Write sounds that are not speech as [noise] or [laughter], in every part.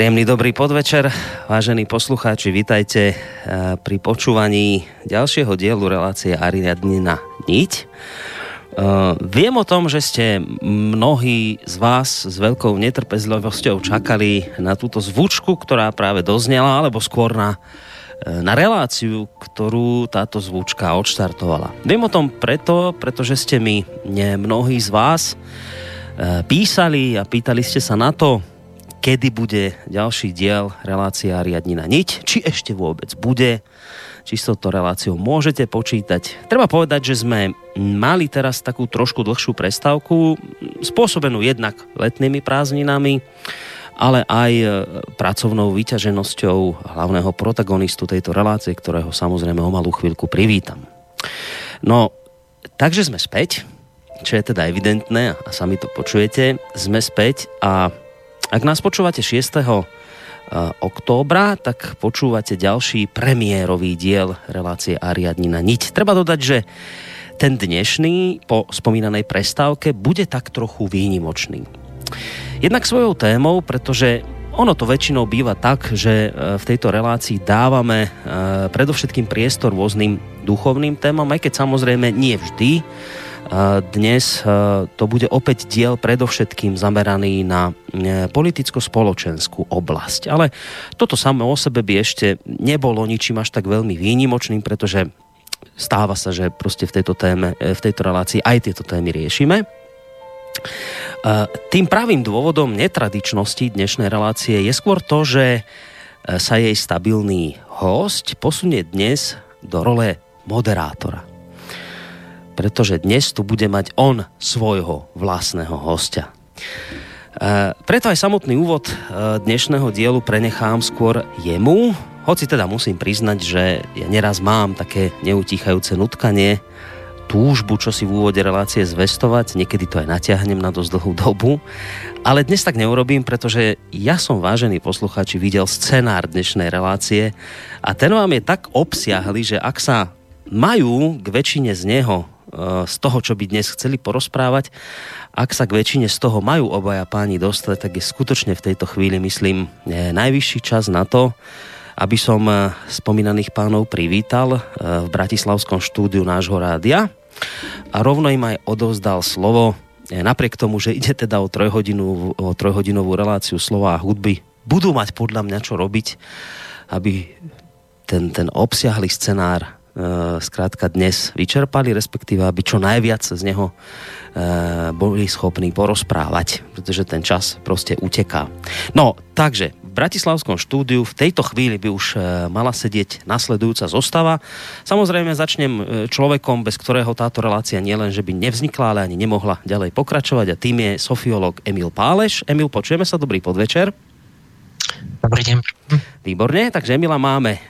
Príjemný dobrý podvečer, vážení poslucháči, vitajte eh, pri počúvaní ďalšieho dielu relácie Ariadnina Niť. Uh, viem o tom, že ste mnohí z vás s veľkou netrpezlivosťou čakali na túto zvučku, ktorá práve doznela, alebo skôr na, eh, na reláciu, ktorú táto zvučka odštartovala. Viem o tom preto, pretože ste mi mnohí z vás písali a pýtali ste sa na to, kedy bude ďalší diel relácia Riadnina Niť, či ešte vôbec bude, či s touto reláciou môžete počítať. Treba povedať, že sme mali teraz takú trošku dlhšiu prestávku, spôsobenú jednak letnými prázdninami, ale aj e, pracovnou vyťaženosťou hlavného protagonistu tejto relácie, ktorého samozrejme o malú chvíľku privítam. No, takže sme späť, čo je teda evidentné a sami to počujete, sme späť a ak nás počúvate 6. Eh, októbra, tak počúvate ďalší premiérový diel relácie Ariadnina Niť. Treba dodať, že ten dnešný po spomínanej prestávke bude tak trochu výnimočný. Jednak svojou témou, pretože ono to väčšinou býva tak, že eh, v tejto relácii dávame eh, predovšetkým priestor rôznym duchovným témam, aj keď samozrejme nie vždy dnes e, to bude opäť diel predovšetkým zameraný na e, politicko-spoločenskú oblasť. Ale toto samé o sebe by ešte nebolo ničím až tak veľmi výnimočným, pretože stáva sa, že proste v tejto, téme, e, v tejto relácii aj tieto témy riešime. Tým pravým dôvodom netradičnosti dnešnej relácie je skôr to, že sa jej stabilný host posunie dnes do role moderátora pretože dnes tu bude mať on svojho vlastného hostia. E, preto aj samotný úvod e, dnešného dielu prenechám skôr jemu, hoci teda musím priznať, že ja neraz mám také neutíchajúce nutkanie, túžbu, čo si v úvode relácie zvestovať, niekedy to aj natiahnem na dosť dlhú dobu, ale dnes tak neurobím, pretože ja som, vážený posluchači, videl scenár dnešnej relácie a ten vám je tak obsiahly, že ak sa majú k väčšine z neho z toho, čo by dnes chceli porozprávať. Ak sa k väčšine z toho majú obaja páni dostať, tak je skutočne v tejto chvíli, myslím, najvyšší čas na to, aby som e, spomínaných pánov privítal v Bratislavskom štúdiu nášho rádia a rovno im aj odovzdal slovo, napriek tomu, že ide teda o trojhodinovú, o trojhodinovú reláciu slova a hudby, budú mať podľa mňa čo robiť, aby ten, ten obsiahly scenár skrátka dnes vyčerpali, respektíve aby čo najviac z neho boli schopní porozprávať, pretože ten čas proste uteká. No, takže v Bratislavskom štúdiu v tejto chvíli by už mala sedieť nasledujúca zostava. Samozrejme začnem človekom, bez ktorého táto relácia nielen, že by nevznikla, ale ani nemohla ďalej pokračovať a tým je sofiolog Emil Páleš. Emil, počujeme sa, dobrý podvečer. Dobrý deň. Výborne, takže Emila máme, e,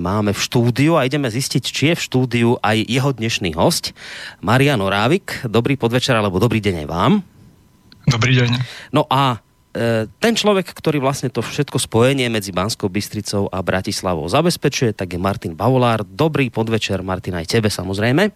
máme v štúdiu a ideme zistiť, či je v štúdiu aj jeho dnešný host, Marian Orávik. Dobrý podvečer, alebo dobrý deň aj vám. Dobrý deň. No a e, ten človek, ktorý vlastne to všetko spojenie medzi Banskou Bystricou a Bratislavou zabezpečuje, tak je Martin Bavolár. Dobrý podvečer, Martin, aj tebe samozrejme.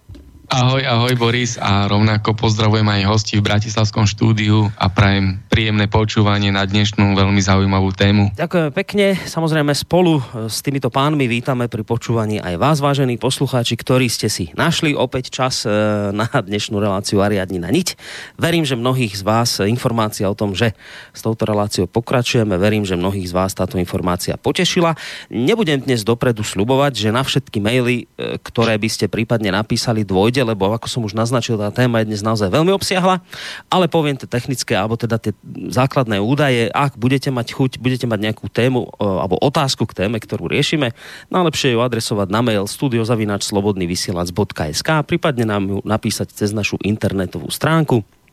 Ahoj, ahoj Boris a rovnako pozdravujem aj hosti v Bratislavskom štúdiu a prajem príjemné počúvanie na dnešnú veľmi zaujímavú tému. Ďakujem pekne. Samozrejme spolu s týmito pánmi vítame pri počúvaní aj vás, vážení poslucháči, ktorí ste si našli opäť čas e, na dnešnú reláciu Ariadni na niť. Verím, že mnohých z vás informácia o tom, že s touto reláciou pokračujeme, verím, že mnohých z vás táto informácia potešila. Nebudem dnes dopredu slubovať, že na všetky maily, e, ktoré by ste prípadne napísali, dvoj pôjde, lebo ako som už naznačil, tá téma je dnes naozaj veľmi obsiahla, ale poviem tie technické, alebo teda tie základné údaje, ak budete mať chuť, budete mať nejakú tému alebo otázku k téme, ktorú riešime, najlepšie ju adresovať na mail studiozavinačslobodnyvysielac.sk prípadne nám ju napísať cez našu internetovú stránku. E,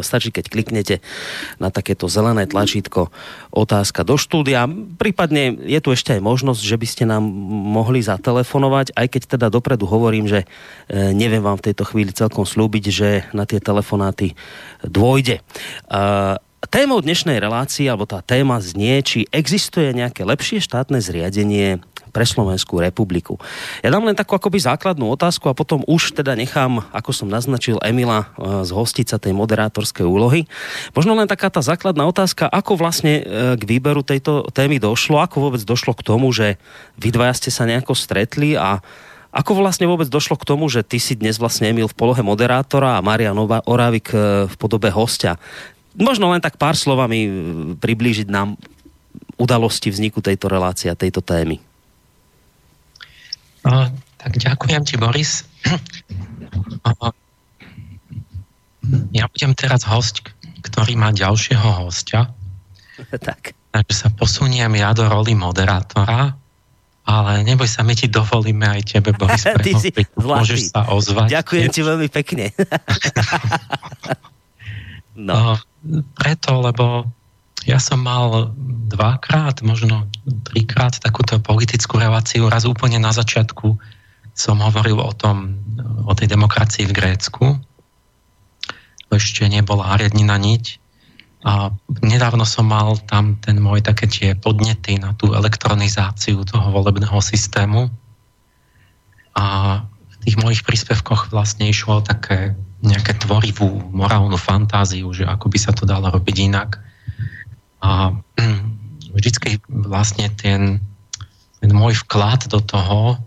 stačí, keď kliknete na takéto zelené tlačítko otázka do štúdia. Prípadne je tu ešte aj možnosť, že by ste nám mohli zatelefonovať, aj keď teda dopredu hovorím, že e, neviem vám v tejto chvíli celkom slúbiť, že na tie telefonáty dôjde. E, témou dnešnej relácie, alebo tá téma znie, či existuje nejaké lepšie štátne zriadenie pre Slovenskú republiku. Ja dám len takú akoby základnú otázku a potom už teda nechám, ako som naznačil Emila, e, z hostica tej moderátorskej úlohy. Možno len taká tá základná otázka, ako vlastne e, k výberu tejto témy došlo, ako vôbec došlo k tomu, že vy dvaja ste sa nejako stretli a ako vlastne vôbec došlo k tomu, že ty si dnes vlastne Emil v polohe moderátora a Marian Orávik e, v podobe hostia? Možno len tak pár slovami priblížiť nám udalosti vzniku tejto relácie a tejto témy. O, tak ďakujem ti, Boris. O, ja budem teraz host, ktorý má ďalšieho hostia. [laughs] Tak. Takže sa posuniem ja do roli moderátora, ale neboj sa, my ti dovolíme aj tebe, Boris, [laughs] Ty si môžeš sa ozvať. Ďakujem ti veľmi pekne. [laughs] no. O, preto, lebo ja som mal dvakrát, možno trikrát takúto politickú reláciu. Raz úplne na začiatku som hovoril o tom, o tej demokracii v Grécku. Ešte nebola Ariadnina niť. A nedávno som mal tam ten môj také tie podnety na tú elektronizáciu toho volebného systému. A v tých mojich príspevkoch vlastne išlo také nejaké tvorivú morálnu fantáziu, že ako by sa to dalo robiť inak a [clears throat] vždycky vlastne ten, ten môj vklad do toho,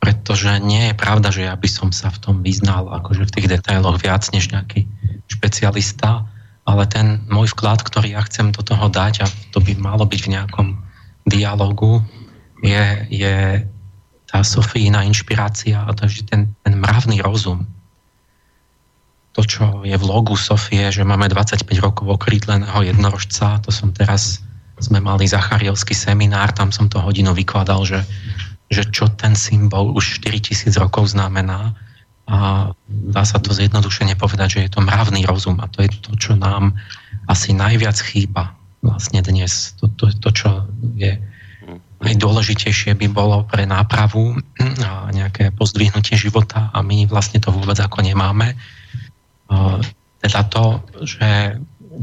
pretože nie je pravda, že ja by som sa v tom vyznal akože v tých detailoch viac než nejaký špecialista, ale ten môj vklad, ktorý ja chcem do toho dať a to by malo byť v nejakom dialogu, je, je tá Sofína inšpirácia a takže ten, ten mravný rozum, to, čo je v logu Sofie, že máme 25 rokov okrídleného jednorožca, to som teraz, sme mali Zachariovský seminár, tam som to hodinu vykladal, že, že čo ten symbol už 4000 rokov znamená a dá sa to zjednodušene povedať, že je to mravný rozum a to je to, čo nám asi najviac chýba vlastne dnes. To, to, to čo je najdôležitejšie by bolo pre nápravu a nejaké pozdvihnutie života a my vlastne to vôbec ako nemáme teda to, že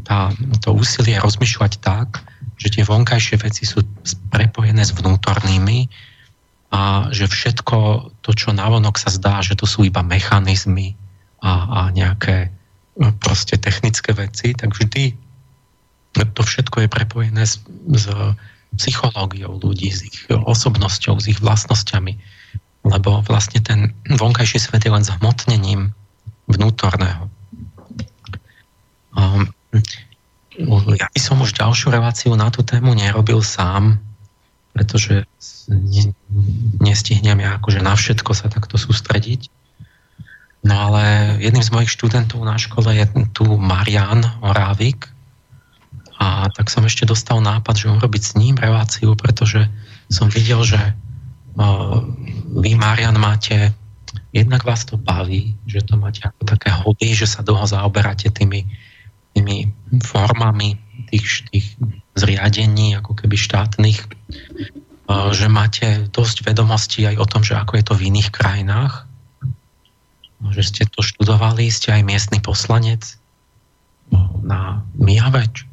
tá, to úsilie rozmýšľať tak, že tie vonkajšie veci sú prepojené s vnútornými a že všetko to, čo navonok sa zdá, že to sú iba mechanizmy a, a nejaké no, proste technické veci, tak vždy to všetko je prepojené s, s psychológiou ľudí, s ich osobnosťou, s ich vlastnosťami. Lebo vlastne ten vonkajší svet je len zhmotnením vnútorného. Um, ja by som už ďalšiu reláciu na tú tému nerobil sám, pretože ne, nestihnem ja akože na všetko sa takto sústrediť. No ale jedným z mojich študentov na škole je tu Marian Orávik a tak som ešte dostal nápad, že urobiť s ním reláciu, pretože som videl, že vy, Marian, máte jednak vás to baví, že to máte ako také hobby, že sa dlho zaoberáte tými, tými formami tých, tých zriadení, ako keby štátnych, že máte dosť vedomostí aj o tom, že ako je to v iných krajinách, že ste to študovali, ste aj miestny poslanec na Mijave, čo,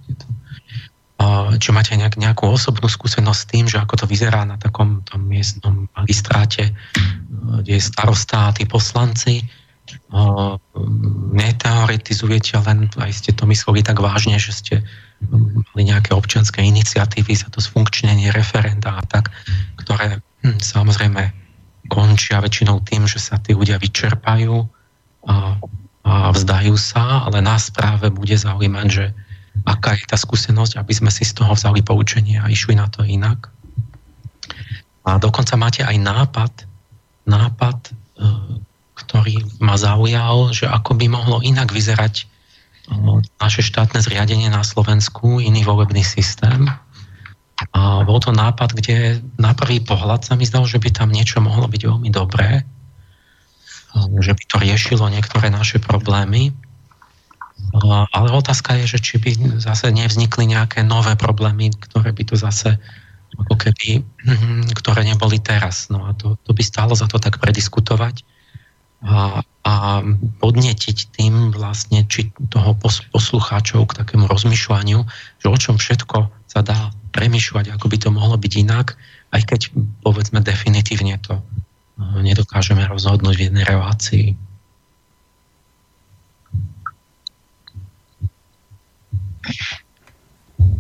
čo máte nejak, nejakú osobnú skúsenosť s tým, že ako to vyzerá na takom tom miestnom magistráte, kde je starosta a tí poslanci, neteoretizujete len, aj ste to mysleli tak vážne, že ste mali nejaké občianské iniciatívy za to zfunkčnenie referenda a tak, ktoré hm, samozrejme končia väčšinou tým, že sa tí ľudia vyčerpajú a, a vzdajú sa, ale nás práve bude zaujímať, že aká je tá skúsenosť, aby sme si z toho vzali poučenie a išli na to inak. A dokonca máte aj nápad, nápad, e, ktorý ma zaujal, že ako by mohlo inak vyzerať naše štátne zriadenie na Slovensku, iný volebný systém. A bol to nápad, kde na prvý pohľad sa mi zdalo, že by tam niečo mohlo byť veľmi dobré, že by to riešilo niektoré naše problémy. Ale otázka je, že či by zase nevznikli nejaké nové problémy, ktoré by to zase ako keby, hm, ktoré neboli teraz. No a to, to by stálo za to tak prediskutovať a, a podnetiť tým vlastne či toho poslucháčov k takému rozmýšľaniu, že o čom všetko sa dá premyšľať, ako by to mohlo byť inak, aj keď povedzme definitívne to e, nedokážeme rozhodnúť v jednej relácii.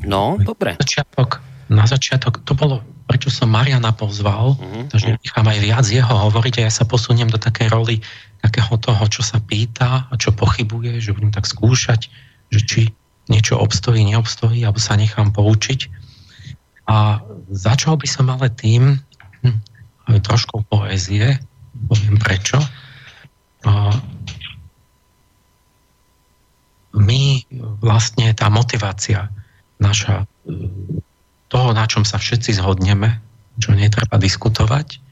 No, dobre. Začiatok, na začiatok, to bolo prečo som Mariana pozval, mm-hmm. takže nechám aj viac jeho hovoriť a ja sa posuniem do takej roli takého toho, čo sa pýta a čo pochybuje, že budem tak skúšať, že či niečo obstojí, neobstojí, alebo sa nechám poučiť. A začal by som ale tým, hm, trošku poézie, poviem prečo. A my vlastne, tá motivácia naša toho, na čom sa všetci zhodneme, čo netreba diskutovať,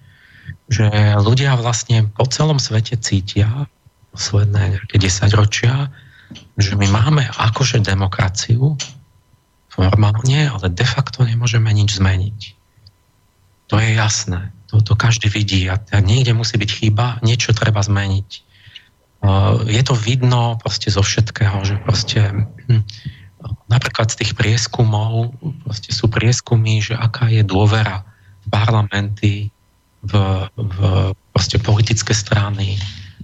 že ľudia vlastne po celom svete cítia posledné nejaké 10 ročia, že my máme akože demokraciu formálne, ale de facto nemôžeme nič zmeniť. To je jasné. To, to každý vidí a niekde musí byť chyba, niečo treba zmeniť. Je to vidno proste zo všetkého, že proste hm, napríklad z tých prieskumov proste sú prieskumy, že aká je dôvera v parlamenty, v, v proste politické strany.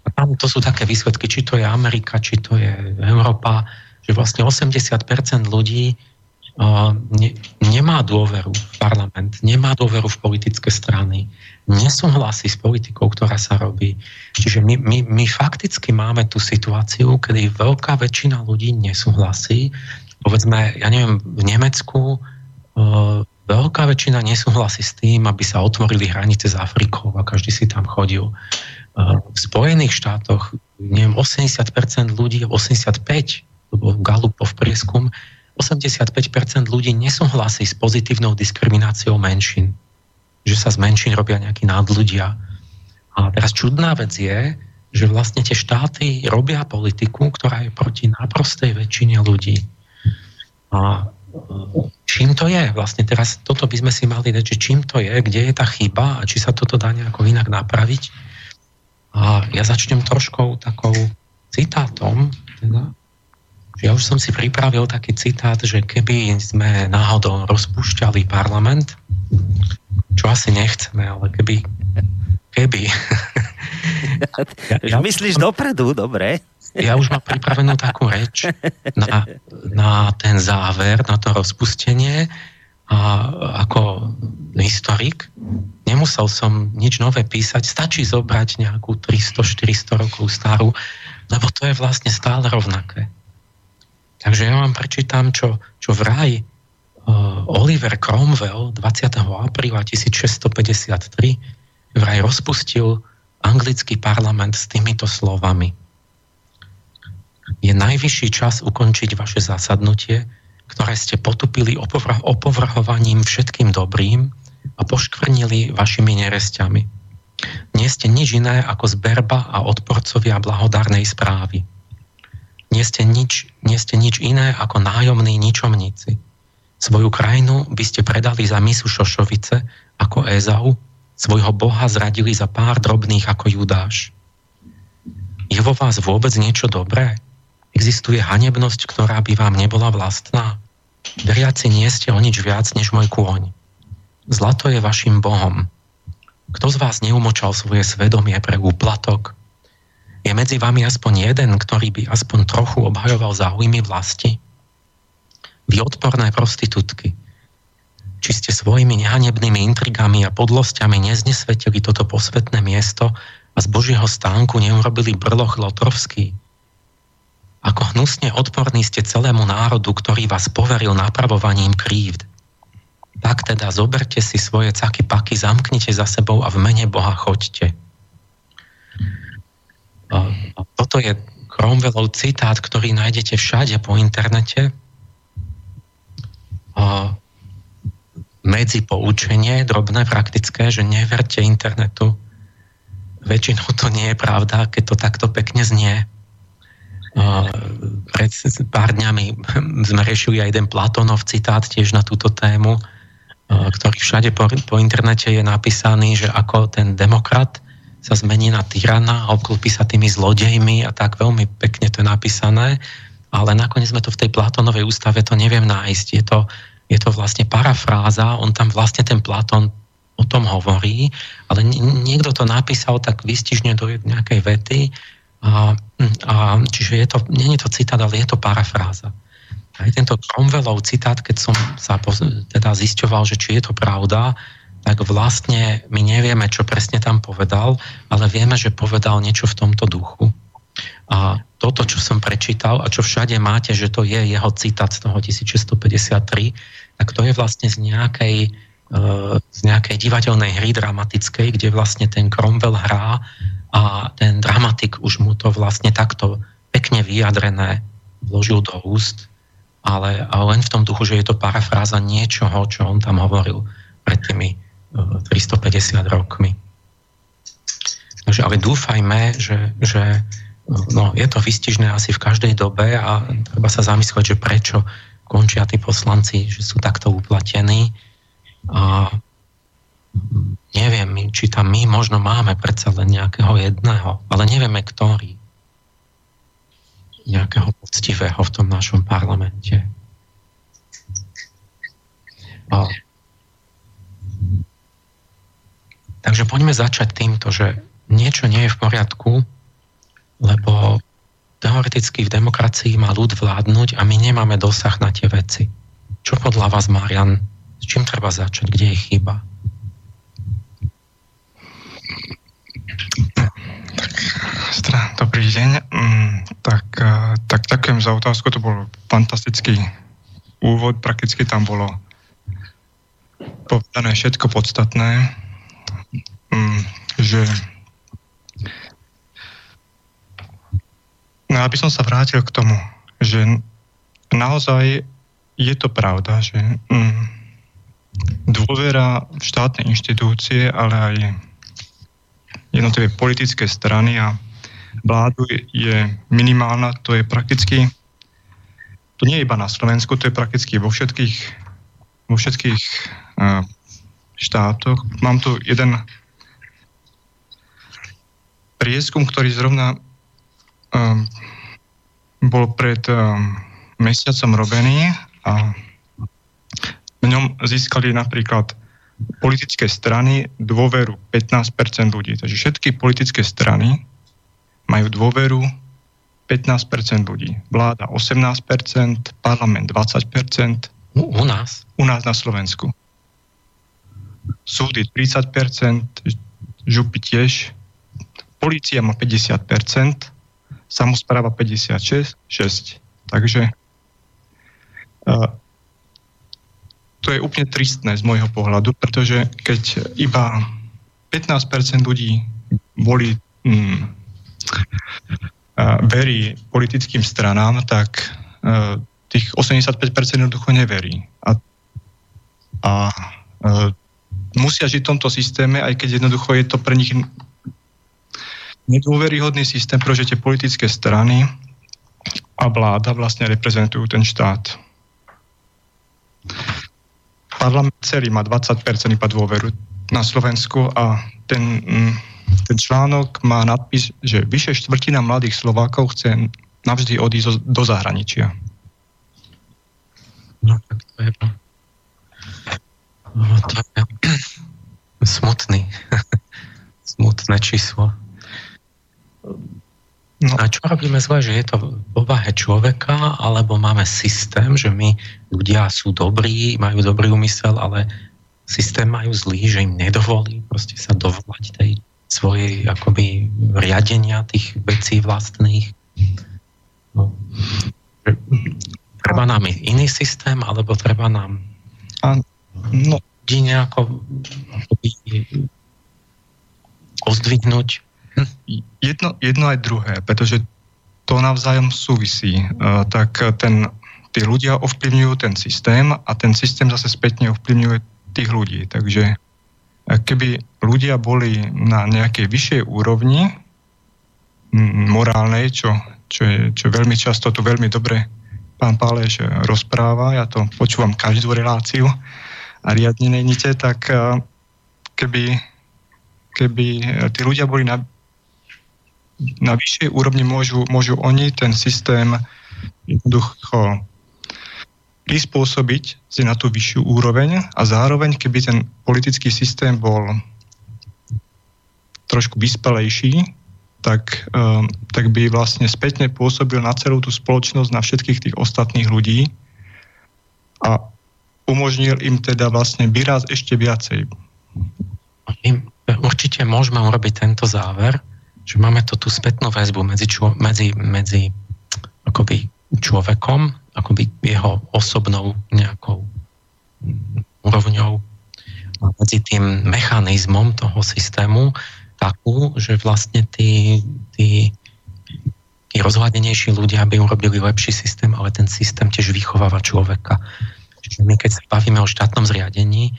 A tam to sú také výsledky, či to je Amerika, či to je Európa, že vlastne 80% ľudí uh, ne, nemá dôveru v parlament, nemá dôveru v politické strany, nesúhlasí s politikou, ktorá sa robí. Čiže my, my, my fakticky máme tú situáciu, kedy veľká väčšina ľudí nesúhlasí povedzme, ja neviem, v Nemecku uh, veľká väčšina nesúhlasí s tým, aby sa otvorili hranice s Afrikou a každý si tam chodil. Uh, v Spojených štátoch, neviem, 80% ľudí, 85, to bol Galupov prieskum, 85% ľudí nesúhlasí s pozitívnou diskrimináciou menšín. Že sa z menšín robia nejakí nadľudia. A teraz čudná vec je, že vlastne tie štáty robia politiku, ktorá je proti náprostej väčšine ľudí. A čím to je? Vlastne teraz toto by sme si mali dať, že čím to je, kde je tá chyba a či sa toto dá nejako inak napraviť. A ja začnem troškou takou citátom, teda, ja už som si pripravil taký citát, že keby sme náhodou rozpúšťali parlament, čo asi nechceme, ale keby keby. [laughs] ja, ja Myslíš dopredu, dobre ja už mám pripravenú takú reč na, na ten záver, na to rozpustenie a ako historik nemusel som nič nové písať, stačí zobrať nejakú 300-400 rokov starú, lebo to je vlastne stále rovnaké. Takže ja vám prečítam, čo, čo vraj uh, Oliver Cromwell 20. apríla 1653 vraj rozpustil anglický parlament s týmito slovami. Je najvyšší čas ukončiť vaše zasadnutie, ktoré ste potupili opovrhovaním všetkým dobrým a poškvrnili vašimi neresťami. Nie ste nič iné ako zberba a odporcovia blahodárnej správy. Nie ste nič, nie ste nič iné ako nájomní ničomníci. Svoju krajinu by ste predali za misu Šošovice ako Ezau, svojho Boha zradili za pár drobných ako Judáš. Je vo vás vôbec niečo dobré? Existuje hanebnosť, ktorá by vám nebola vlastná? Veriaci nie ste o nič viac než môj kôň. Zlato je vašim Bohom. Kto z vás neumočal svoje svedomie pre úplatok? Je medzi vami aspoň jeden, ktorý by aspoň trochu obhajoval záujmy vlasti? Vy odporné prostitútky, či ste svojimi nehanebnými intrigami a podlosťami neznesvetili toto posvetné miesto a z Božieho stánku neurobili brloch Lotrovský? Ako hnusne odporní ste celému národu, ktorý vás poveril napravovaním krívd tak teda zoberte si svoje caky paky, zamknite za sebou a v mene Boha choďte. Toto je Cromwellov citát, ktorý nájdete všade po internete. Medzi poučenie, drobné, praktické, že neverte internetu. Väčšinou to nie je pravda, keď to takto pekne znie. Pred pár dňami sme riešili aj jeden Platonov citát tiež na túto tému ktorý všade po, po internete je napísaný, že ako ten demokrat sa zmení na tyrana a sa tými zlodejmi a tak veľmi pekne to je napísané, ale nakoniec sme to v tej Platónovej ústave to neviem nájsť. Je to, je to vlastne parafráza, on tam vlastne ten Platón o tom hovorí, ale niekto to napísal tak vystižne do nejakej vety, a, a, čiže je to, nie je to citát, ale je to parafráza aj tento Cromwellov citát, keď som sa teda zisťoval, že či je to pravda, tak vlastne my nevieme, čo presne tam povedal, ale vieme, že povedal niečo v tomto duchu. A toto, čo som prečítal a čo všade máte, že to je jeho citát z toho 1653, tak to je vlastne z nejakej, e, z nejakej divadelnej hry dramatickej, kde vlastne ten Cromwell hrá a ten dramatik už mu to vlastne takto pekne vyjadrené vložil do úst ale, len v tom duchu, že je to parafráza niečoho, čo on tam hovoril pred tými 350 e, rokmi. Takže, ale dúfajme, že, že no, je to vystižné asi v každej dobe a treba sa zamyslieť, že prečo končia tí poslanci, že sú takto uplatení. A neviem, či tam my možno máme predsa len nejakého jedného, ale nevieme, ktorý nejakého poctivého v tom našom parlamente. A... Takže poďme začať týmto, že niečo nie je v poriadku, lebo teoreticky v demokracii má ľud vládnuť a my nemáme dosah na tie veci. Čo podľa vás, Marian, s čím treba začať? Kde je chyba? Tak, dobrý deň. Mm, tak, e, tak ďakujem za otázku, to bol fantastický úvod, prakticky tam bolo povedané všetko podstatné, mm, že no aby som sa vrátil k tomu, že naozaj je to pravda, že mm, dôvera v štátne inštitúcie, ale aj jednotlivé politické strany a vládu je minimálna, to je prakticky, to nie je iba na Slovensku, to je prakticky vo všetkých, vo všetkých uh, štátoch. Mám tu jeden prieskum, ktorý zrovna um, bol pred um, mesiacom robený a v ňom získali napríklad politické strany dôveru 15% ľudí. Takže všetky politické strany majú dôveru 15% ľudí. Vláda 18%, parlament 20%. U, u nás? U nás na Slovensku. Súdy 30%, župy tiež, policia má 50%, samozpráva 56%, 6. Takže uh, to je úplne tristné z môjho pohľadu, pretože keď iba 15% ľudí boli mm, verí politickým stranám, tak uh, tých 85% jednoducho neverí. A, a uh, musia žiť v tomto systéme, aj keď jednoducho je to pre nich nedôveryhodný systém, pretože tie politické strany a vláda vlastne reprezentujú ten štát. Parlament celý má 20% iba dôveru na Slovensku a ten, mm, ten článok má nadpis, že vyše štvrtina mladých Slovákov chce navždy odísť do zahraničia. No tak to je, no, to je smutný, [laughs] smutné číslo. No. A čo robíme zle, že je to v povahe človeka, alebo máme systém, že my ľudia sú dobrí, majú dobrý úmysel, ale systém majú zlý, že im nedovolí proste sa dovolať tej svojej akoby riadenia tých vecí vlastných. No. Treba nám iný systém, alebo treba nám a, no. ľudí nejako akoby, pozdvihnúť Jedno, jedno aj druhé, pretože to navzájom súvisí. Uh, tak ten, tí ľudia ovplyvňujú ten systém a ten systém zase spätne ovplyvňuje tých ľudí. Takže keby ľudia boli na nejakej vyššej úrovni morálnej, čo, čo, je, čo veľmi často tu veľmi dobre pán Páleš rozpráva, ja to počúvam každú reláciu a riadne nejnite, tak keby, keby tí ľudia boli na na vyššej úrovni môžu, môžu oni ten systém jednoducho prispôsobiť si na tú vyššiu úroveň a zároveň, keby ten politický systém bol trošku vyspelejší, tak, um, tak by vlastne spätne pôsobil na celú tú spoločnosť, na všetkých tých ostatných ľudí a umožnil im teda vlastne výraz ešte viacej. Určite môžeme urobiť tento záver, že máme to tú spätnú väzbu medzi, čo, medzi, medzi akoby človekom, akoby jeho osobnou nejakou úrovňou a medzi tým mechanizmom toho systému takú, že vlastne tí, tí, tí rozhľadenejší ľudia by urobili lepší systém, ale ten systém tiež vychováva človeka. Čiže my keď sa bavíme o štátnom zriadení,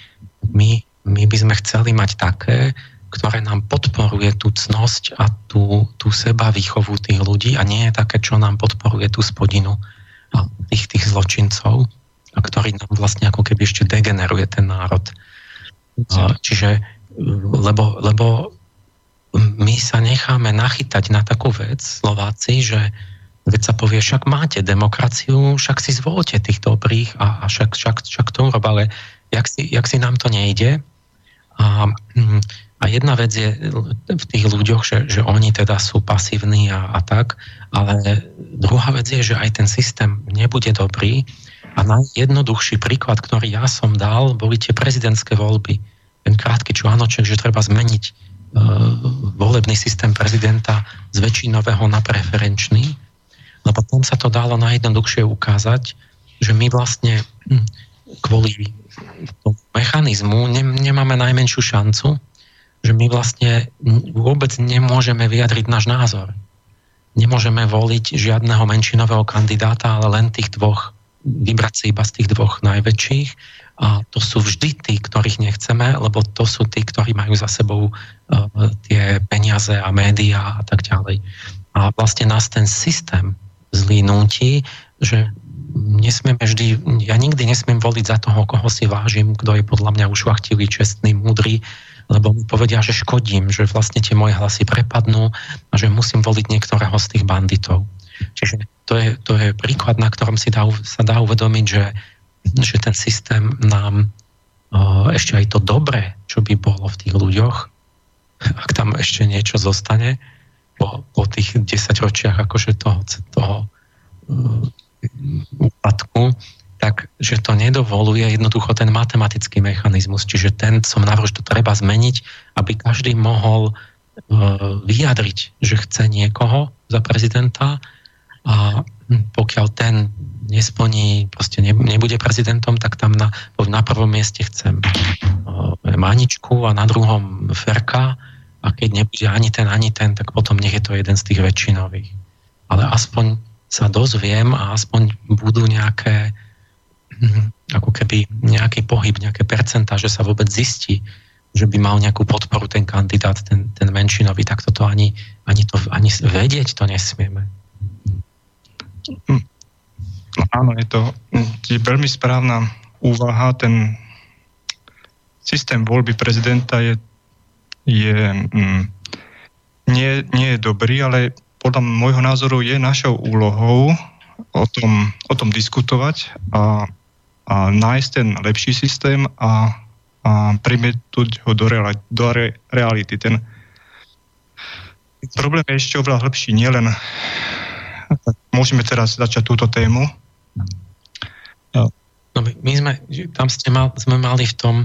my, my by sme chceli mať také, ktoré nám podporuje tú cnosť a tú, tú seba výchovu tých ľudí a nie je také, čo nám podporuje tú spodinu tých, tých zločincov, a ktorý nám vlastne ako keby ešte degeneruje ten národ. Čiže, lebo, lebo my sa necháme nachytať na takú vec, Slováci, že keď sa povie, však máte demokraciu, však si zvolte tých dobrých a, a však, však, však to urob, ale jak si, jak si nám to nejde. A hm, a jedna vec je v tých ľuďoch, že, že oni teda sú pasívni a, a tak, ale druhá vec je, že aj ten systém nebude dobrý. A najjednoduchší príklad, ktorý ja som dal, boli tie prezidentské voľby. Ten krátky článoček, že treba zmeniť uh, volebný systém prezidenta z väčšinového na preferenčný, lebo tam sa to dalo najjednoduchšie ukázať, že my vlastne hm, kvôli tomu mechanizmu nemáme najmenšiu šancu, že my vlastne vôbec nemôžeme vyjadriť náš názor. Nemôžeme voliť žiadneho menšinového kandidáta, ale len tých dvoch, vybrať si iba z tých dvoch najväčších. A to sú vždy tí, ktorých nechceme, lebo to sú tí, ktorí majú za sebou uh, tie peniaze a médiá a tak ďalej. A vlastne nás ten systém zlý núti, že nesmieme vždy, ja nikdy nesmiem voliť za toho, koho si vážim, kto je podľa mňa ušlachtilý, čestný, múdry, lebo mi povedia, že škodím, že vlastne tie moje hlasy prepadnú a že musím voliť niektorého z tých banditov. Čiže to je, to je príklad, na ktorom si dá, sa dá uvedomiť, že, že ten systém nám ešte aj to dobré, čo by bolo v tých ľuďoch, ak tam ešte niečo zostane po, po tých 10 ročiach akože toho, toho úpadku, tak že to nedovoluje jednoducho ten matematický mechanizmus. Čiže ten som navrhol, že to treba zmeniť, aby každý mohol uh, vyjadriť, že chce niekoho za prezidenta a pokiaľ ten nesplní, proste ne, nebude prezidentom, tak tam na, na prvom mieste chcem ja Maničku a na druhom Ferka a keď nebude ani ten, ani ten, tak potom nech je to jeden z tých väčšinových. Ale aspoň sa dozviem a aspoň budú nejaké ako keby nejaký pohyb, nejaké percentá, že sa vôbec zistí, že by mal nejakú podporu ten kandidát, ten, ten menšinový, tak toto ani, ani, to, ani vedieť to nesmieme. No, áno, je to je veľmi správna úvaha. Ten systém voľby prezidenta je je, mm, nie, nie je dobrý, ale podľa môjho názoru je našou úlohou o tom, o tom diskutovať a, a nájsť ten lepší systém a, a primietuť ho do, reali- do re- reality. Ten problém je ešte oveľa lepší, nielen môžeme teraz začať túto tému. No my, my sme, tam ste mal, sme mali v tom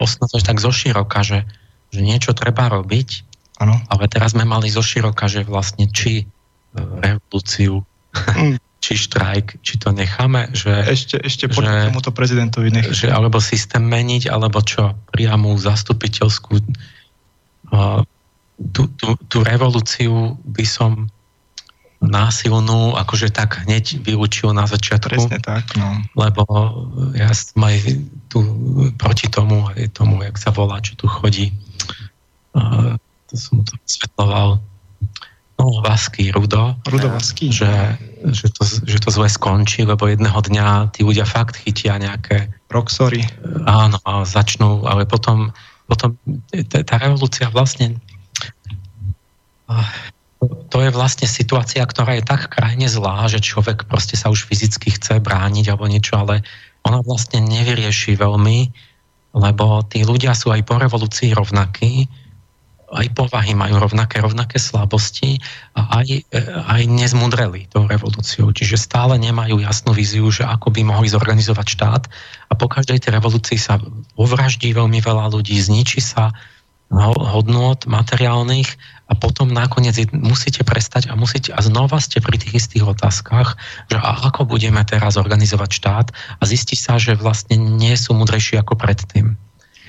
osnovu tak zoširoka, že že niečo treba robiť, ano. ale teraz sme mali zo široka, že vlastne či e, revolúciu, mm. Či štrajk, či to necháme, že... Ešte, ešte že, tomuto prezidentovi necháme. Že, alebo systém meniť, alebo čo, priamu zastupiteľskú uh, tú, tú, tú revolúciu by som násilnú, akože tak hneď vylúčil na začiatku. Presne tak, no. Lebo ja som aj tu proti tomu, aj tomu, jak sa volá, čo tu chodí, to som to vysvetloval, Vasky, Rudo, Rudo Vasky. Že, že, to, že to zle skončí, lebo jedného dňa tí ľudia fakt chytia nejaké... Roxory. Áno, a začnú, ale potom, potom tá revolúcia vlastne to je vlastne situácia, ktorá je tak krajne zlá, že človek proste sa už fyzicky chce brániť alebo niečo, ale ona vlastne nevyrieši veľmi, lebo tí ľudia sú aj po revolúcii rovnakí, aj povahy majú rovnaké, rovnaké slabosti a aj, e, aj nezmudreli tou revolúciou. Čiže stále nemajú jasnú víziu, že ako by mohli zorganizovať štát a po každej tej revolúcii sa ovraždí veľmi veľa ľudí, zničí sa hodnot materiálnych a potom nakoniec musíte prestať a musíte a znova ste pri tých istých otázkach, že ako budeme teraz organizovať štát a zistí sa, že vlastne nie sú mudrejší ako predtým.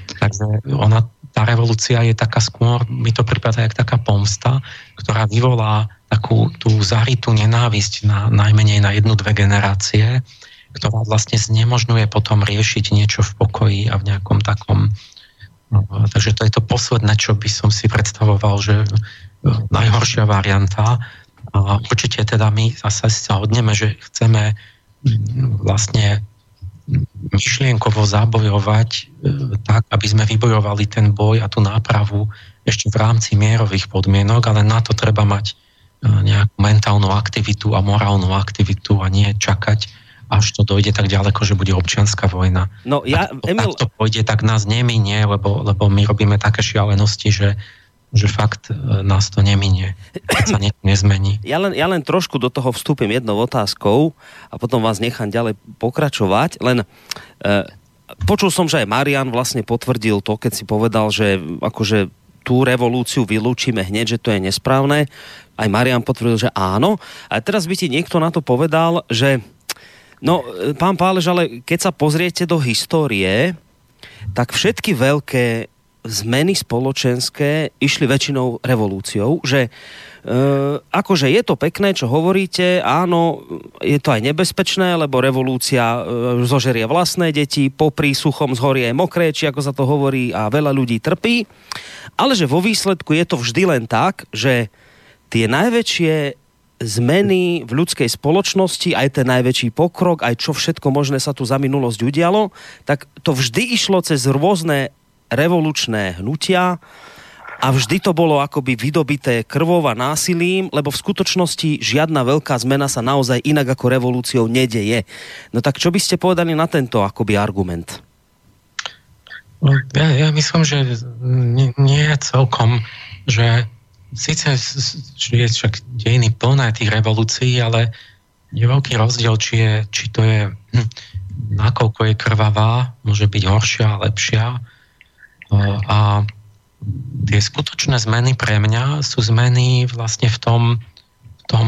Takže ona tá revolúcia je taká skôr, mi to prípada jak taká pomsta, ktorá vyvolá takú tú zarytú nenávisť na, najmenej na jednu, dve generácie, ktorá vlastne znemožňuje potom riešiť niečo v pokoji a v nejakom takom... No, takže to je to posledné, čo by som si predstavoval, že e, najhoršia varianta. A určite teda my zase sa hodneme, že chceme vlastne myšlienkovo zabojovať e, tak, aby sme vybojovali ten boj a tú nápravu ešte v rámci mierových podmienok, ale na to treba mať e, nejakú mentálnu aktivitu a morálnu aktivitu a nie čakať, až to dojde tak ďaleko, že bude občianská vojna. No ja, ak, to, Emil... ak to pôjde, tak nás neminie, lebo, lebo my robíme také šialenosti, že že fakt e, nás to neminie, sa ne, nezmení. [clears throat] Ja len, ja len trošku do toho vstúpim jednou otázkou a potom vás nechám ďalej pokračovať. Len e, počul som, že aj Marian vlastne potvrdil to, keď si povedal, že akože tú revolúciu vylúčime hneď, že to je nesprávne. Aj Marian potvrdil, že áno. A teraz by ti niekto na to povedal, že no, e, pán Pálež, ale keď sa pozriete do histórie, tak všetky veľké zmeny spoločenské išli väčšinou revolúciou, že e, akože je to pekné, čo hovoríte, áno, je to aj nebezpečné, lebo revolúcia e, zožerie vlastné deti, popri suchom zhorie mokré, či ako sa to hovorí, a veľa ľudí trpí, ale že vo výsledku je to vždy len tak, že tie najväčšie zmeny v ľudskej spoločnosti, aj ten najväčší pokrok, aj čo všetko možné sa tu za minulosť udialo, tak to vždy išlo cez rôzne revolučné hnutia a vždy to bolo akoby vydobité krvou a násilím, lebo v skutočnosti žiadna veľká zmena sa naozaj inak ako revolúciou nedeje. No tak čo by ste povedali na tento akoby argument? No, ja, ja myslím, že nie, nie celkom, že síce je však dejiny plné tých revolúcií, ale je veľký rozdiel, či, je, či to je, hm, nakoľko je krvavá, môže byť horšia, lepšia, a tie skutočné zmeny pre mňa sú zmeny vlastne v tom, v tom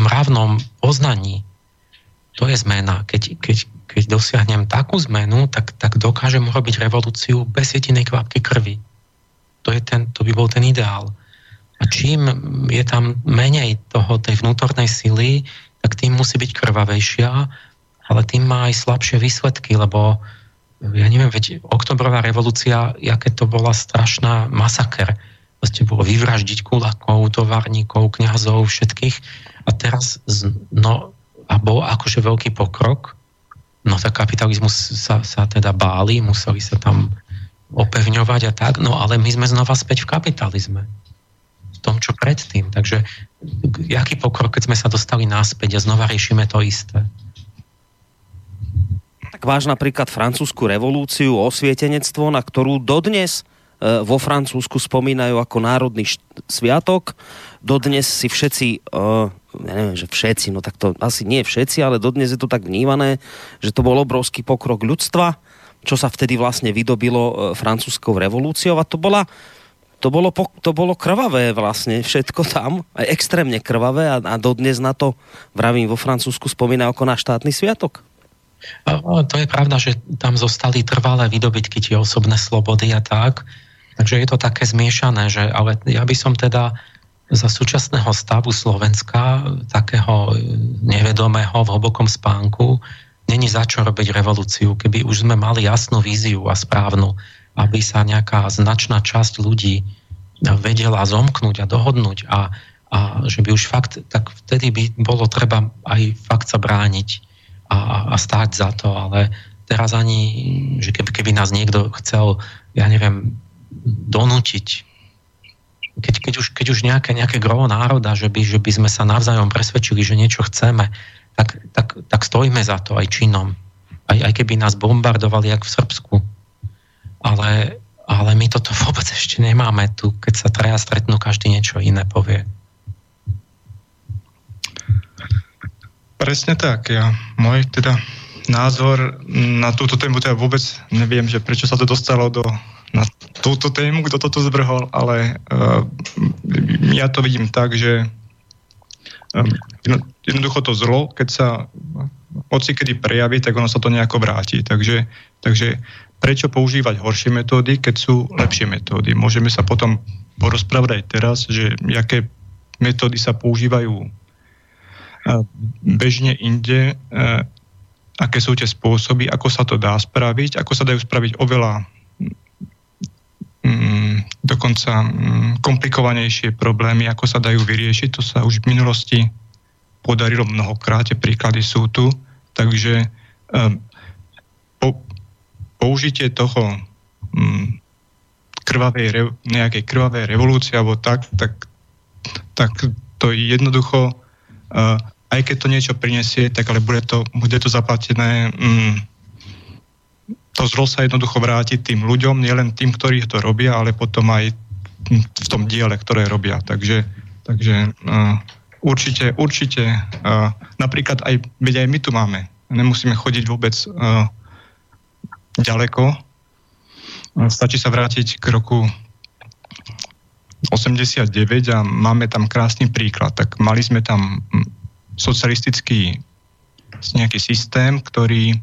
mravnom poznaní. To je zmena. Keď, keď, keď dosiahnem takú zmenu, tak, tak dokážem urobiť revolúciu bez jedinej kvapky krvi. To, je ten, to by bol ten ideál. A čím je tam menej toho, tej vnútornej sily, tak tým musí byť krvavejšia, ale tým má aj slabšie výsledky, lebo ja neviem, veď oktobrová revolúcia, aké to bola strašná masaker. Proste bolo vyvraždiť kulakov, továrnikov, kňazov, všetkých. A teraz, no, a bol akože veľký pokrok, no tak kapitalizmus sa, sa teda báli, museli sa tam opevňovať a tak, no ale my sme znova späť v kapitalizme tom, čo predtým. Takže jaký pokrok, keď sme sa dostali náspäť a znova riešime to isté? Tak váš napríklad francúzsku revolúciu, osvietenectvo, na ktorú dodnes e, vo Francúzsku spomínajú ako národný sviatok. Dodnes si všetci, uh, neviem, že všetci, no tak to asi nie všetci, ale dodnes je to tak vnímané, že to bol obrovský pokrok ľudstva, čo sa vtedy vlastne vydobilo uh, francúzskou revolúciou a to bola to bolo, to bolo krvavé vlastne, všetko tam, aj extrémne krvavé a, a dodnes na to, vravím, vo Francúzsku spomína ako na štátny sviatok. To je pravda, že tam zostali trvalé výdobytky, tie osobné slobody a tak. Takže je to také zmiešané, že, ale ja by som teda za súčasného stavu Slovenska, takého nevedomého v hlbokom spánku, není za čo robiť revolúciu. Keby už sme mali jasnú víziu a správnu, aby sa nejaká značná časť ľudí vedela zomknúť a dohodnúť a, a že by už fakt, tak vtedy by bolo treba aj fakt sa brániť a, a stáť za to, ale teraz ani, že keby, keby nás niekto chcel, ja neviem, donútiť keď, keď, už, keď už nejaké, nejaké grovo národa, že by, že by sme sa navzájom presvedčili, že niečo chceme, tak, tak, tak stojíme za to aj činom. Aj, aj keby nás bombardovali, jak v Srbsku ale, ale my toto vôbec ešte nemáme tu, keď sa traja stretnú, každý niečo iné povie. Presne tak. Ja, môj teda názor na túto tému, teda vôbec neviem, že prečo sa to dostalo do, na túto tému, kto toto zvrhol, ale uh, ja to vidím tak, že um, jednoducho to zlo, keď sa hoci kedy prejaví, tak ono sa to nejako vráti. Takže, takže prečo používať horšie metódy, keď sú lepšie metódy. Môžeme sa potom porozprávať aj teraz, že aké metódy sa používajú bežne inde, aké sú tie spôsoby, ako sa to dá spraviť, ako sa dajú spraviť oveľa mm, dokonca mm, komplikovanejšie problémy, ako sa dajú vyriešiť. To sa už v minulosti podarilo mnohokrát, tie príklady sú tu. Takže po, použitie toho mm, krvavej, nejakej krvavej revolúcie alebo tak, tak, tak to jednoducho, aj keď to niečo prinesie, tak ale bude to, bude to zaplatené, mm, to zlo sa jednoducho vráti tým ľuďom, nielen tým, ktorí to robia, ale potom aj v tom diele, ktoré robia. Takže, takže uh, určite, určite, uh, napríklad aj, veď aj my tu máme, nemusíme chodiť vôbec uh, ďaleko. Stačí sa vrátiť k roku 89 a máme tam krásny príklad. Tak mali sme tam hm, socialistický nejaký systém, ktorý,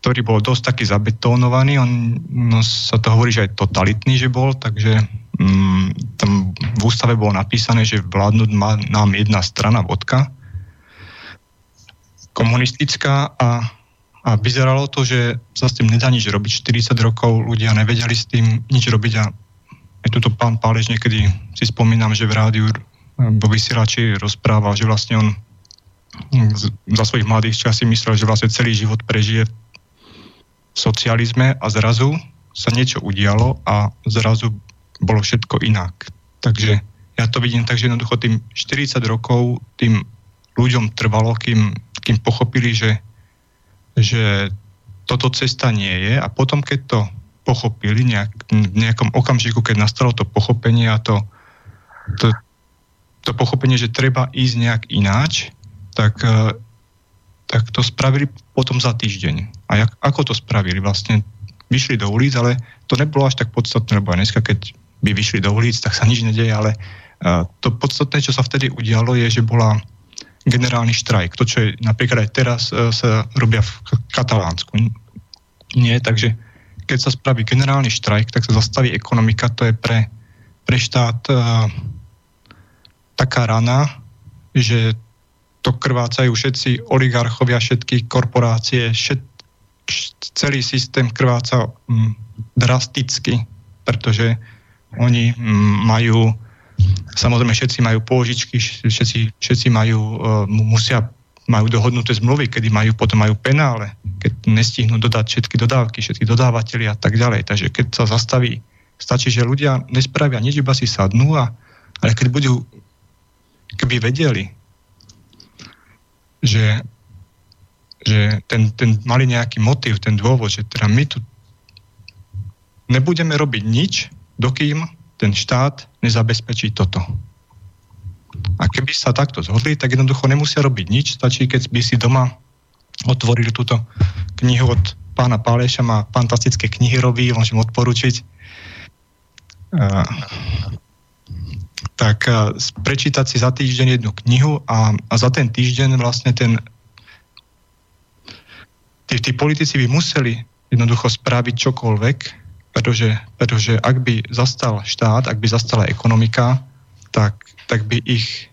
ktorý bol dosť taký zabetónovaný. On no, sa to hovorí, že aj totalitný, že bol, takže um, tam v ústave bolo napísané, že vládnuť má nám jedna strana vodka komunistická a a vyzeralo to, že sa s tým nedá nič robiť. 40 rokov ľudia nevedeli s tým nič robiť a aj tuto pán Pálež niekedy si spomínam, že v rádiu vo vysielači rozprával, že vlastne on za svojich mladých čas si myslel, že vlastne celý život prežije v socializme a zrazu sa niečo udialo a zrazu bolo všetko inak. Takže ja to vidím tak, že jednoducho tým 40 rokov tým ľuďom trvalo, kým, kým pochopili, že že toto cesta nie je a potom, keď to pochopili nejak, v nejakom okamžiku, keď nastalo to pochopenie a to, to, to pochopenie, že treba ísť nejak ináč, tak, e, tak to spravili potom za týždeň. A jak, ako to spravili? Vlastne vyšli do ulic, ale to nebolo až tak podstatné, lebo dneska, keď by vyšli do ulic, tak sa nič nedeje, ale e, to podstatné, čo sa vtedy udialo, je, že bola generálny štrajk. To, čo je napríklad aj teraz e, sa robia v Katalánsku. Nie, takže keď sa spraví generálny štrajk, tak sa zastaví ekonomika, to je pre, pre štát uh, taká rana, že to krvácajú všetci oligarchovia, všetky korporácie, všet, celý systém krváca um, drasticky, pretože oni um, majú Samozrejme, všetci majú pôžičky, všetci, všetci majú, uh, musia, majú dohodnuté zmluvy, kedy majú, potom majú penále, keď nestihnú dodať všetky dodávky, všetky dodávateľi a tak ďalej. Takže keď sa zastaví, stačí, že ľudia nespravia nič, iba si sadnú, a, ale keď budú, keby vedeli, že, že ten, ten mali nejaký motiv, ten dôvod, že teda my tu nebudeme robiť nič, dokým ten štát nezabezpečí toto. A keby sa takto zhodli, tak jednoducho nemusia robiť nič, stačí, keď by si doma otvorili túto knihu od pána Páleša, má fantastické knihy robí, môžem odporučiť. Uh, tak uh, prečítať si za týždeň jednu knihu a, a za ten týždeň vlastne ten tí, tí politici by museli jednoducho spraviť čokoľvek, pretože, pretože ak by zastal štát, ak by zastala ekonomika, tak, tak by ich,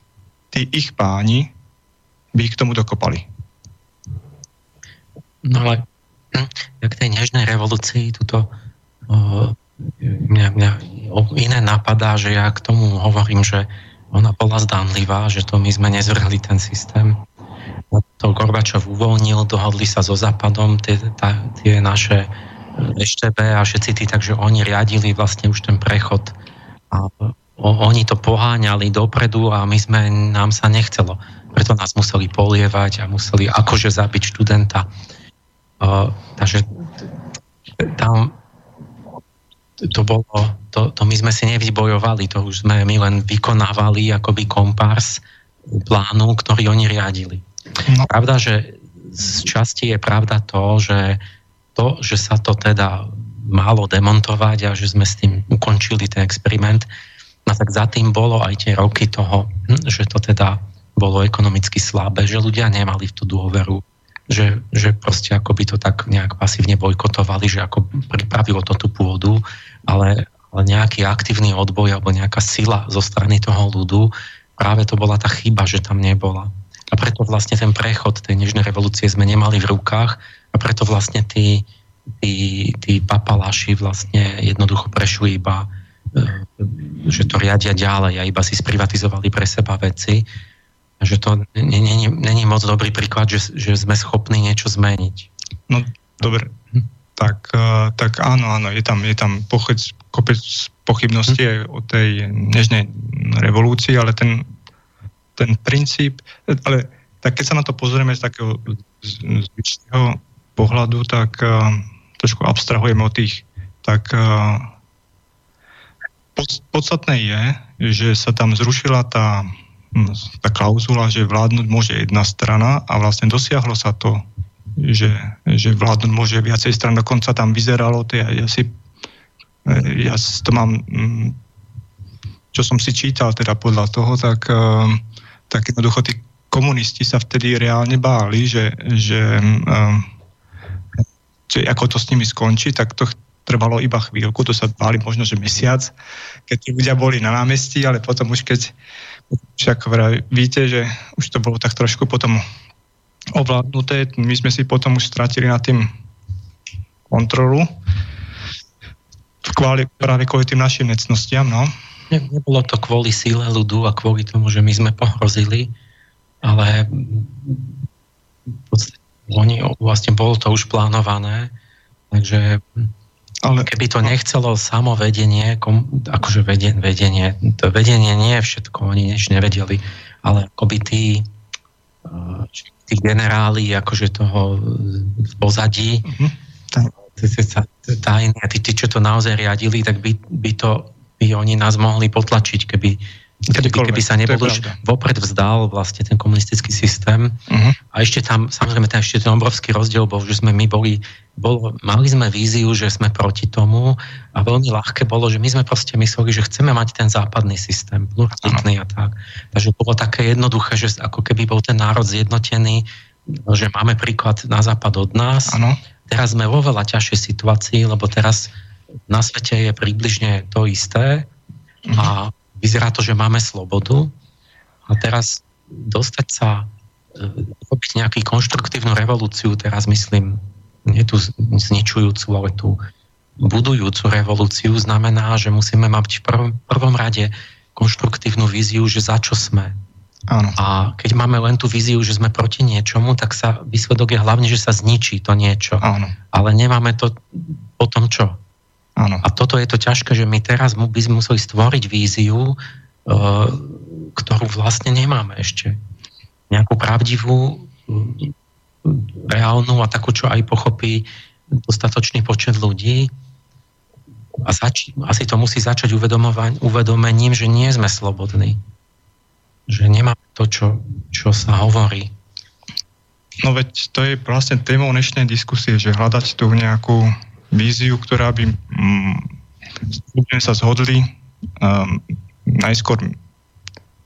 tí ich páni by ich k tomu dokopali. No ale jak tej nežnej revolúcii tuto o, mňa, mňa iné napadá, že ja k tomu hovorím, že ona bola zdánlivá, že to my sme nezvrhli ten systém. To Gorbačov uvoľnil, dohodli sa so Západom, tie, tá, tie naše EŠTB a všetci tí, takže oni riadili vlastne už ten prechod a o, oni to poháňali dopredu a my sme, nám sa nechcelo. Preto nás museli polievať a museli akože zabiť študenta. Uh, takže tam to bolo, to, to my sme si nevybojovali, to už sme my len vykonávali akoby kompárs plánu, ktorý oni riadili. No. Pravda, že z časti je pravda to, že to, že sa to teda málo demontovať a že sme s tým ukončili ten experiment, no tak za tým bolo aj tie roky toho, hm, že to teda bolo ekonomicky slabé, že ľudia nemali v tú dôveru, že, že proste ako by to tak nejak pasívne bojkotovali, že ako pripravilo to tú pôdu, ale, ale nejaký aktívny odboj alebo nejaká sila zo strany toho ľudu, práve to bola tá chyba, že tam nebola. A preto vlastne ten prechod tej nežnej revolúcie sme nemali v rukách a preto vlastne tí, tí, tí papaláši vlastne jednoducho prešli iba, že to riadia ďalej a iba si sprivatizovali pre seba veci. Že to není moc dobrý príklad, že, že sme schopní niečo zmeniť. No, dobre. Hm. Tak, e, tak áno, áno, je tam, je tam pochyd, kopec pochybnosti hm. o tej nežnej revolúcii, ale ten ten princíp, ale tak keď sa na to pozrieme z takého zvyčného pohľadu, tak uh, trošku abstrahujeme od tých, tak uh, pod, podstatné je, že sa tam zrušila tá, tá klauzula, že vládnuť môže jedna strana a vlastne dosiahlo sa to, že, že vládnuť môže viacej stran. Dokonca tam vyzeralo, to ja, ja si ja to mám, čo som si čítal teda podľa toho, tak uh, tak jednoducho tí komunisti sa vtedy reálne báli, že, že, um, že ako to s nimi skončí, tak to trvalo iba chvíľku, to sa báli možno, že mesiac, keď tí ľudia boli na námestí, ale potom už keď však víte, že už to bolo tak trošku potom ovládnuté, my sme si potom už stratili na tým kontrolu kvôli, práve kvôli tým našim necnostiam, no. Ne, nebolo to kvôli síle ľudu a kvôli tomu, že my sme pohrozili, ale v podstate oni, vlastne bolo to už plánované, takže ale... keby to nechcelo samo vedenie, kom, akože vedenie, vedenie, to vedenie nie je všetko, oni nič nevedeli, ale akoby tí, tí generáli akože toho v pozadí, uh-huh. tajní, tí, tí, čo to naozaj riadili, tak by, by to by oni nás mohli potlačiť, keby keby, keby sa nebol už vopred vzdal vlastne ten komunistický systém. Uh-huh. A ešte tam, samozrejme, tam ešte ten obrovský rozdiel bol, že sme my boli, bol, mali sme víziu, že sme proti tomu a veľmi ľahké bolo, že my sme proste mysleli, že chceme mať ten západný systém, pluralitný uh-huh. a tak. Takže bolo také jednoduché, že ako keby bol ten národ zjednotený, že máme príklad na západ od nás. Uh-huh. Teraz sme vo veľa ťažšej situácii, lebo teraz na svete je približne to isté uh-huh. a vyzerá to, že máme slobodu a teraz dostať sa, e, robiť nejakú konštruktívnu revolúciu, teraz myslím, nie tú zničujúcu, ale tú budujúcu revolúciu, znamená, že musíme mať v prvom, prvom rade konštruktívnu víziu, že za čo sme. Áno. A keď máme len tú víziu, že sme proti niečomu, tak sa výsledok je hlavne, že sa zničí to niečo. Áno. Ale nemáme to potom čo? Áno. A toto je to ťažké, že my teraz by sme museli stvoriť víziu, e, ktorú vlastne nemáme ešte. Nejakú pravdivú, reálnu a takú, čo aj pochopí dostatočný počet ľudí. A zač- asi to musí začať uvedomením, že nie sme slobodní. Že nemáme to, čo, čo sa hovorí. No veď to je vlastne témou dnešnej diskusie, že hľadať tu nejakú víziu, ktorá by mm, sa zhodli um, najskôr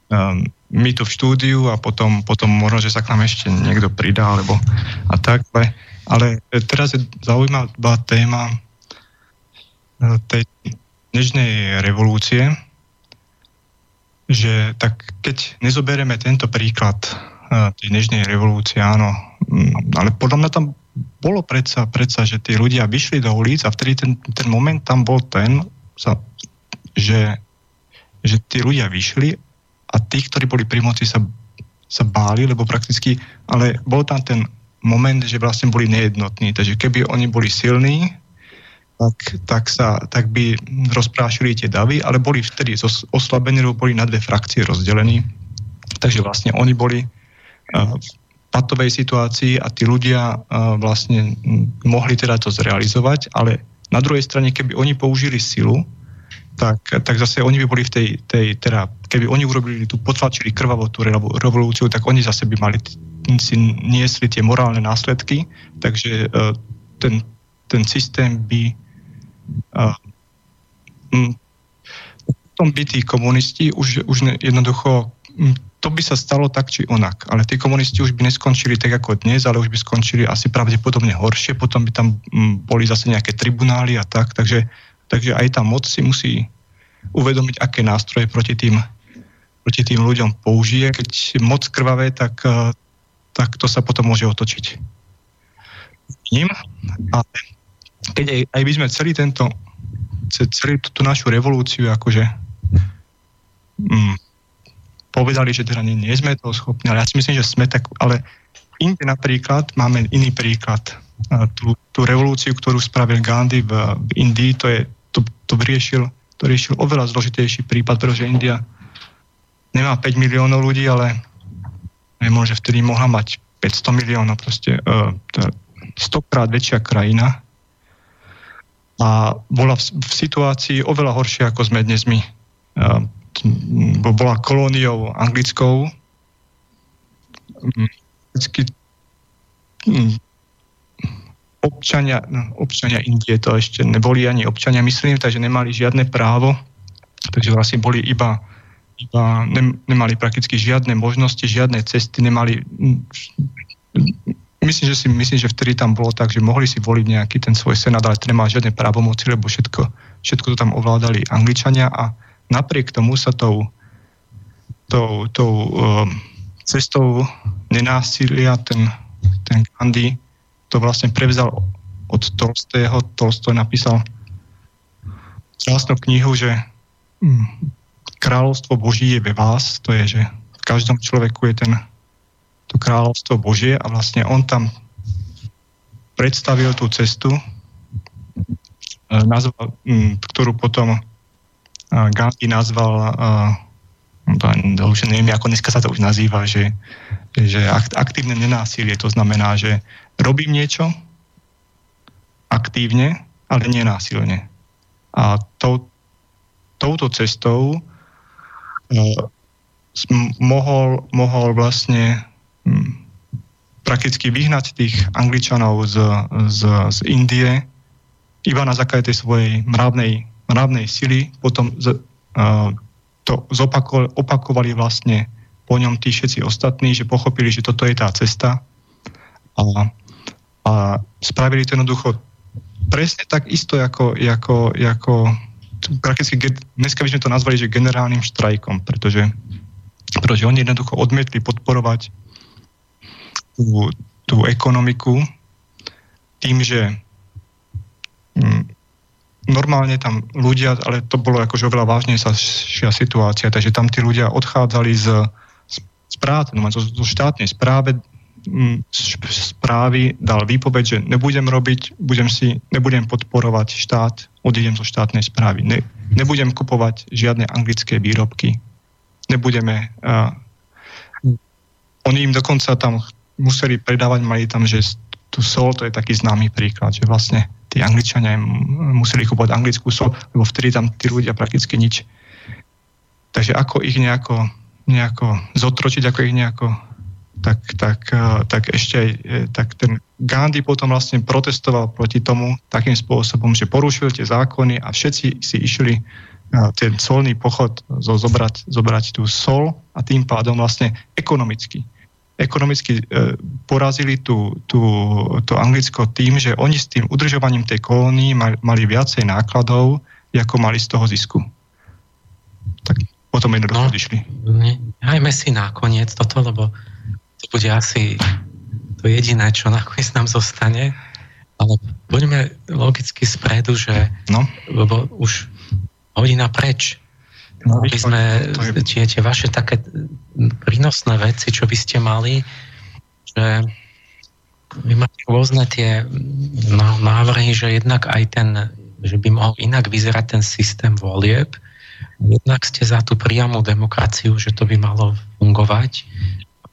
um, my tu v štúdiu a potom, potom možno, že sa k nám ešte niekto pridá, alebo a tak, ale, ale teraz je zaujímavá téma uh, tej dnešnej revolúcie, že tak keď nezoberieme tento príklad uh, tej dnešnej revolúcie, áno, mm, ale podľa mňa tam bolo predsa, predsa, že tí ľudia vyšli do ulic a vtedy ten, ten moment tam bol ten, sa, že, že tí ľudia vyšli a tí, ktorí boli pri moci, sa, sa báli, lebo prakticky, ale bol tam ten moment, že vlastne boli nejednotní. Takže keby oni boli silní, tak, tak, sa, tak by rozprášili tie davy, ale boli vtedy oslabení, lebo boli na dve frakcie rozdelení. Takže vlastne oni boli uh, patovej situácii a tí ľudia vlastne mohli teda to zrealizovať, ale na druhej strane, keby oni použili silu, tak, tak zase oni by boli v tej, tej teda, keby oni urobili tú, potlačili krvavo tú revolúciu, tak oni zase by mali si niesli tie morálne následky, takže uh, ten, ten systém by uh, m, potom by tí komunisti už, už jednoducho to by sa stalo tak či onak. Ale tí komunisti už by neskončili tak ako dnes, ale už by skončili asi pravdepodobne horšie. Potom by tam mm, boli zase nejaké tribunály a tak. Takže, takže aj tá moc si musí uvedomiť, aké nástroje proti tým, proti tým ľuďom použije. Keď moc krvavé, tak, eh, tak to sa potom môže otočiť. Ním. A keď aj, aj by sme celý tento, celý tú našu revolúciu akože mm, povedali, že teda nie, nie sme toho schopní, ale ja si myslím, že sme tak, ale inde napríklad máme iný príklad. Tú, tú revolúciu, ktorú spravil Gandhi v, v Indii, to, je, to, to, riešil, to riešil oveľa zložitejší prípad, pretože India nemá 5 miliónov ľudí, ale nemôže vtedy mohla mať 500 miliónov, proste uh, 100 krát väčšia krajina a bola v, v situácii oveľa horšia, ako sme dnes my. Uh, bola kolóniou anglickou. Vždycky hm, občania, no, občania Indie to ešte neboli ani občania myslím, takže nemali žiadne právo, takže vlastne boli iba, iba ne, nemali prakticky žiadne možnosti, žiadne cesty, nemali hm, myslím, že si myslím, že vtedy tam bolo tak, že mohli si voliť nejaký ten svoj senát, ale to nemá žiadne právomoci, lebo všetko, všetko to tam ovládali Angličania a napriek tomu sa tou, tou, tou um, cestou nenásilia ten, ten Gandhi to vlastne prevzal od Tolstého. Tolstoj napísal krásnu knihu, že hm, kráľovstvo Boží je ve vás, to je, že v každom človeku je ten, to kráľovstvo Božie a vlastne on tam predstavil tú cestu, e, nazval, hm, ktorú potom Gandhi nazval, to už neviem, ako dneska sa to už nazýva, že, že aktívne nenásilie, to znamená, že robím niečo aktívne, ale nenásilne. A to, touto cestou mohol, mohol vlastne prakticky vyhnať tých Angličanov z, z, z Indie iba na základe tej svojej mravnej, mravnej sily. Potom z, uh, to zopako, opakovali vlastne po ňom tí všetci ostatní, že pochopili, že toto je tá cesta a, a spravili to jednoducho presne tak isto, ako, ako, ako prakticky, dneska by sme to nazvali, že generálnym štrajkom, pretože, pretože oni jednoducho odmietli podporovať tú, tú ekonomiku tým, že hm, normálne tam ľudia, ale to bolo akože oveľa vážnejšia situácia, takže tam tí ľudia odchádzali z, z, z práce, no, zo, zo štátnej správe, správy dal výpoveď, že nebudem robiť, budem si, nebudem podporovať štát, odídem zo štátnej správy. Ne, nebudem kupovať žiadne anglické výrobky. Nebudeme... Uh, oni im dokonca tam museli predávať, mali tam, že tu sol, to je taký známy príklad, že vlastne tí Angličania museli kúpovať anglickú sol, lebo vtedy tam tí ľudia prakticky nič. Takže ako ich nejako, nejako zotročiť, ako ich nejako tak, tak, eh, tak ešte aj eh, tak ten Gandhi potom vlastne protestoval proti tomu takým spôsobom, že porušil tie zákony a všetci si išli eh, ten solný pochod zobrať, zobrať tú sol a tým pádom vlastne ekonomicky ekonomicky e, porazili tú, tú, to Anglicko tým, že oni s tým udržovaním tej kolónii mali, viacej nákladov, ako mali z toho zisku. Tak potom jednoducho no, odišli. Nechajme si nakoniec toto, lebo to bude asi to jediné, čo nakoniec nám zostane. Ale poďme logicky spredu, že no. lebo už hodina preč. No, aby sme tie, tie vaše také prínosné veci, čo by ste mali, že vy máte rôzne tie návrhy, že jednak aj ten, že by mohol inak vyzerať ten systém volieb, jednak ste za tú priamú demokraciu, že to by malo fungovať.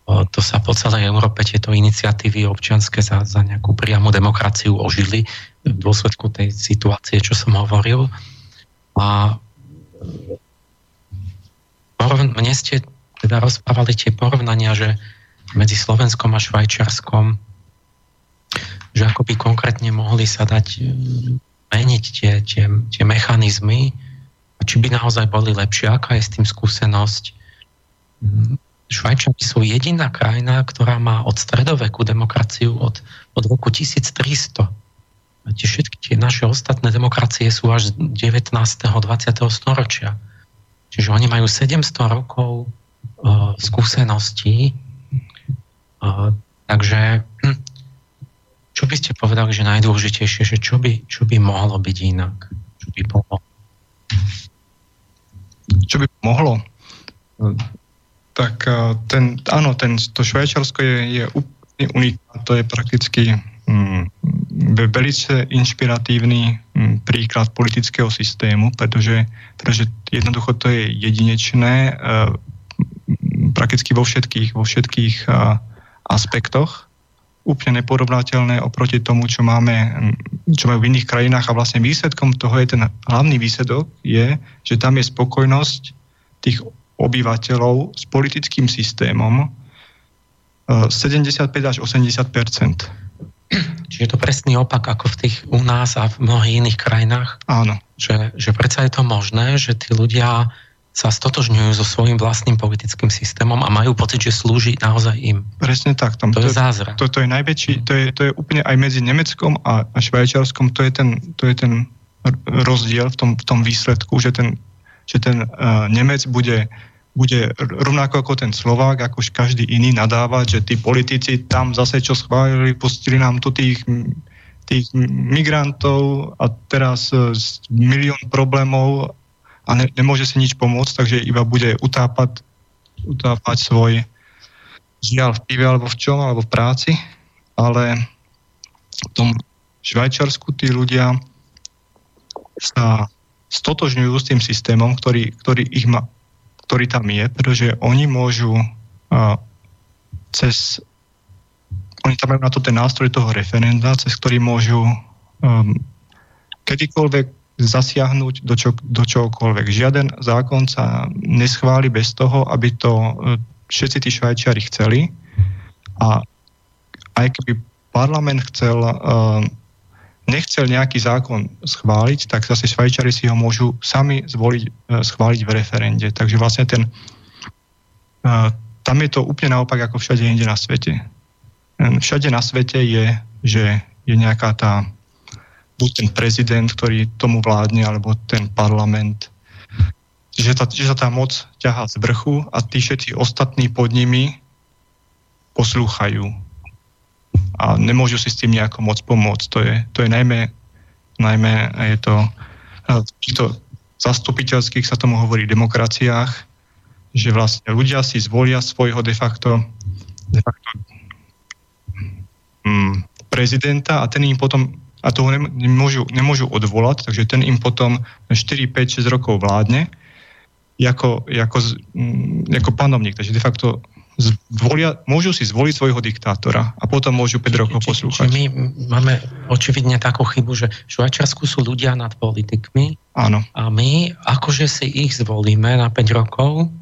To sa po celej Európe tieto iniciatívy občianske za, za nejakú priamu demokraciu ožili v dôsledku tej situácie, čo som hovoril. A mne ste teda rozprávali tie porovnania, že medzi Slovenskom a Švajčiarskom, že ako by konkrétne mohli sa dať e, meniť tie, tie, tie mechanizmy či by naozaj boli lepšie, aká je s tým skúsenosť. Mm, Švajčiari sú jediná krajina, ktorá má od stredoveku demokraciu od, od roku 1300. A tie všetky tie naše ostatné demokracie sú až z 19. 20. storočia. Čiže oni majú 700 rokov uh, skúseností. Uh, takže hm, čo by ste povedali, že najdôležitejšie, že čo by, čo by mohlo byť inak? Čo by mohlo? Čo by mohlo? Tak ten, áno, ten, to Švajčarsko je, je úplne unikátne, to je prakticky hm, velice inšpiratívny mm, príklad politického systému, pretože, pretože jednoducho to je jedinečné eh, prakticky vo všetkých, vo všetkých eh, aspektoch. Úplne neporovnateľné oproti tomu, čo máme, mm, čo majú v iných krajinách. A vlastne výsledkom toho je ten hlavný výsledok je, že tam je spokojnosť tých obyvateľov s politickým systémom 75 eh, až 80 Čiže je to presný opak ako v tých u nás a v mnohých iných krajinách. Áno. Že, že predsa je to možné, že tí ľudia sa stotožňujú so svojím vlastným politickým systémom a majú pocit, že slúži naozaj im. Presne tak. Tam, to, to je zázrak. To, to je najväčší, to je, to je úplne aj medzi Nemeckom a, a Švajčiarskom, to je ten, to je ten rozdiel v tom, v tom výsledku, že ten, že ten uh, Nemec bude bude rovnako ako ten Slovák, ako každý iný nadávať, že tí politici tam zase čo schválili, pustili nám tu tých, tých migrantov a teraz e, milión problémov a ne, nemôže si nič pomôcť, takže iba bude utápať, utápať svoj žiaľ v pive alebo v čom, alebo v práci, ale v tom Švajčarsku tí ľudia sa stotožňujú s tým systémom, ktorý, ktorý ich má, ktorý tam je, pretože oni môžu uh, cez oni tam majú na to ten nástroj toho referenda, cez ktorý môžu um, kedykoľvek zasiahnuť do, čo, do čokoľvek. Žiaden zákon sa neschváli bez toho, aby to e, všetci tí švajčiari chceli. A aj keby parlament chcel, e, nechcel nejaký zákon schváliť, tak zase švajčiari si ho môžu sami zvoliť, e, schváliť v referende. Takže vlastne ten, tam je to úplne naopak ako všade inde na svete. Všade na svete je, že je nejaká tá buď ten prezident, ktorý tomu vládne, alebo ten parlament. Že, tá, že sa tá moc ťahá z vrchu a tí všetci ostatní pod nimi poslúchajú. A nemôžu si s tým nejako moc pomôcť. To je, to je najmä, najmä je to v týchto zastupiteľských sa tomu hovorí demokraciách, že vlastne ľudia si zvolia svojho de facto, de facto mm, prezidenta a ten im potom a toho nemôžu, nemôžu odvolať, takže ten im potom 4, 5, 6 rokov vládne ako, ako, mm, ako panovník. Takže de facto zvolia, môžu si zvoliť svojho diktátora a potom môžu 5 rokov poslúchať. Či, my máme očividne takú chybu, že v Švajčiarsku sú ľudia nad politikmi Áno. a my akože si ich zvolíme na 5 rokov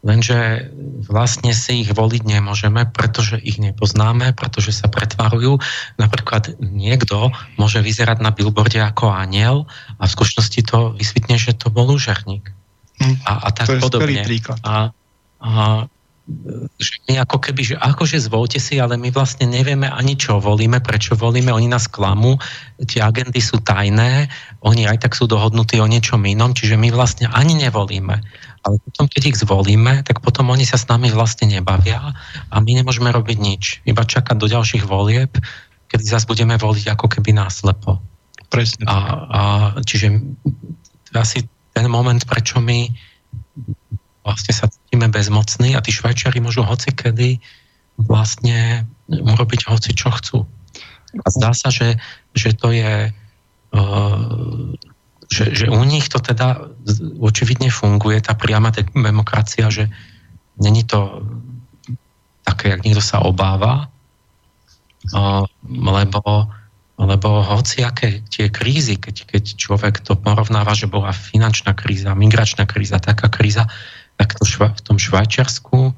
Lenže vlastne si ich voliť nemôžeme, pretože ich nepoznáme, pretože sa pretvarujú. Napríklad niekto môže vyzerať na billboarde ako aniel a v skutočnosti to vysvetne, že to bol úžarník. Hm, a, a tak to je podobne. príklad. A, a že my ako keby, že akože zvolte si, ale my vlastne nevieme ani čo volíme, prečo volíme, oni nás klamú, tie agendy sú tajné, oni aj tak sú dohodnutí o niečom inom, čiže my vlastne ani nevolíme. Ale potom, keď ich zvolíme, tak potom oni sa s nami vlastne nebavia a my nemôžeme robiť nič. Iba čakať do ďalších volieb, kedy zase budeme voliť ako keby náslepo. Presne. A, a, čiže asi ten moment, prečo my vlastne sa cítime bezmocní a tí Švajčiari môžu hoci kedy vlastne urobiť hoci čo chcú. A zdá sa, že, že to je uh, že, že u nich to teda očividne funguje, tá priama demokracia, že není to také, jak niekto sa obáva, lebo, lebo hoci aké tie krízy, keď, keď človek to porovnáva, že bola finančná kríza, migračná kríza, taká kríza, tak to šva, v tom Švajčiarsku,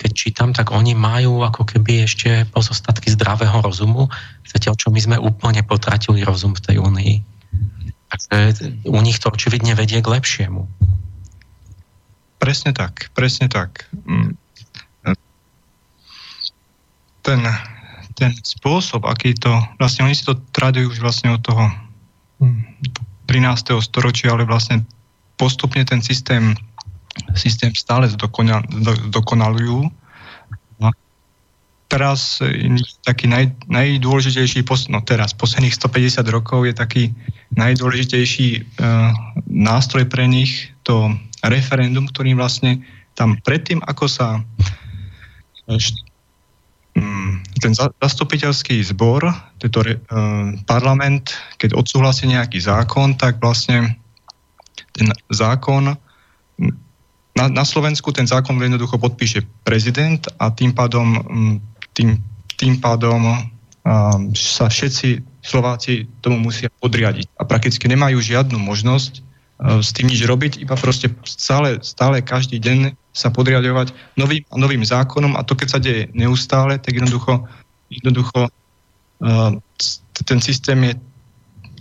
keď čítam, tak oni majú ako keby ešte pozostatky zdravého rozumu, zatiaľ čo my sme úplne potratili rozum v tej únii. Takže u nich to očividne vedie k lepšiemu. Presne tak, presne tak. Mm. Ten, ten spôsob, aký to, vlastne oni si to tradujú už vlastne od toho 13. storočia, ale vlastne postupne ten systém, systém stále zdokonalujú teraz e, taký naj, najdôležitejší, no teraz, posledných 150 rokov je taký najdôležitejší uh, nástroj pre nich to referendum, ktorým vlastne tam predtým, ako sa um, ten zastupiteľský zbor, tento uh, parlament, keď odsúhlasí nejaký zákon, tak vlastne ten zákon na, na Slovensku ten zákon jednoducho podpíše prezident a tým pádom um, tým, tým pádom um, sa všetci Slováci tomu musia podriadiť. A prakticky nemajú žiadnu možnosť uh, s tým nič robiť, iba proste stále, stále každý deň sa podriadovať novým novým zákonom a to, keď sa deje neustále, tak jednoducho, jednoducho uh, ten systém je,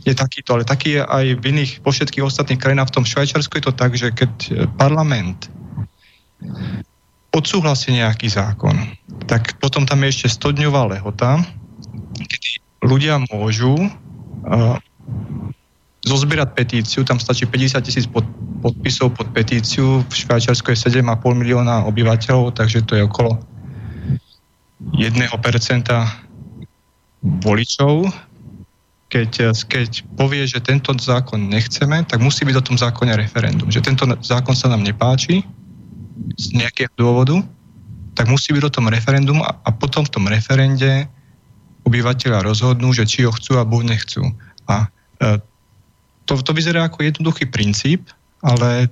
je takýto, ale taký je aj v iných, po všetkých ostatných krajinách. V tom Švajčarsku je to tak, že keď parlament odsúhlasí nejaký zákon, tak potom tam je ešte 100-dňová lehota, kedy ľudia môžu uh, zozbierať petíciu, tam stačí 50 tisíc pod, podpisov pod petíciu, v Švajčiarsku je 7,5 milióna obyvateľov, takže to je okolo 1% voličov. Keď, keď povie, že tento zákon nechceme, tak musí byť o tom zákone referendum. Že tento zákon sa nám nepáči, z nejakého dôvodu, tak musí byť o tom referendum a, a potom v tom referende obyvateľia rozhodnú, že či ho chcú alebo nechcú. A e, to, to vyzerá ako jednoduchý princíp, ale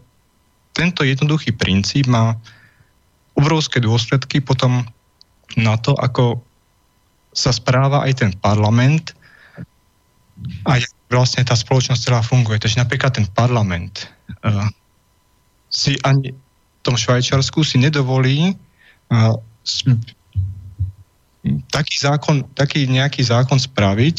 tento jednoduchý princíp má obrovské dôsledky potom na to, ako sa správa aj ten parlament a vlastne tá spoločnosť celá funguje. Takže napríklad ten parlament uh, si ani v tom Švajčarsku si nedovolí uh, taký, zákon, taký nejaký zákon spraviť,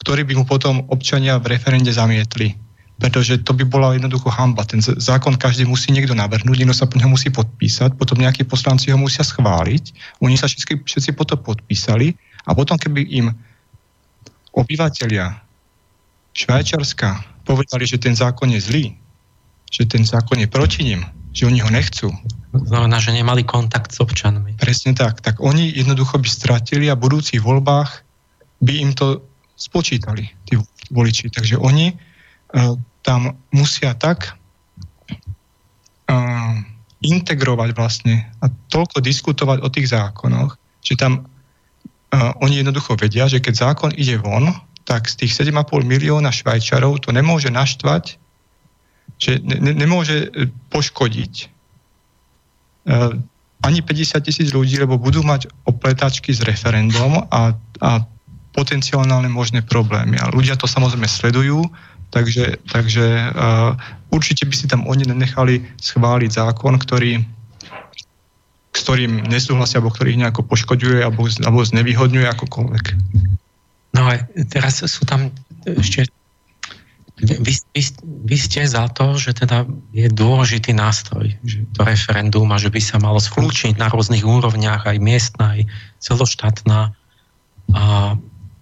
ktorý by mu potom občania v referende zamietli. Pretože to by bola jednoducho hamba. Ten zákon každý musí niekto navrhnúť, niekto sa po neho musí podpísať, potom nejakí poslanci ho musia schváliť, oni sa všetci, všetci potom podpísali a potom keby im obyvateľia Švajčarska povedali, že ten zákon je zlý, že ten zákon je proti ním, že oni ho nechcú. Znamená, že nemali kontakt s občanmi. Presne tak. Tak oni jednoducho by stratili a v budúcich voľbách by im to spočítali, tí voliči. Takže oni uh, tam musia tak uh, integrovať vlastne a toľko diskutovať o tých zákonoch, že tam uh, oni jednoducho vedia, že keď zákon ide von, tak z tých 7,5 milióna Švajčarov to nemôže naštvať, že ne, nemôže e, poškodiť uh, ani 50 tisíc ľudí, lebo budú mať opletačky s referendum a, a potenciálne možné problémy. A ľudia to samozrejme sledujú, takže, takže uh, určite by si tam oni nenechali schváliť zákon, ktorý s ktorým nesúhlasia, alebo ktorý ich nejako poškoďuje, alebo, alebo znevýhodňuje akokoľvek. No a teraz sú tam ešte vy, vy, vy ste za to, že teda je dôležitý nástroj, že to referendum a že by sa malo skľúčiť na rôznych úrovniach, aj miestna, aj celoštátna. A,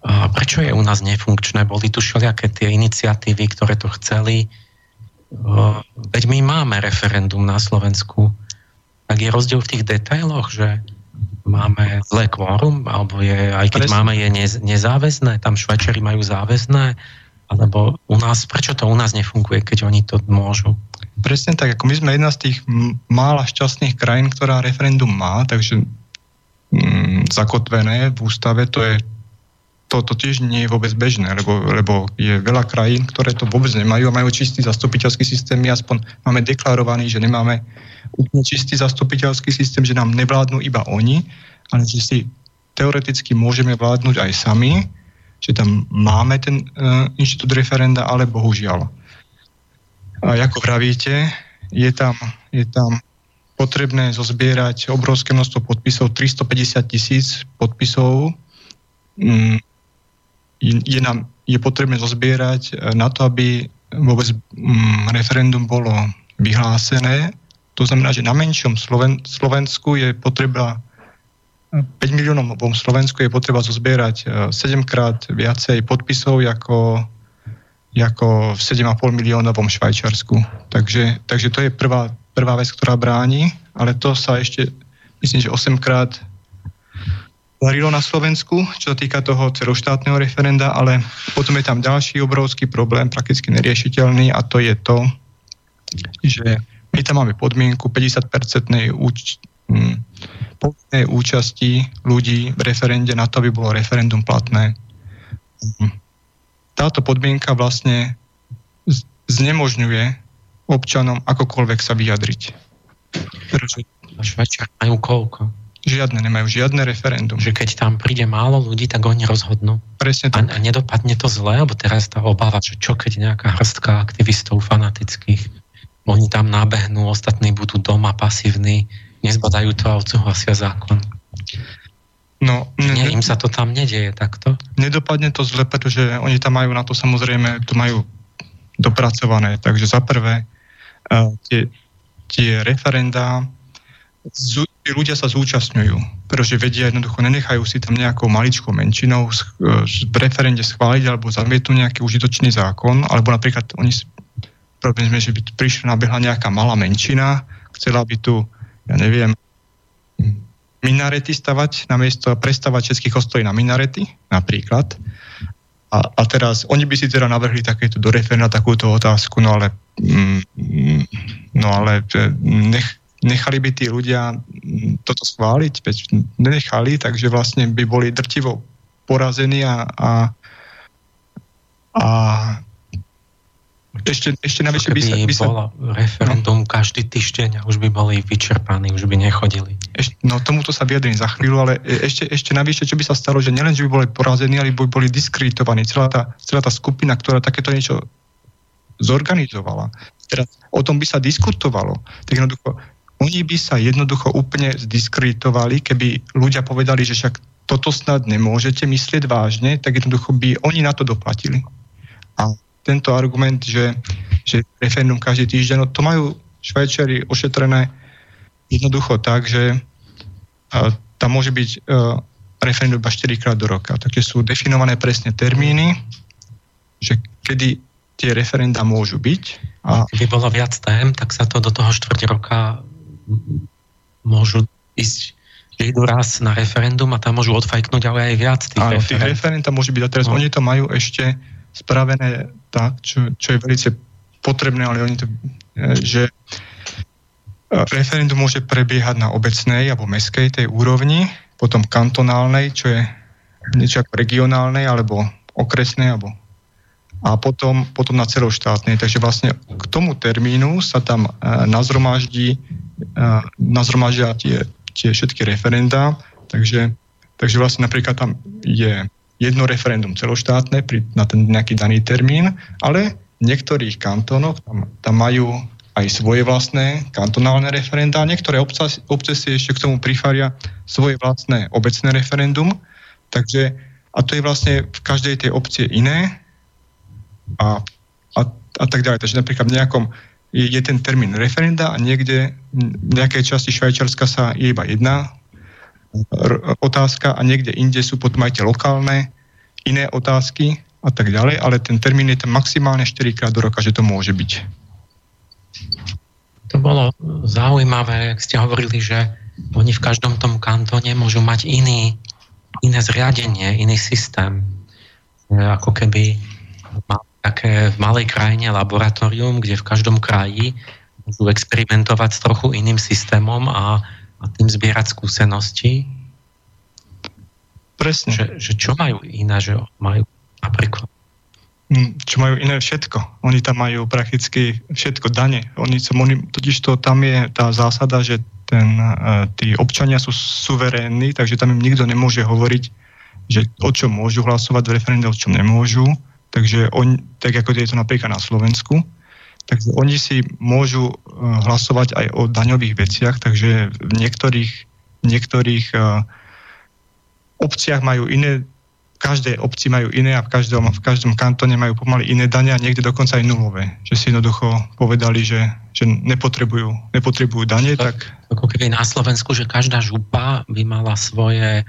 a prečo je u nás nefunkčné? Boli tu všelijaké tie iniciatívy, ktoré to chceli. Veď my máme referendum na Slovensku. Tak je rozdiel v tých detailoch, že máme zlé kvórum, alebo je, aj keď Presne. máme, je nez, nezáväzné, tam Švajčari majú záväzné, alebo u nás, prečo to u nás nefunguje, keď oni to môžu? Presne tak, ako my sme jedna z tých mála šťastných krajín, ktorá referendum má, takže mm, zakotvené v ústave, to je to, to tiež nie je vôbec bežné, lebo, lebo je veľa krajín, ktoré to vôbec nemajú a majú čistý zastupiteľský systém. My aspoň máme deklarovaný, že nemáme úplne čistý zastupiteľský systém, že nám nevládnu iba oni, ale že si teoreticky môžeme vládnuť aj sami, že tam máme ten uh, inštitút referenda, ale bohužiaľ. A ako pravíte, je tam, je tam potrebné zozbierať obrovské množstvo podpisov, 350 tisíc podpisov. Mm, je, nám, je potrebné zozbierať e, na to, aby vôbec mm, referendum bolo vyhlásené. To znamená, že na menšom Sloven, Slovensku je potreba 5 e, miliónov v Slovensku je potreba zozbierať 7 e, krát viacej podpisov ako, ako v 7,5 miliónovom Švajčarsku. Takže, takže to je prvá, prvá vec, ktorá bráni, ale to sa ešte, myslím, že 8 krát darilo na Slovensku, čo sa týka toho celoštátneho referenda, ale potom je tam ďalší obrovský problém, prakticky neriešiteľný a to je to, že my tam máme podmienku 50-percentnej úč- hm, účasti ľudí v referende na to, aby bolo referendum platné. Táto podmienka vlastne znemožňuje občanom akokoľvek sa vyjadriť. Pretože majú koľko? Žiadne, nemajú žiadne referendum. Že keď tam príde málo ľudí, tak oni rozhodnú. Presne tak. A, a nedopadne to zle, lebo teraz tá obava, že čo keď nejaká hrstka aktivistov fanatických, oni tam nabehnú, ostatní budú doma pasívni, nezbadajú to a odsúhlasia zákon. No, nie, im sa to tam nedieje takto? Nedopadne to zle, pretože oni tam majú na to samozrejme, to majú dopracované. Takže za prvé, uh, tie, tie referendá tí ľudia sa zúčastňujú, pretože vedia jednoducho, nenechajú si tam nejakou maličkou menšinou v referende schváliť alebo zamietnúť nejaký užitočný zákon, alebo napríklad oni sme, že by prišla, nabehla nejaká malá menšina, chcela by tu, ja neviem, minarety stavať, namiesto prestavať všetkých kostolí na minarety, napríklad. A, a teraz, oni by si teda navrhli takéto do referenda takúto otázku, no ale, mm, mm no ale e, nech, nechali by tí ľudia toto schváliť, veď nenechali, takže vlastne by boli drtivo porazení a, a, a ešte, ešte navyše by sa... By sa... bolo referendum no. každý týždeň a už by boli vyčerpaní, už by nechodili. Eš, no tomuto sa vyjadrím za chvíľu, ale ešte, ešte navyše, čo by sa stalo, že nielen, že by boli porazení, ale by boli diskreditovaní. Celá tá, celá tá skupina, ktorá takéto niečo zorganizovala. Teraz o tom by sa diskutovalo. Tak jednoducho, oni by sa jednoducho úplne zdiskreditovali, keby ľudia povedali, že však toto snad nemôžete myslieť vážne, tak jednoducho by oni na to doplatili. A tento argument, že, že referendum každý týždeň, no to majú Švajčiari ošetrené jednoducho tak, že a, tam môže byť a, referendum iba 4 krát do roka. Takže sú definované presne termíny, že kedy tie referenda môžu byť. A... Keby bolo viac tém, tak sa to do toho štvrť roka môžu ísť že idú raz na referendum a tam môžu odfajknúť ale aj viac tých Áno, referend. tých referenda môže byť a teraz no. oni to majú ešte spravené tak, čo, čo je veľmi potrebné, ale oni to, e, že e, referendum môže prebiehať na obecnej alebo meskej tej úrovni, potom kantonálnej, čo je niečo ako regionálnej alebo okresnej alebo a potom, potom na celoštátnej. Takže vlastne k tomu termínu sa tam e, nazromaždí, nazromaždia tie, tie všetky referenda, takže, takže vlastne napríklad tam je jedno referendum celoštátne pri, na ten nejaký daný termín, ale v niektorých kantónoch tam, tam majú aj svoje vlastné kantonálne referenda, niektoré obce, si ešte k tomu prifaria svoje vlastné obecné referendum, takže a to je vlastne v každej tej obci iné a, a, a tak ďalej. Takže napríklad v nejakom je, ten termín referenda a niekde v nejakej časti Švajčiarska sa je iba jedna otázka a niekde inde sú potom aj tie lokálne iné otázky a tak ďalej, ale ten termín je tam maximálne 4 krát do roka, že to môže byť. To bolo zaujímavé, ak ste hovorili, že oni v každom tom kantone môžu mať iný, iné zriadenie, iný systém. Ako keby mal také v malej krajine laboratórium, kde v každom kraji môžu experimentovať s trochu iným systémom a a tým zbierať skúsenosti. Presne. Že, že čo majú iné, že majú napríklad hm, čo majú iné všetko. Oni tam majú prakticky všetko dane. Oni oni, totiž to tam je tá zásada, že ten, uh, tí občania sú suverénni, takže tam im nikto nemôže hovoriť, že o čom môžu hlasovať v referende, o čom nemôžu. Takže on, tak ako je to napríklad na Slovensku, Takže oni si môžu e, hlasovať aj o daňových veciach, takže v niektorých, niektorých uh, obciach majú iné, v každej obci majú iné a v každom, v každom kantone majú pomaly iné dania a niekde dokonca aj nulové. Že si jednoducho povedali, že, že nepotrebujú, nepotrebujú dane, tak... Ako keby na Slovensku, že každá župa by mala svoje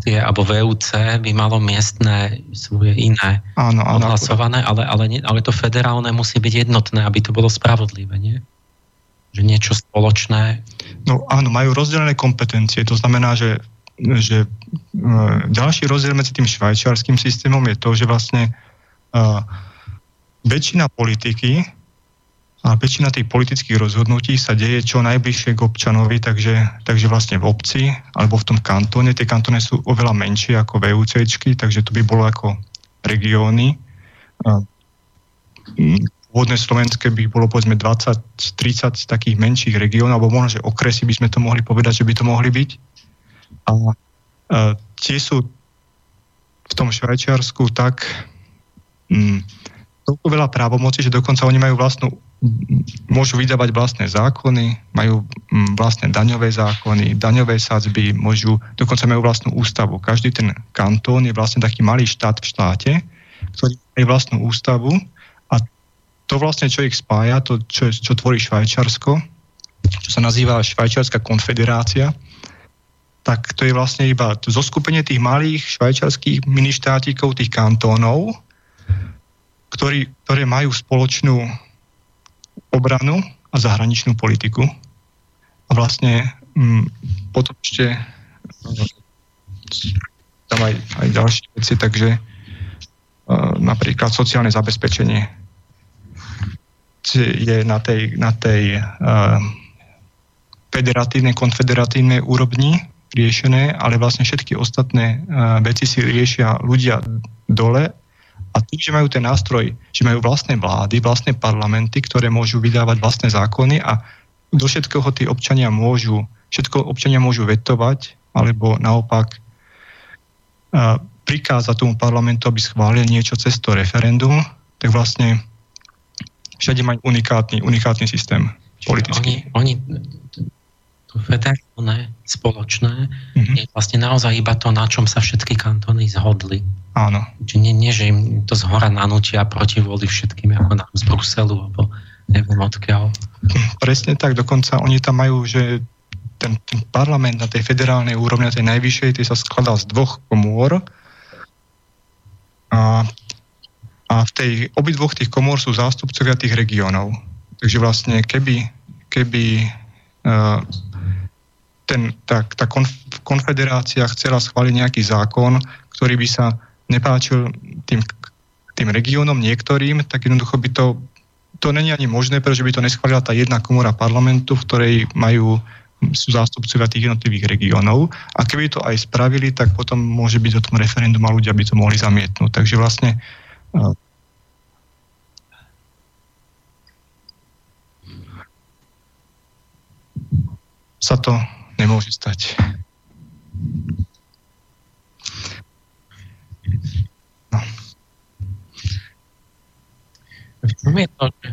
tie, alebo VUC by malo miestne svoje iné áno, áno, odhlasované, ale, ale, nie, ale to federálne musí byť jednotné, aby to bolo spravodlivé, nie? Že niečo spoločné. No áno, majú rozdelené kompetencie, to znamená, že, že uh, ďalší rozdiel medzi tým švajčiarským systémom je to, že vlastne uh, väčšina politiky a väčšina tých politických rozhodnutí sa deje čo najbližšie k občanovi, takže, takže vlastne v obci alebo v tom kantóne. Tie kantóny sú oveľa menšie ako VUCčky, takže to by bolo ako regióny. Pôvodné slovenské by bolo povedzme 20-30 takých menších regiónov, alebo možno, že okresy by sme to mohli povedať, že by to mohli byť. A, a tie sú v tom Švajčiarsku tak mm, toľko veľa právomocí, že dokonca oni majú vlastnú môžu vydávať vlastné zákony, majú mm, vlastné daňové zákony, daňové sadzby, môžu, dokonca majú vlastnú ústavu. Každý ten kantón je vlastne taký malý štát v štáte, ktorý má vlastnú ústavu a to vlastne, čo ich spája, to, čo, čo tvorí Švajčarsko, čo sa nazýva Švajčiarska konfederácia, tak to je vlastne iba zoskupenie tých malých švajčarských ministátikov, tých kantónov, ktorí, ktoré majú spoločnú obranu a zahraničnú politiku. A vlastne m, mm, potom ešte tam aj, aj ďalšie veci, takže uh, napríklad sociálne zabezpečenie je na tej, na tej uh, federatívnej, konfederatívnej úrovni riešené, ale vlastne všetky ostatné uh, veci si riešia ľudia dole A tým, že majú ten nástroj, že majú vlastné vlády, vlastné parlamenty, ktoré môžu vydávať vlastné zákony a do všetkého tí občania môžu, všetko občania môžu vetovať, alebo naopak prikázať tomu parlamentu, aby schválil niečo cez to referendum, tak vlastne všade majú unikátny, unikátny systém politický. Oni, oni federálne, spoločné, mm-hmm. je vlastne naozaj iba to, na čom sa všetky kantóny zhodli. Áno. Čiže nie, nie, že im to zhora nanútia proti voli všetkým, ako nám z Bruselu, alebo neviem odkiaľ. Presne tak, dokonca oni tam majú, že ten, ten parlament na tej federálnej úrovni, na tej najvyššej, tie sa skladá z dvoch komôr. A, a v tej, obidvoch tých komôr sú zástupcovia tých regiónov. Takže vlastne keby, keby uh, ten, tá, tá konf, konfederácia chcela schváliť nejaký zákon, ktorý by sa nepáčil tým, tým regiónom niektorým, tak jednoducho by to, to není ani možné, pretože by to neschválila tá jedna komora parlamentu, v ktorej majú sú zástupcovia tých jednotlivých regiónov a keby to aj spravili, tak potom môže byť o tom referendum a ľudia by to mohli zamietnúť. Takže vlastne sa to nemôže stať. No. V čom je to, že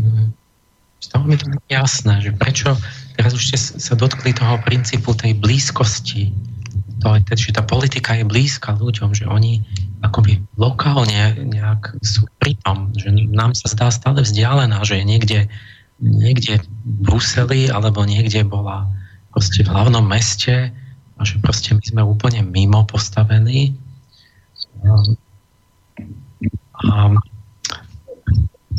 mm, stalo mi to jasné, že prečo teraz už ste sa dotkli toho princípu tej blízkosti, to, že tá politika je blízka ľuďom, že oni akoby lokálne nejak sú pri tom, že nám sa zdá stále vzdialená, že je niekde, niekde v Bruseli alebo niekde bola proste v hlavnom meste a že proste my sme úplne mimo postavení. A,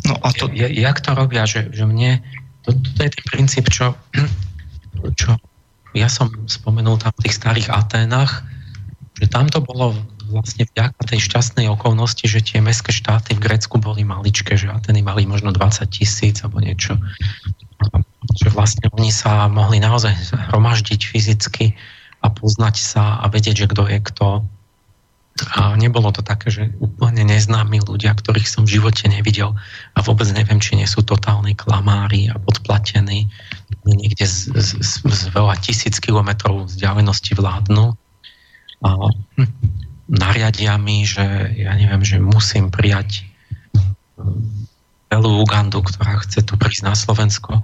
no a to... Ja, jak to robia, že, že mne, to, to je ten princíp, čo, čo ja som spomenul tam v tých starých Aténach, že tam to bolo vlastne vďaka tej šťastnej okolnosti, že tie mestské štáty v Grécku boli maličké, že Ateny mali možno 20 tisíc alebo niečo že vlastne oni sa mohli naozaj hromaždiť fyzicky a poznať sa a vedieť, že kto je kto. A nebolo to také, že úplne neznámi ľudia, ktorých som v živote nevidel a vôbec neviem, či nie sú totálni klamári a podplatení niekde z, z, z, z veľa tisíc kilometrov vzdialenosti vládnu a nariadia mi, že ja neviem, že musím prijať celú Ugandu, ktorá chce tu prísť na Slovensko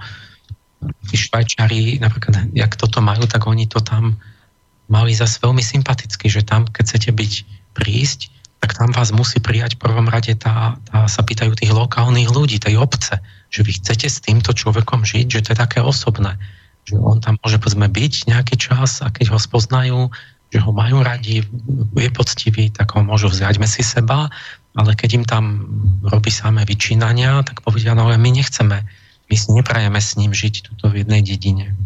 tí Švajčari, napríklad, jak toto majú, tak oni to tam mali zase veľmi sympaticky, že tam, keď chcete byť prísť, tak tam vás musí prijať v prvom rade tá, tá, sa pýtajú tých lokálnych ľudí, tej obce, že vy chcete s týmto človekom žiť, že to je také osobné, že on tam môže povedzme byť nejaký čas a keď ho spoznajú, že ho majú radi, je poctivý, tak ho môžu vziať si seba, ale keď im tam robí samé vyčínania, tak povedia, no ale my nechceme my si neprajeme s ním žiť tuto v jednej dedine.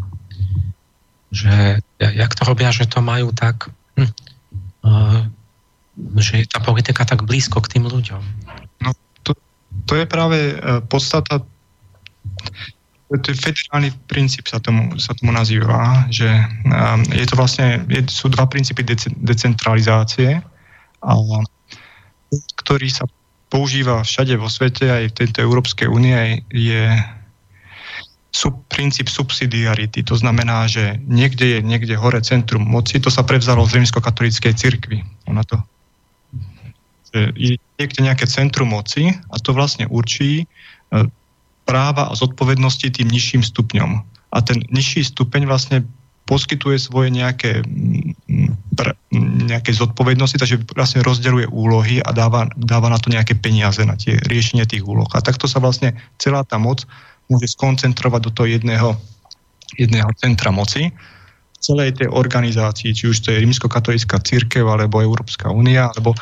Že, jak to robia, že to majú tak, hm, že je tá politika tak blízko k tým ľuďom. No, to, to je práve uh, podstata to je federálny princíp sa tomu, sa tomu nazýva, že um, je to vlastne, je, sú dva princípy dece, decentralizácie, a, ktorý sa používa všade vo svete, aj v tejto Európskej únie, je sub, princíp subsidiarity. To znamená, že niekde je niekde hore centrum moci, to sa prevzalo z rímskokatolíckej cirkvi. Ona to že je niekde nejaké centrum moci a to vlastne určí e, práva a zodpovednosti tým nižším stupňom. A ten nižší stupeň vlastne poskytuje svoje nejaké, nejaké zodpovednosti, takže vlastne rozdeľuje úlohy a dáva, dáva na to nejaké peniaze, na tie riešenie tých úloh. A takto sa vlastne celá tá moc môže skoncentrovať do toho jedného, jedného centra moci celej tej organizácii, či už to je rímskokatolická církev, alebo Európska únia, alebo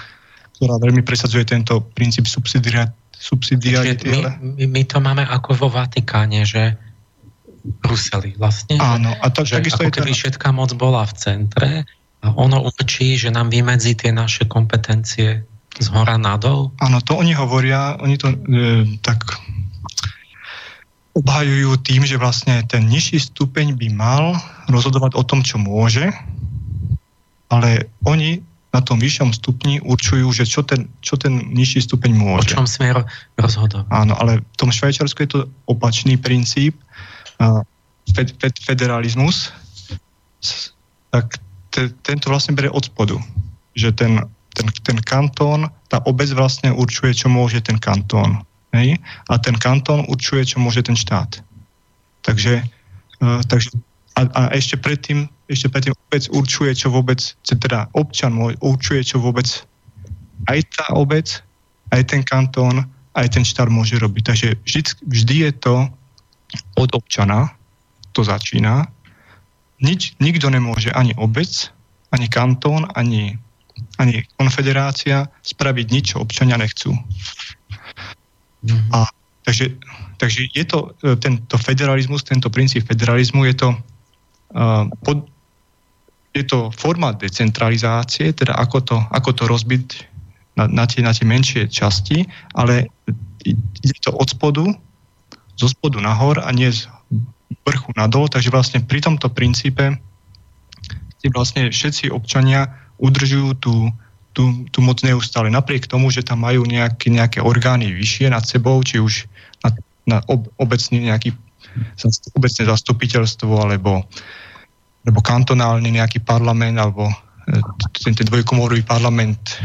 ktorá veľmi presadzuje tento princíp subsidiarity. My, my, my to máme ako vo Vatikáne, že Bruseli vlastne. Áno, a to, že takisto ako je keby všetká moc bola v centre a ono určí, že nám vymedzí tie naše kompetencie z hora nadol. Áno, to oni hovoria, oni to e, tak obhajujú tým, že vlastne ten nižší stupeň by mal rozhodovať o tom, čo môže, ale oni na tom vyššom stupni určujú, že čo ten, čo ten nižší stupeň môže. O čom sme rozhodovali. Áno, ale v tom Švajčiarsku je to opačný princíp, fed, fed, federalizmus, tak te, tento vlastne bere od spodu. Že ten, ten, ten kantón, tá obec vlastne určuje, čo môže ten kantón. Hej? A ten kantón určuje, čo môže ten štát. Takže, uh, takže a, a ešte predtým ešte predtým obec určuje, čo vôbec, teda občan môj určuje, čo vôbec aj tá obec, aj ten kantón, aj ten štát môže robiť. Takže vždy, vždy je to od občana, to začína. Nič, nikto nemôže, ani obec, ani kantón, ani, ani konfederácia spraviť nič, čo občania nechcú. Mm-hmm. A, takže, takže je to e, tento federalizmus, tento princíp federalizmu, je to uh, pod, je to forma decentralizácie, teda ako to, ako to rozbiť na, na, tie, na tie menšie časti, ale ide to od spodu, zo spodu nahor a nie z vrchu nadol, takže vlastne pri tomto princípe vlastne všetci občania udržujú tú, tú, tú moc neustále. Napriek tomu, že tam majú nejaké, nejaké orgány vyššie nad sebou, či už na, na ob, obecný nejaký obecné zastupiteľstvo alebo alebo kantonálny nejaký parlament, alebo e, ten, ten dvojkomorový parlament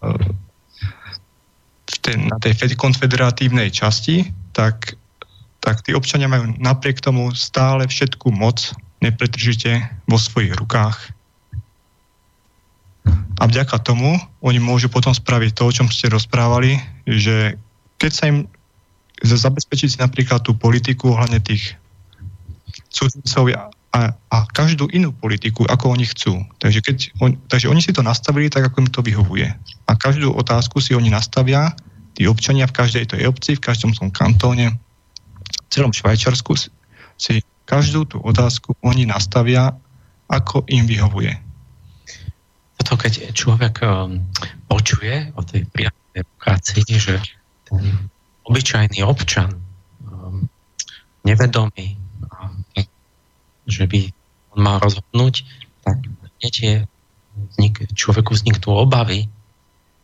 e, ten, na tej konfederatívnej časti, tak, tak tí občania majú napriek tomu stále všetku moc nepretržite vo svojich rukách. A vďaka tomu oni môžu potom spraviť to, o čom ste rozprávali, že keď sa im zabezpečiť napríklad tú politiku ohľadne tých cudzincov a, a každú inú politiku, ako oni chcú. Takže, keď on, takže oni si to nastavili tak, ako im to vyhovuje. A každú otázku si oni nastavia, tí občania v každej tej obci, v každom tom kantóne, v celom Švajčarsku si každú tú otázku oni nastavia, ako im vyhovuje. Toto, keď človek um, počuje o tej priamej demokracii, že ten obyčajný občan, um, nevedomý, že by on mal rozhodnúť, tak vznik, človeku vzniknú obavy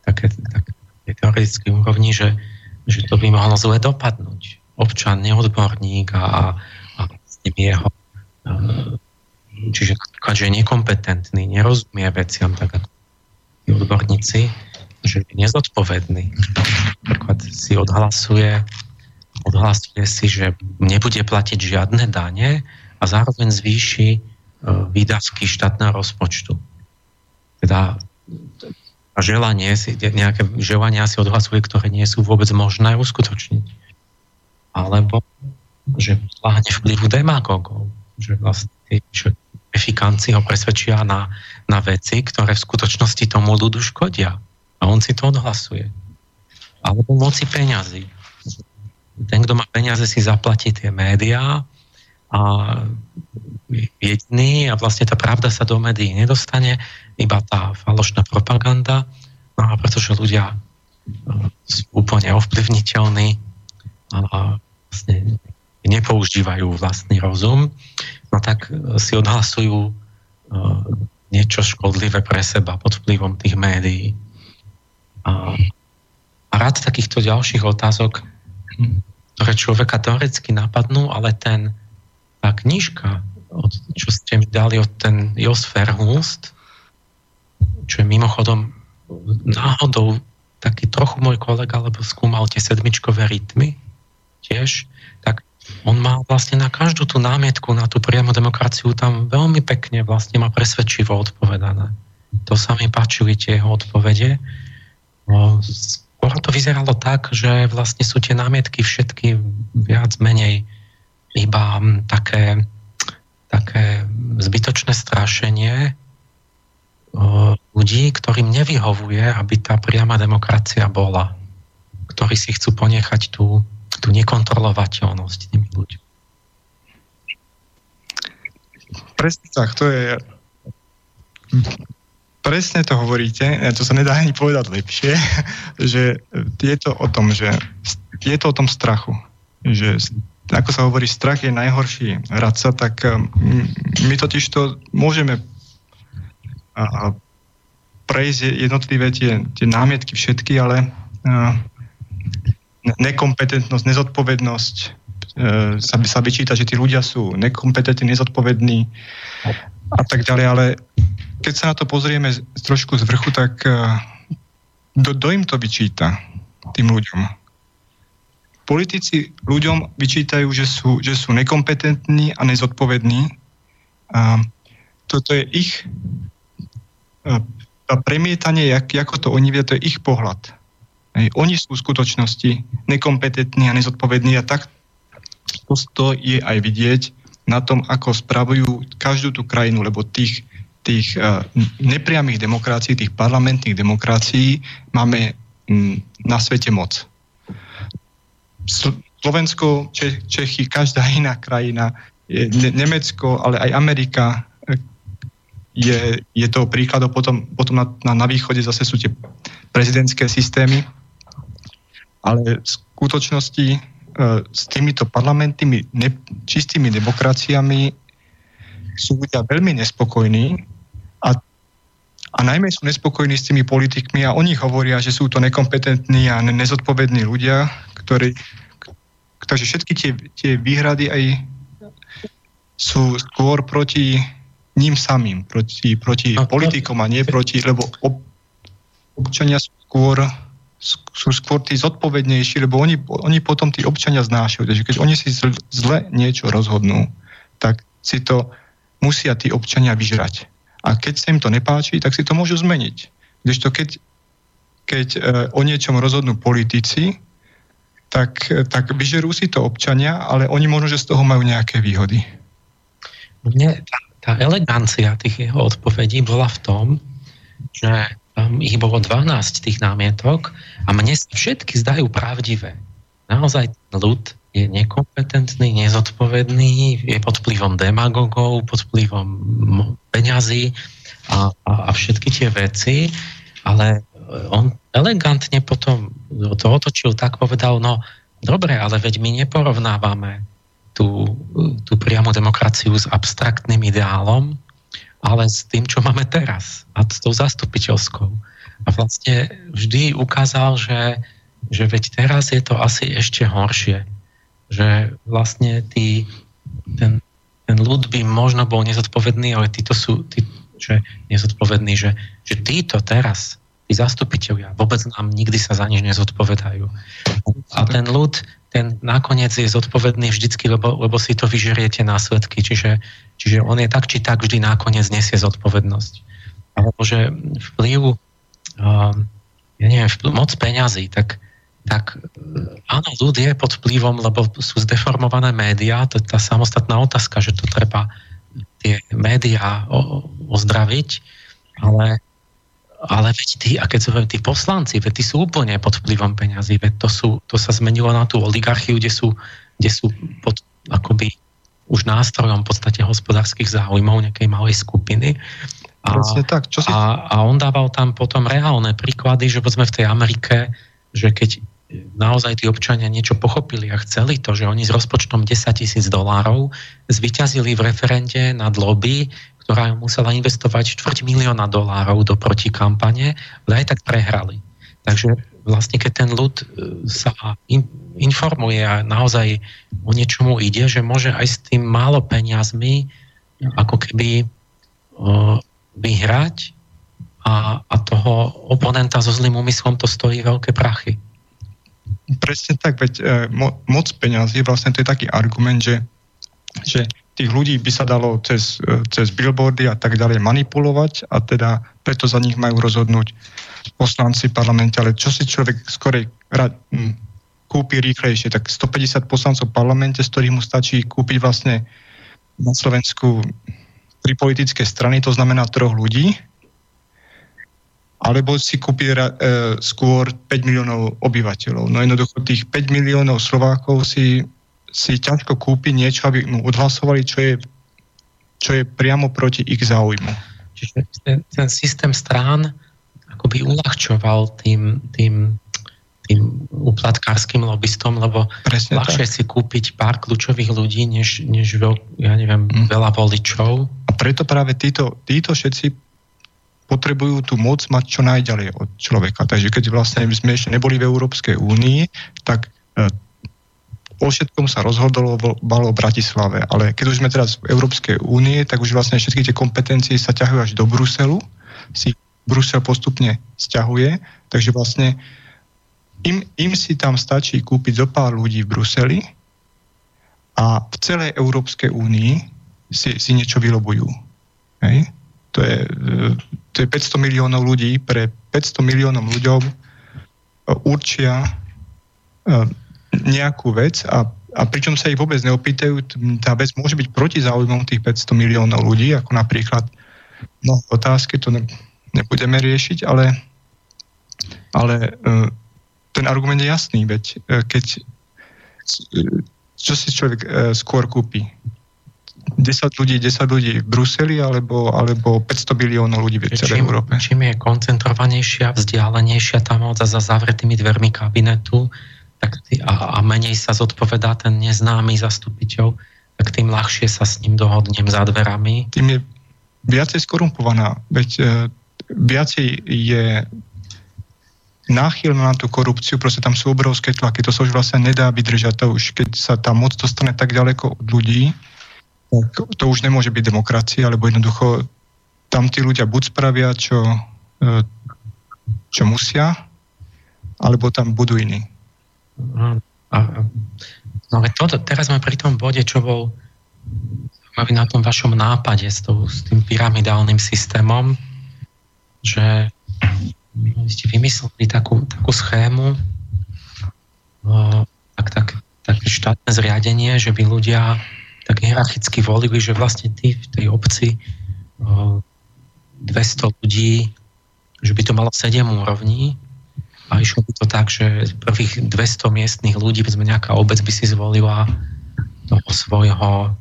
také, také teoretické úrovni, že, že to by mohlo zle dopadnúť. Občan, neodborník a, a s ním jeho čiže napríklad, že je nekompetentný, nerozumie veciam tak ako tí odborníci, že je nezodpovedný. Napríklad si odhlasuje odhlasuje si, že nebude platiť žiadne dane a zároveň zvýši e, výdavky štátneho rozpočtu. Teda a želanie nejaké želania si odhlasuje, ktoré nie sú vôbec možné uskutočniť. Alebo že láhne vplyvu demagogov, že vlastne že efikanci ho presvedčia na, na veci, ktoré v skutočnosti tomu ľudu škodia. A on si to odhlasuje. Alebo moci peňazí. Ten, kto má peniaze, si zaplatí tie médiá a jediný a vlastne tá pravda sa do médií nedostane, iba tá falošná propaganda. No a pretože ľudia e, sú úplne ovplyvniteľní a vlastne nepoužívajú vlastný rozum, no tak e, si odhlasujú e, niečo škodlivé pre seba pod vplyvom tých médií. A, rád takýchto ďalších otázok, ktoré človeka teoreticky napadnú, ale ten tá knižka, čo ste mi dali od ten Jos Verhulst, čo je mimochodom náhodou taký trochu môj kolega, lebo skúmal tie sedmičkové rytmy tiež, tak on má vlastne na každú tú námietku, na tú priamu demokraciu tam veľmi pekne vlastne má presvedčivo odpovedané. To sa mi páčili tie jeho odpovede. Skôr to vyzeralo tak, že vlastne sú tie námietky všetky viac menej iba také, také zbytočné strašenie ľudí, ktorým nevyhovuje, aby tá priama demokracia bola. Ktorí si chcú ponechať tú, tú nekontrolovateľnosť tými ľuďmi. Presne tak, to je presne to hovoríte, to sa nedá ani povedať lepšie, [laughs] že je to o tom, že je to o tom strachu, že ako sa hovorí, strach je najhorší radca, tak um, my totiž to môžeme prejsť jednotlivé tie, tie námietky všetky, ale uh, nekompetentnosť, nezodpovednosť, uh, sa, sa vyčíta, že tí ľudia sú nekompetentní, nezodpovední a tak ďalej, ale keď sa na to pozrieme trošku z vrchu, tak uh, do, do im to vyčíta tým ľuďom? Politici ľuďom vyčítajú, že sú, že sú nekompetentní a nezodpovední. A toto je ich a premietanie, jak, ako to oni vidia, to je ich pohľad. Hej. Oni sú v skutočnosti nekompetentní a nezodpovední a tak to je aj vidieť na tom, ako spravujú každú tú krajinu, lebo tých, tých uh, nepriamých demokracií, tých parlamentných demokracií máme um, na svete moc. Slovensko, Čechy, každá [laughs] iná krajina, Nemecko, ale aj Amerika, je, je to príkladom potom, potom na, na, na východe zase sú tie prezidentské systémy, ale v skutočnosti e, s týmito parlamentnými ne, čistými demokraciami sú ľudia veľmi nespokojní a, a najmä sú nespokojní s tými politikmi a oni hovoria, že sú to nekompetentní a nezodpovední ľudia, ktorí takže všetky tie, tie výhrady aj sú skôr proti ním samým, proti, proti politikom a nie proti, lebo ob, občania sú skôr, sú skôr tí zodpovednejší, lebo oni, oni potom tí občania znášajú. Takže keď oni si zle niečo rozhodnú, tak si to musia tí občania vyžrať. A keď sa im to nepáči, tak si to môžu zmeniť. Kdežto keď, keď e, o niečom rozhodnú politici, tak, tak vyžerú si to občania, ale oni možno, že z toho majú nejaké výhody. Mne tá tá elegancia tých jeho odpovedí bola v tom, že tam ich bolo 12 tých námietok a mne sa všetky zdajú pravdivé. Naozaj ľud je nekompetentný, nezodpovedný, je pod vplyvom demagogov, pod vplyvom peňazí a, a, a všetky tie veci, ale on elegantne potom to otočil tak, povedal, no dobre, ale veď my neporovnávame tú, tú priamu demokraciu s abstraktným ideálom, ale s tým, čo máme teraz a s tou zastupiteľskou. A vlastne vždy ukázal, že, že veď teraz je to asi ešte horšie. Že vlastne tí, ten, ten ľud by možno bol nezodpovedný, ale títo sú tí, že nezodpovední, že, že títo teraz, tí zastupiteľia, vôbec nám nikdy sa za nič nezodpovedajú. A ten ľud ten nakoniec je zodpovedný vždycky, lebo, lebo si to vyžeriete následky. Čiže, čiže on je tak či tak vždy nakoniec nesie zodpovednosť. Alebo že vplyv, uh, ja neviem, vplyv, moc peňazí, tak, tak uh, áno, ľud je pod vplyvom, lebo sú zdeformované médiá, to je tá samostatná otázka, že to treba tie médiá ozdraviť, ale ale veď tí, a keď sú tí poslanci, veď tí sú úplne pod vplyvom peňazí, veď to, sú, to sa zmenilo na tú oligarchiu, kde sú, kde sú pod akoby už nástrojom v podstate hospodárskych záujmov nejakej malej skupiny. A, tak. Čo si... a, a on dával tam potom reálne príklady, že povedzme v tej Amerike, že keď naozaj tí občania niečo pochopili a chceli to, že oni s rozpočtom 10 tisíc dolárov zvyťazili v referende nad lobby, ktorá musela investovať štvrť milióna dolárov do protikampane, ale aj tak prehrali. Takže vlastne keď ten ľud e, sa in, informuje a naozaj o niečomu ide, že môže aj s tým málo peniazmi ako keby uh, vyhrať a, a toho oponenta so zlým úmyslom to stojí veľké prachy. Presne tak, veď e, mo, moc peňazí, vlastne to je taký argument, že, že tých ľudí by sa dalo cez, e, cez billboardy a tak ďalej manipulovať a teda preto za nich majú rozhodnúť poslanci parlamente, ale čo si človek skorej kúpi rýchlejšie, tak 150 poslancov v parlamente, z ktorých mu stačí kúpiť vlastne na Slovensku tri politické strany, to znamená troch ľudí, alebo si kúpi e, skôr 5 miliónov obyvateľov. No jednoducho tých 5 miliónov Slovákov si si ťažko kúpi niečo, aby mu odhlasovali, čo je, čo je priamo proti ich záujmu. Čiže ten, ten systém strán akoby uľahčoval tým, tým, tým uplatkárským lobbystom, lebo Presne ľahšie tak. si kúpiť pár kľúčových ľudí, než, než veľ, ja neviem, mm. veľa voličov. A preto práve títo, títo všetci potrebujú tú moc mať čo najďalej od človeka. Takže keď vlastne sme ešte neboli v Európskej únii, tak e, o všetkom sa rozhodlo balo v Bratislave. Ale keď už sme teraz v Európskej únie, tak už vlastne všetky tie kompetencie sa ťahujú až do Bruselu. Si Brusel postupne stiahuje, takže vlastne im, im si tam stačí kúpiť zo pár ľudí v Bruseli a v celej Európskej únii si, si niečo vylobujú. Hej? To, je, to je 500 miliónov ľudí. Pre 500 miliónov ľuďom e, určia e, nejakú vec a, a pričom sa ich vôbec neopýtajú, tá vec môže byť proti záujmom tých 500 miliónov ľudí, ako napríklad no, otázky, to ne, nebudeme riešiť, ale, ale e, ten argument je jasný, veď keď čo si človek skôr kúpi? 10 ľudí, 10 ľudí v Bruseli alebo, alebo 500 biliónov ľudí v celej čím, Európe. Čím je koncentrovanejšia, vzdialenejšia tá moc a za zavretými dvermi kabinetu tak a, a menej sa zodpovedá ten neznámy zastupiteľ, tak tým ľahšie sa s ním dohodnem za dverami. Tým je viacej skorumpovaná, veď e, viacej je náchylná na tú korupciu, proste tam sú obrovské tlaky, to sa už vlastne nedá vydržať, to už keď sa tá moc dostane tak ďaleko od ľudí, tak to už nemôže byť demokracia, lebo jednoducho tam tí ľudia buď spravia, čo, e, čo musia, alebo tam budú iní. No to, teraz sme pri tom bode, čo bol na tom vašom nápade s, tou, s tým pyramidálnym systémom, že ste vymysleli takú, takú schému, tak, tak, také štátne zriadenie, že by ľudia tak hierarchicky volili, že vlastne tí v tej obci 200 ľudí, že by to malo 7 úrovní a išlo by to tak, že prvých 200 miestnych ľudí, sme nejaká obec by si zvolila toho svojho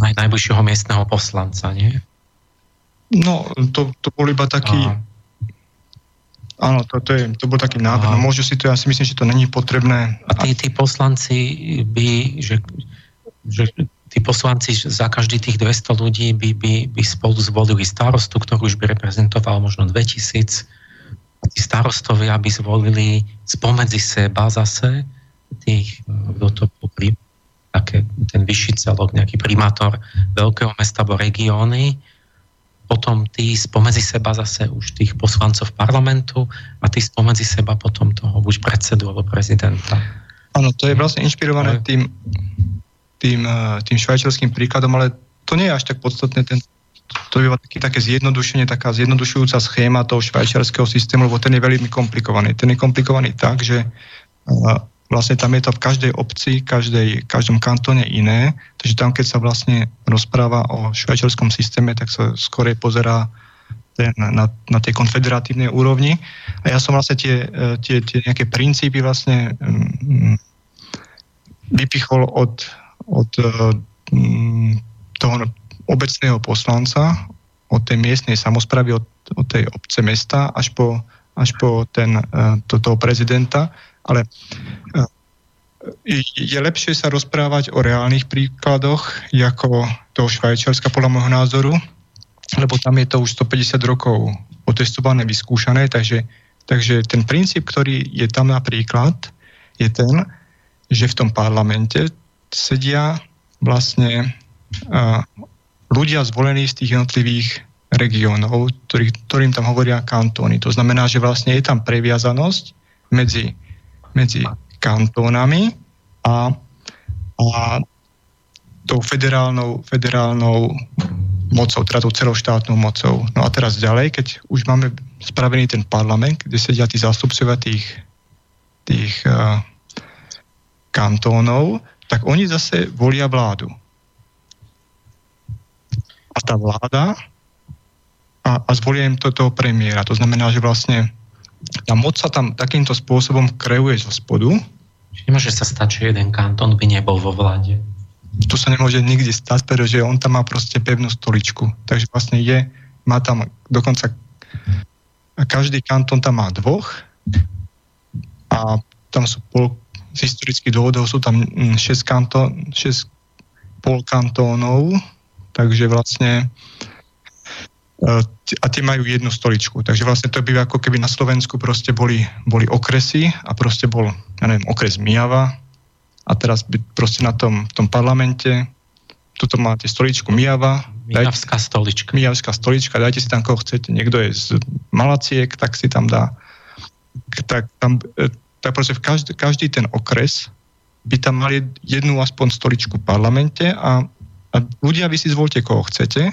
naj, najbližšieho miestneho poslanca, nie? No, to, to bol iba taký... A... Áno, to, to, je, to bol taký návrh. No môžu si to, ja si myslím, že to není potrebné. A tí, tí poslanci by, že že tí poslanci za každý tých 200 ľudí by, by, by spolu zvolili starostu, ktorý už by reprezentoval možno 2000. Tí starostovia by zvolili spomedzi seba zase tých, kto to popri, také, ten vyšší celok, nejaký primátor veľkého mesta alebo regióny, potom tí spomedzi seba zase už tých poslancov parlamentu a tí spomedzi seba potom toho už predsedu alebo prezidenta. Áno, to je vlastne inšpirované tým tým, eh, tým švajčiarským príkladom, ale to nie je až tak podstatné. Ten, to je taký, také zjednodušenie, taká zjednodušujúca schéma toho švajčiarského systému, lebo ten je veľmi komplikovaný. Ten je komplikovaný tak, že vlastne tam je to v každej obci, každej, každom kantone iné, takže tam, keď sa vlastne rozpráva o švajčiarskom systéme, tak sa skôr pozerá ten, na, na tej konfederatívnej úrovni. A ja som vlastne tie, eh, tie, tie nejaké princípy vlastne um, vypichol od, od eh, mm, toho obecného poslanca, od tej miestnej samozpravy, od, od tej obce mesta až po, až po ten, eh, to, toho prezidenta. Ale eh, je lepšie sa rozprávať o reálnych príkladoch, ako toho Švajčiarska podľa môjho názoru, lebo tam je to už 150 rokov otestované, vyskúšané, takže, takže ten princíp, ktorý je tam napríklad, je ten, že v tom parlamente sedia vlastne uh, ľudia zvolení z tých jednotlivých regiónov, ktorý, ktorým tam hovoria kantóny. To znamená, že vlastne je tam previazanosť medzi, medzi kantónami a, a tou federálnou, federálnou mocou, teda tou celoštátnou mocou. No a teraz ďalej, keď už máme spravený ten parlament, kde sedia tí zástupcovia tých, tých uh, kantónov, tak oni zase volia vládu. Tá vláda a, a zvolia im to, toho premiéra. To znamená, že vlastne tá moc sa tam takýmto spôsobom kreuje zo spodu. Čiže nemôže sa stať, že jeden kantón by nebol vo vláde. To sa nemôže nikdy stať, pretože on tam má proste pevnú stoličku. Takže vlastne je, má tam dokonca každý kantón tam má dvoch a tam sú pol, z historických dôvodov sú tam 6, kanto, 6 pol kantónov, takže vlastne a tie majú jednu stoličku. Takže vlastne to by ako keby na Slovensku proste boli, boli okresy a proste bol, ja neviem, okres Mijava a teraz by proste na tom, tom parlamente tuto máte stoličku Mijava. Mijavská stolička. Mijavská stolička, dajte si tam, koho chcete. Niekto je z Malaciek, tak si tam dá. Tak, tam, e, tak proste v každý, každý ten okres by tam mali jednu aspoň stoličku v parlamente a, a ľudia, vy si zvolte, koho chcete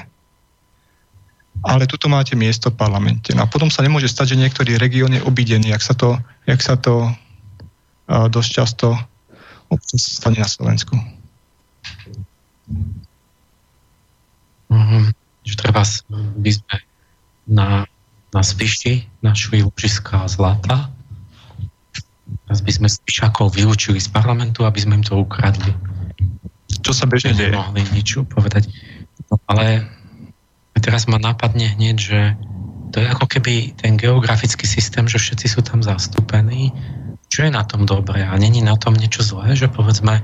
ale tuto máte miesto v parlamente. No a potom sa nemôže stať, že niektorý región je obidený, jak sa to, jak sa to uh, dosť často stane na Slovensku. Mm-hmm. Treba by sme na, na Spiši našli ložiska zlata. Teraz by sme Spišakov vylúčili z parlamentu, aby sme im to ukradli. Čo sa bežne deje? Nemohli nič povedať. No, ale teraz ma napadne hneď, že to je ako keby ten geografický systém, že všetci sú tam zastúpení. Čo je na tom dobré? A není na tom niečo zlé, že povedzme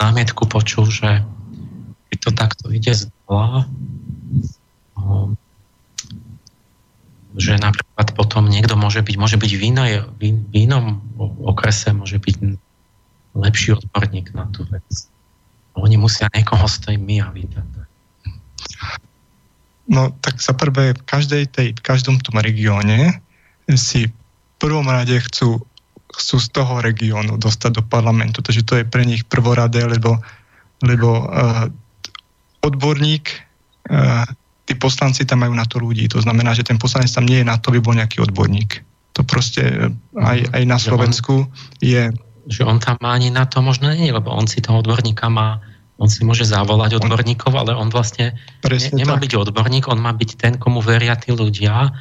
námietku počul, že keď to takto ide z dola, no, že napríklad potom niekto môže byť, môže byť v, inej, v inom okrese, môže byť lepší odborník na tú vec. Oni musia niekoho z tej my a vydať. No tak za prvé, v, každej tej, v každom tom regióne si v prvom rade chcú, chcú z toho regiónu dostať do parlamentu. Takže to je pre nich prvoradé, lebo, lebo uh, odborník, uh, tí poslanci tam majú na to ľudí. To znamená, že ten poslanec tam nie je na to, aby bol nejaký odborník. To proste uh, aj, aj na Slovensku je... Že on tam má ani na to možno nie, lebo on si toho odborníka má on si môže zavolať odborníkov, ale on vlastne ne, nemá tak. byť odborník, on má byť ten, komu veria tí ľudia,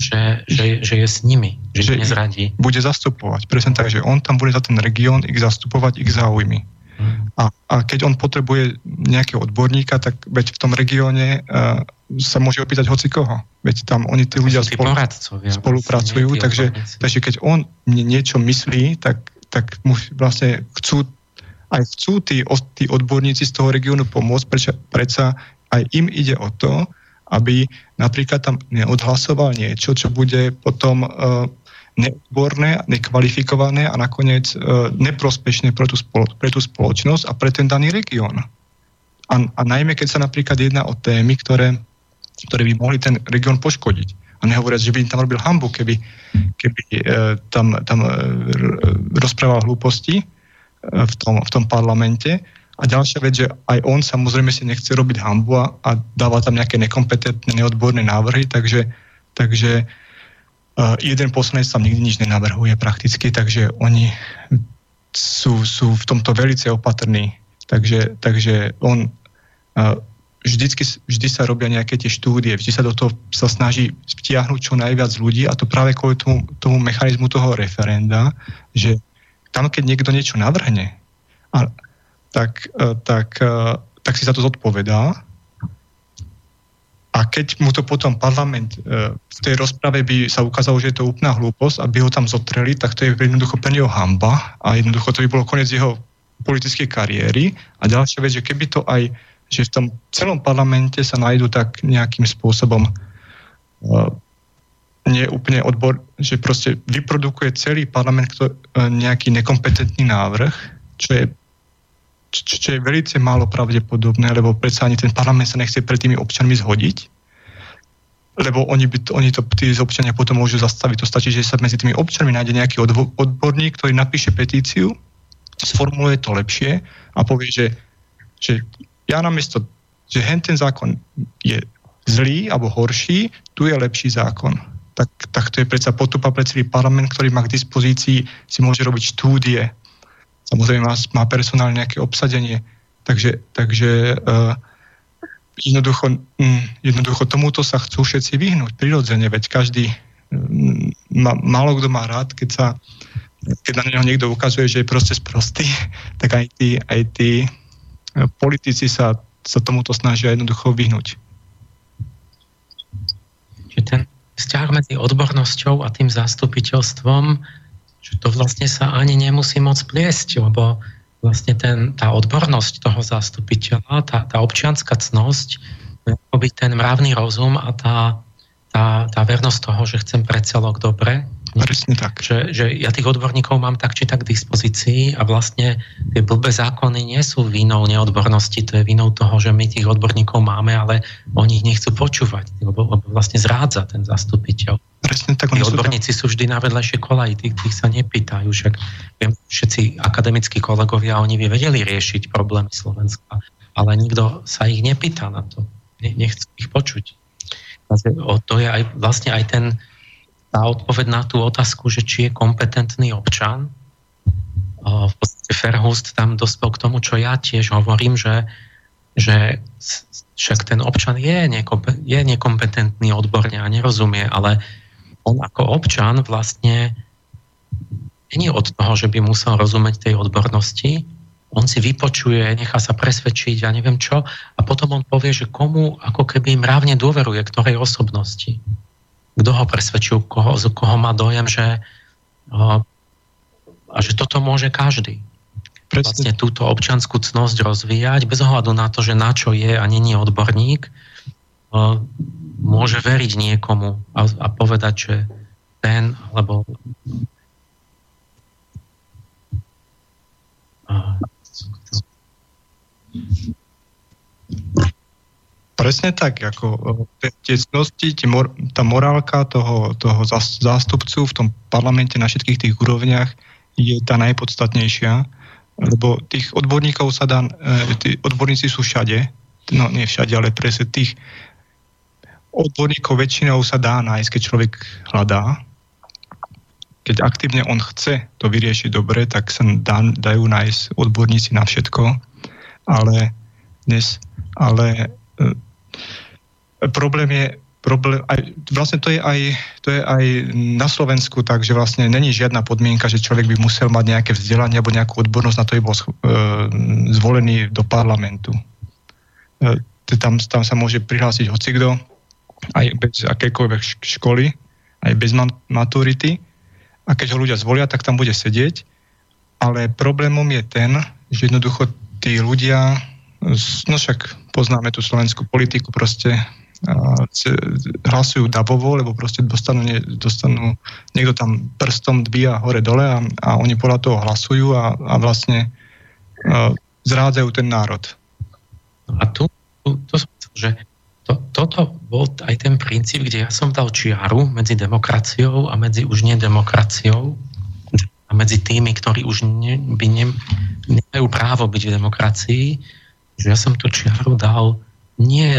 že, že, že je s nimi, že, že nezradí. Bude zastupovať, presne tak, že on tam bude za ten región ich zastupovať, ich záujmy. Hmm. A, a keď on potrebuje nejakého odborníka, tak veď v tom regióne uh, sa môže opýtať hoci koho. Veď tam oni tí ľudia spolu, spolupracujú, takže, takže keď on niečo myslí, tak, tak mu vlastne chcú aj chcú tí, tí odborníci z toho regiónu pomôcť, prečo, predsa aj im ide o to, aby napríklad tam neodhlasoval niečo, čo bude potom uh, neodborné, nekvalifikované a nakoniec uh, neprospešné pre tú, spolo, pre tú spoločnosť a pre ten daný región. A, a najmä, keď sa napríklad jedná o témy, ktoré, ktoré by mohli ten región poškodiť. A nehovoriac, že by tam robil hambu, keby, keby uh, tam, tam uh, rozprával hlúposti, v tom, v tom parlamente. A ďalšia vec, že aj on samozrejme si nechce robiť hambu a, a dáva tam nejaké nekompetentné, neodborné návrhy, takže, takže uh, jeden poslanec tam nikdy nič nenavrhuje prakticky, takže oni sú, sú v tomto velice opatrní. Takže, takže on uh, vždycky, vždy sa robia nejaké tie štúdie, vždy sa do toho sa snaží vtiahnuť čo najviac ľudí a to práve kvôli tomu, tomu mechanizmu toho referenda, že tam, keď niekto niečo navrhne, a, tak, e, tak, e, tak si za to zodpovedá. A keď mu to potom parlament e, v tej rozprave by sa ukázalo, že je to úplná hlúposť, aby ho tam zotreli, tak to je jednoducho pre neho hamba a jednoducho to by bolo koniec jeho politickej kariéry. A ďalšia vec, že keby to aj, že v tom celom parlamente sa nájdú tak nejakým spôsobom nie úplne odbor, že proste vyprodukuje celý parlament e, nejaký nekompetentný návrh, čo je, čo, čo je veľmi málo pravdepodobné, lebo predsa ani ten parlament sa nechce pred tými občanmi zhodiť, lebo oni, by, oni to, tí občania potom môžu zastaviť. To stačí, že sa medzi tými občanmi nájde nejaký odvo, odborník, ktorý napíše petíciu, sformuluje to lepšie a povie, že, že ja namiesto, že hen ten zákon je zlý alebo horší, tu je lepší zákon tak, tak to je predsa potupa pre celý parlament, ktorý má k dispozícii, si môže robiť štúdie. Samozrejme má, má personálne nejaké obsadenie. Takže, takže uh, jednoducho, um, jednoducho tomuto sa chcú všetci vyhnúť prirodzene, veď každý, um, málo kto má rád, keď sa keď na neho niekto ukazuje, že je proste sprostý, [laughs] tak aj tí, aj tí uh, politici sa, sa tomuto snažia jednoducho vyhnúť. Že ten vzťah medzi odbornosťou a tým zastupiteľstvom, že to vlastne sa ani nemusí moc pliesť, lebo vlastne ten, tá odbornosť toho zastupiteľa, tá, tá občianská cnosť ten mravný rozum a tá, tá, tá vernosť toho, že chcem pre celok dobre. Presne tak. Že, že ja tých odborníkov mám tak či tak k dispozícii a vlastne tie blbé zákony nie sú vinou neodbornosti, to je vinou toho, že my tých odborníkov máme, ale oni ich nechcú počúvať, lebo, lebo vlastne zrádza ten zastupiteľ. Presne tak. Tí odborníci sú vždy na vedľajšie kolaji, tých, tých sa nepýtajú. Však viem, všetci akademickí kolegovia, oni by vedeli riešiť problémy Slovenska, ale nikto sa ich nepýta na to. Nechcú ich počuť. To je aj, vlastne aj ten, tá odpoveď na tú otázku, že či je kompetentný občan. V podstate Ferhust tam dospel k tomu, čo ja tiež hovorím, že, že však ten občan je, je nekompetentný odborne a nerozumie, ale on ako občan vlastne nie od toho, že by musel rozumieť tej odbornosti, on si vypočuje, nechá sa presvedčiť, ja neviem čo, a potom on povie, že komu ako keby mravne dôveruje, ktorej osobnosti kto ho presvedčil, koho, z koho má dojem, že, a že toto môže každý. Vlastne túto občanskú cnosť rozvíjať bez ohľadu na to, že na čo je a není odborník, môže veriť niekomu a, a povedať, že ten alebo Presne tak, ako e, tie cnosti, tá morálka toho, toho zástupcu v tom parlamente na všetkých tých úrovniach je tá najpodstatnejšia, lebo tých odborníkov sa dá, e, tí odborníci sú všade, no nie všade, ale presne tých odborníkov väčšinou sa dá nájsť, keď človek hľadá. Keď aktívne on chce to vyriešiť dobre, tak sa dá, dajú nájsť odborníci na všetko, ale dnes, ale problém je, problém, aj, vlastne to je, aj, to je aj na Slovensku tak, že vlastne není žiadna podmienka, že človek by musel mať nejaké vzdelanie alebo nejakú odbornosť na to, aby bol uh, zvolený do parlamentu. Uh, tam, tam sa môže prihlásiť hocikto, aj bez akékoľvek školy, aj bez maturity. A keď ho ľudia zvolia, tak tam bude sedieť. Ale problémom je ten, že jednoducho tí ľudia, no však poznáme tú slovenskú politiku, proste hlasujú dabovo, lebo proste dostanú, dostanú niekto tam prstom dvíja hore-dole a, a oni podľa toho hlasujú a, a vlastne a, zrádzajú ten národ. A tu, tu to som chcel, že to, toto bol aj ten princíp, kde ja som dal čiaru medzi demokraciou a medzi už nedemokraciou a medzi tými, ktorí už ne, by ne, nemajú právo byť v demokracii, že ja som tú čiaru dal nie,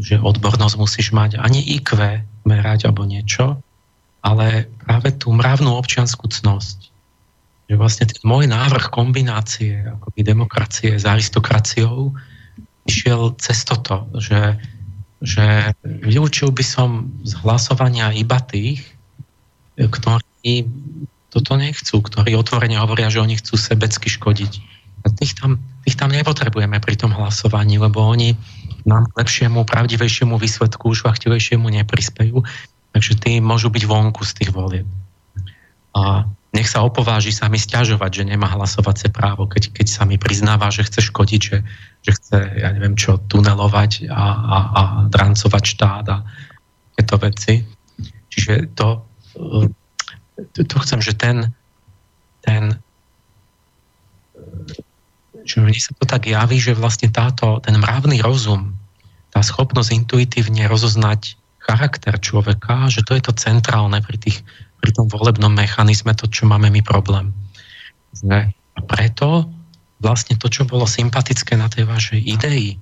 že odbornosť musíš mať, ani IQ merať alebo niečo, ale práve tú mravnú občianskú cnosť. Že vlastne ten môj návrh kombinácie akoby demokracie s aristokraciou išiel cez toto, že, že vyučil by som z hlasovania iba tých, ktorí toto nechcú, ktorí otvorene hovoria, že oni chcú sebecky škodiť. Tých tam, tých tam nepotrebujeme pri tom hlasovaní, lebo oni nám k lepšiemu, pravdivejšiemu výsledku, švachtivejšiemu neprispejú, takže tí môžu byť vonku z tých volieb. A nech sa opováži sa mi stiažovať, že nemá hlasovacie právo, keď, keď sa mi priznáva, že chce škodiť, že, že chce, ja neviem čo, tunelovať a, a, a drancovať štát a tieto veci. Čiže to, to, to chcem, že ten, ten že mne sa to tak javí, že vlastne táto, ten mravný rozum, tá schopnosť intuitívne rozoznať charakter človeka, že to je to centrálne pri, tých, pri tom volebnom mechanizme, to, čo máme my problém. A preto vlastne to, čo bolo sympatické na tej vašej idei,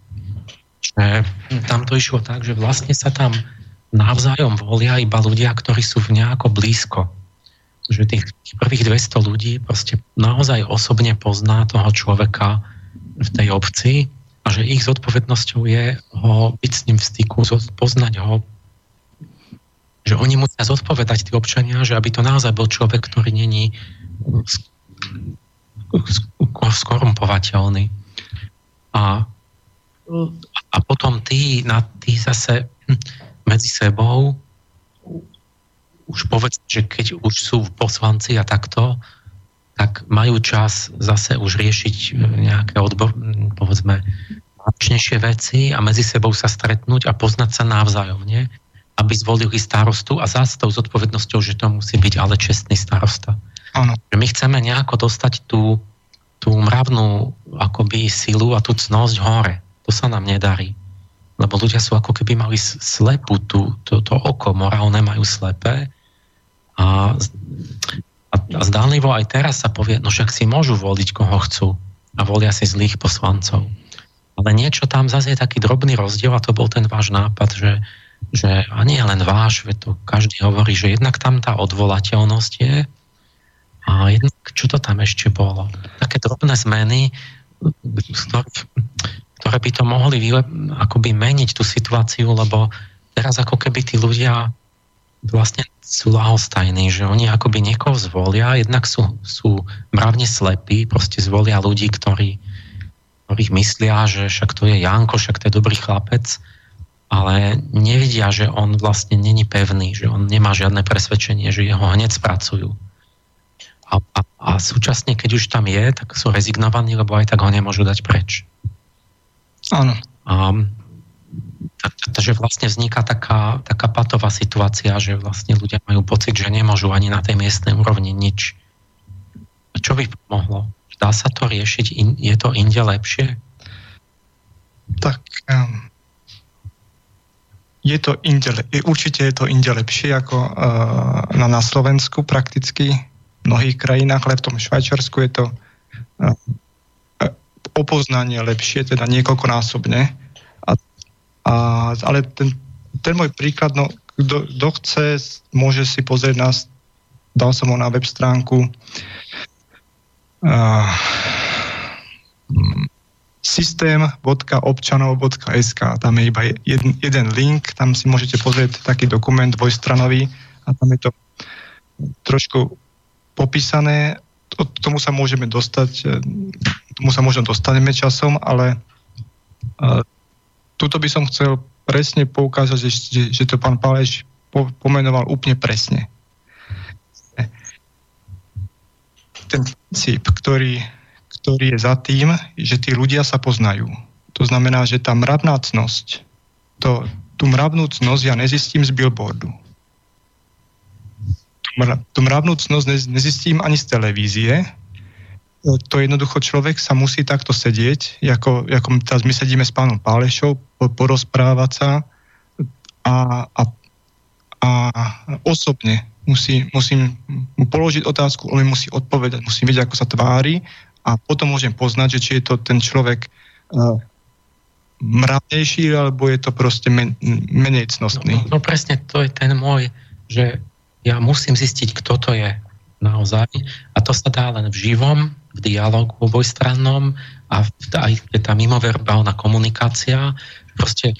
že tam to išlo tak, že vlastne sa tam navzájom volia iba ľudia, ktorí sú v nejako blízko že tých, prvých 200 ľudí proste naozaj osobne pozná toho človeka v tej obci a že ich zodpovednosťou je ho byť s ním v styku, poznať ho, že oni musia zodpovedať tí občania, že aby to naozaj bol človek, ktorý není skorumpovateľný. A, a potom tí, na, tí zase medzi sebou už povedz, že keď už sú poslanci a takto, tak majú čas zase už riešiť nejaké odbor, povedzme, vážnejšie veci a medzi sebou sa stretnúť a poznať sa navzájom, nie? aby zvolili starostu a zás tou zodpovednosťou, že to musí byť ale čestný starosta. Že my chceme nejako dostať tú, tú mravnú akoby silu a tú cnosť hore. To sa nám nedarí. Lebo ľudia sú ako keby mali slepú tú, to, to oko morálne majú slepé a, a, a zdánlivo aj teraz sa povie, no však si môžu voliť koho chcú a volia si zlých poslancov. Ale niečo tam zase je taký drobný rozdiel a to bol ten váš nápad, že, že a nie len váš, to každý hovorí, že jednak tam tá odvolateľnosť je a jednak, čo to tam ešte bolo? Také drobné zmeny, ktoré by to mohli akoby meniť tú situáciu, lebo teraz ako keby tí ľudia vlastne sú lahostajní, že oni akoby niekoho zvolia, jednak sú, sú mravne slepí, proste zvolia ľudí, ktorí, ktorých myslia, že však to je Janko, však to je dobrý chlapec, ale nevidia, že on vlastne není pevný, že on nemá žiadne presvedčenie, že jeho hneď spracujú. A, a, a súčasne, keď už tam je, tak sú rezignovaní, lebo aj tak ho nemôžu dať preč. Áno. A, takže vlastne vzniká taká, taká patová situácia, že vlastne ľudia majú pocit, že nemôžu ani na tej miestnej úrovni nič. Čo by pomohlo? Dá sa to riešiť? In, je to inde lepšie? Tak um, je to inde, určite je to inde lepšie ako uh, na, na Slovensku prakticky v mnohých krajinách, ale v tom Švajčarsku je to uh, opoznanie lepšie, teda niekoľkonásobne. A, ale ten, ten môj príklad, no, kto, kto chce, môže si pozrieť nás, dal som ho na web stránku uh, systém.občanov.sk. Tam je iba jeden, jeden link, tam si môžete pozrieť taký dokument dvojstranový a tam je to trošku popísané. K tomu sa môžeme dostať, e, tomu sa možno dostaneme časom, ale uh, tuto by som chcel presne poukázať, že, že, že to pán Páleš po, pomenoval úplne presne. Ten princíp, ktorý ktorý je za tým, že tí ľudia sa poznajú. To znamená, že tá mravná cnosť, to, tú mravnú cnosť ja nezistím z billboardu. Tú mravnú cnosť nezistím ani z televízie. To jednoducho človek sa musí takto sedieť, ako, ako my sedíme s pánom Pálešou, porozprávať sa a, a, a osobne musí, musím mu položiť otázku, on mi musí odpovedať, musím vedieť, ako sa tvári a potom môžem poznať, že či je to ten človek uh, mravnejší, alebo je to proste men, menej cnostný. No, no, no presne, to je ten môj, že ja musím zistiť, kto to je naozaj. A to sa dá len v živom, v dialogu obojstrannom a aj tá mimoverbálna komunikácia. Proste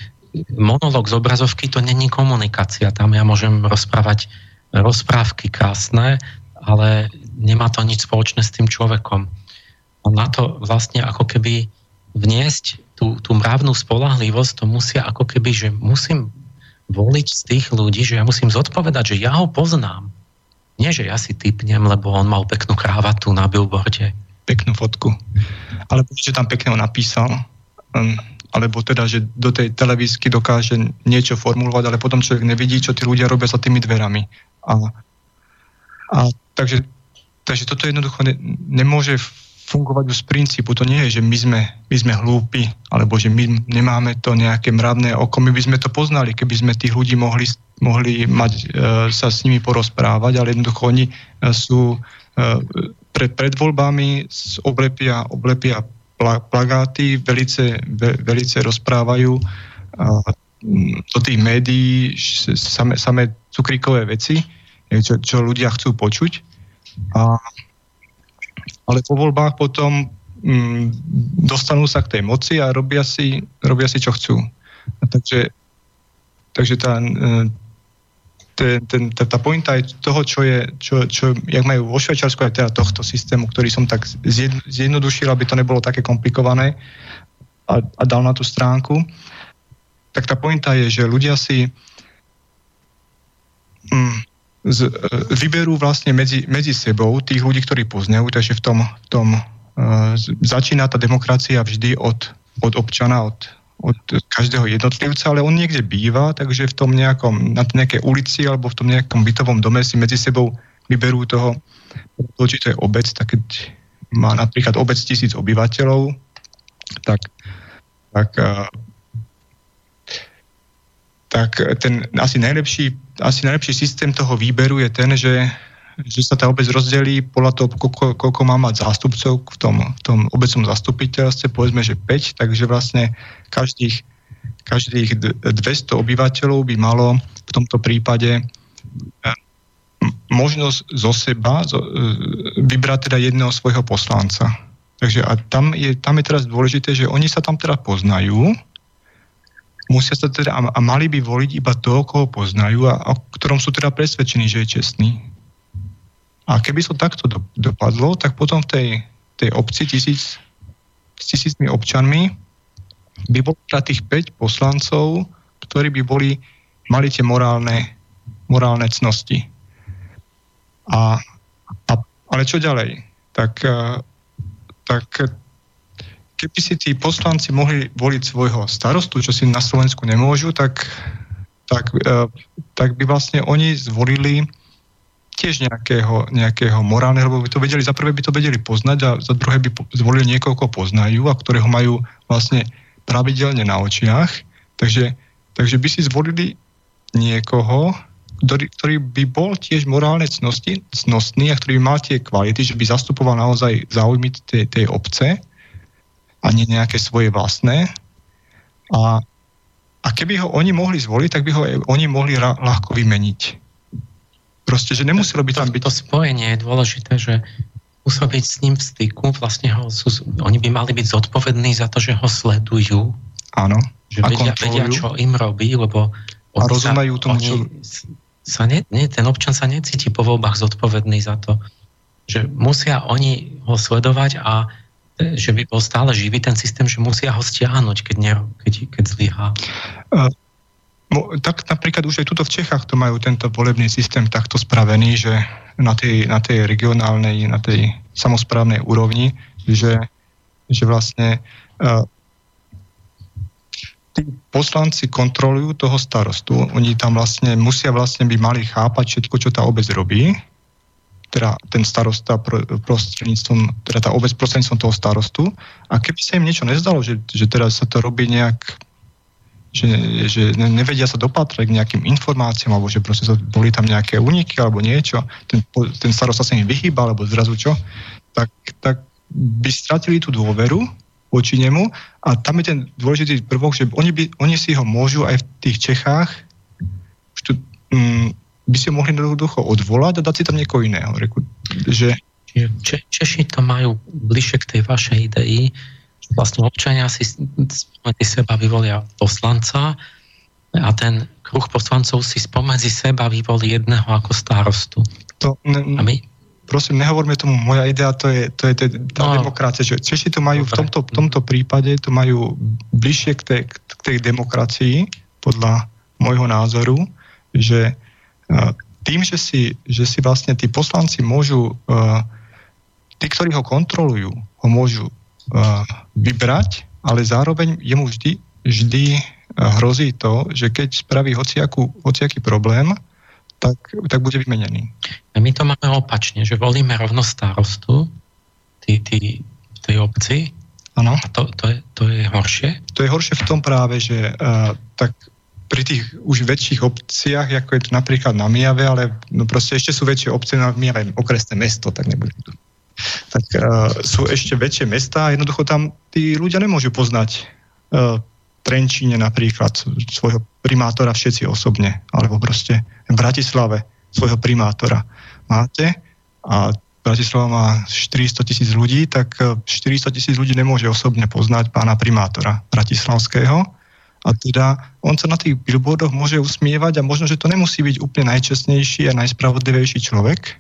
monolog z obrazovky to není komunikácia. Tam ja môžem rozprávať rozprávky krásne, ale nemá to nič spoločné s tým človekom na to vlastne ako keby vniesť tú, tú mravnú spolahlivosť, to musia ako keby, že musím voliť z tých ľudí, že ja musím zodpovedať, že ja ho poznám. Nie, že ja si typnem, lebo on mal peknú krávatu na billboarde. Peknú fotku. Alebo že tam pekne napísal. Um, alebo teda, že do tej televízky dokáže niečo formulovať, ale potom človek nevidí, čo tí ľudia robia za tými dverami. A, a takže, takže toto jednoducho ne, nemôže fungovať už z princípu. To nie je, že my sme, my sme hlúpi, alebo že my nemáme to nejaké mravné oko. My by sme to poznali, keby sme tých ľudí mohli, mohli mať, e, sa s nimi porozprávať, ale jednoducho oni e, sú e, pred, pred voľbami oblepia, oblepia plagáty, velice, ve, velice rozprávajú e, do tých médií same, same cukríkové veci, čo, čo ľudia chcú počuť. A ale po voľbách potom mm, dostanú sa k tej moci a robia si, robia si čo chcú. A takže, takže tá, e, ten, ten, tá, tá pointa aj toho, čo je, čo, čo, jak majú vo Švajčiarsku aj teda tohto systému, ktorý som tak zjednodušil, aby to nebolo také komplikované a, a dal na tú stránku, tak tá pointa je, že ľudia si mm, z, e, vyberú vlastne medzi, medzi sebou tých ľudí, ktorí poznajú, takže v tom, v tom uh, začína tá demokracia vždy od od občana, od, od každého jednotlivca, ale on niekde býva, takže v tom nejakom, na nejakej ulici alebo v tom nejakom bytovom dome si medzi sebou vyberú toho, toho či to je obec, tak keď má napríklad obec tisíc obyvateľov, tak, tak, tak ten asi najlepší, asi najlepší systém toho výberu je ten, že že sa tá obec rozdelí podľa toho, koľko, koľko má mať zástupcov v tom, v tom obecnom zastupiteľstve, povedzme, že 5, takže vlastne každých, každých 200 obyvateľov by malo v tomto prípade eh, možnosť zo seba zo, eh, vybrať teda jedného svojho poslanca. Takže a tam je, tam je teraz dôležité, že oni sa tam teda poznajú, musia sa teda, a mali by voliť iba toho, koho poznajú a o ktorom sú teda presvedčení, že je čestný. A keby to takto do, dopadlo, tak potom v tej, tej obci tisíc, s tisícmi občanmi by bolo teda tých 5 poslancov, ktorí by boli, mali tie morálne, morálne cnosti. A, a, ale čo ďalej? Tak, e, tak keby si tí poslanci mohli voliť svojho starostu, čo si na Slovensku nemôžu, tak, tak, e, tak by vlastne oni zvolili tiež nejakého, nejakého morálneho, lebo by to vedeli, za prvé by to vedeli poznať a za druhé by zvolili niekoho, koho poznajú a ktorého majú vlastne pravidelne na očiach. Takže, takže by si zvolili niekoho, ktorý, ktorý by bol tiež morálne cnosti, cnostný a ktorý by mal tie kvality, že by zastupoval naozaj záujmy tej, tej obce a nie nejaké svoje vlastné. A, a keby ho oni mohli zvoliť, tak by ho oni mohli ľahko vymeniť. Proste, že nemuselo byť tam byť... To spojenie je dôležité, že musel byť s ním v styku, vlastne ho sú, oni by mali byť zodpovední za to, že ho sledujú. Áno. Že vedia, vedia, čo im robí, lebo a rozumejú tomu, čo... Sa ne, nie, ten občan sa necíti po voľbách zodpovedný za to, že musia oni ho sledovať a e, že by bol stále živý ten systém, že musia ho stiahnuť, keď, ne, keď, keď zlyhá. Uh, tak napríklad už aj tuto v Čechách to majú tento volebný systém takto spravený, že na tej, na tej regionálnej, na tej samozprávnej úrovni, že, že vlastne uh, tí poslanci kontrolujú toho starostu. Oni tam vlastne musia vlastne by mali chápať všetko, čo tá obec robí, teda ten starosta prostredníctvom, teda tá obec prostredníctvom toho starostu. A keby sa im niečo nezdalo, že, že teraz sa to robí nejak že, že nevedia sa dopatrať k nejakým informáciám, alebo že proste boli tam nejaké úniky alebo niečo, ten, ten starosta sa im vyhýba, alebo zrazu čo, tak, tak by stratili tú dôveru voči nemu a tam je ten dôležitý prvok, že oni, by, oni si ho môžu aj v tých Čechách tu, mm, by si ho mohli jednoducho odvolať a dať si tam niekoho iného. Reku, že... Če, Češi to majú bližšie k tej vašej idei, vlastne občania si spomedzi seba vyvolia poslanca a ten kruh poslancov si spomedzi seba vyvolí jedného ako starostu. To, ne, a my? Prosím, nehovorme tomu, moja idea to je, to je, to je tá no, demokracia. Že Češi to majú v tomto, v tomto prípade, to majú bližšie k tej, k tej demokracii, podľa môjho názoru, že uh, tým, že si, že si vlastne tí poslanci môžu, uh, tí, ktorí ho kontrolujú, ho môžu vybrať, ale zároveň jemu vždy, vždy hrozí to, že keď spraví hociakú, hociaký problém, tak, tak bude vymenený. My to máme opačne, že volíme rovno starostu tí, v tej obci. Áno. A to, to, je, to je horšie? To je horšie v tom práve, že uh, tak pri tých už väčších obciach, ako je to napríklad na Mijave, ale no proste ešte sú väčšie obce na Mijave, okresné mesto, tak nebude to tak uh, sú ešte väčšie mesta a jednoducho tam tí ľudia nemôžu poznať uh, Trenčíne napríklad svojho primátora všetci osobne, alebo proste v Bratislave svojho primátora máte a Bratislava má 400 tisíc ľudí, tak 400 tisíc ľudí nemôže osobne poznať pána primátora bratislavského. A teda on sa na tých billboardoch môže usmievať a možno, že to nemusí byť úplne najčestnejší a najspravodlivejší človek,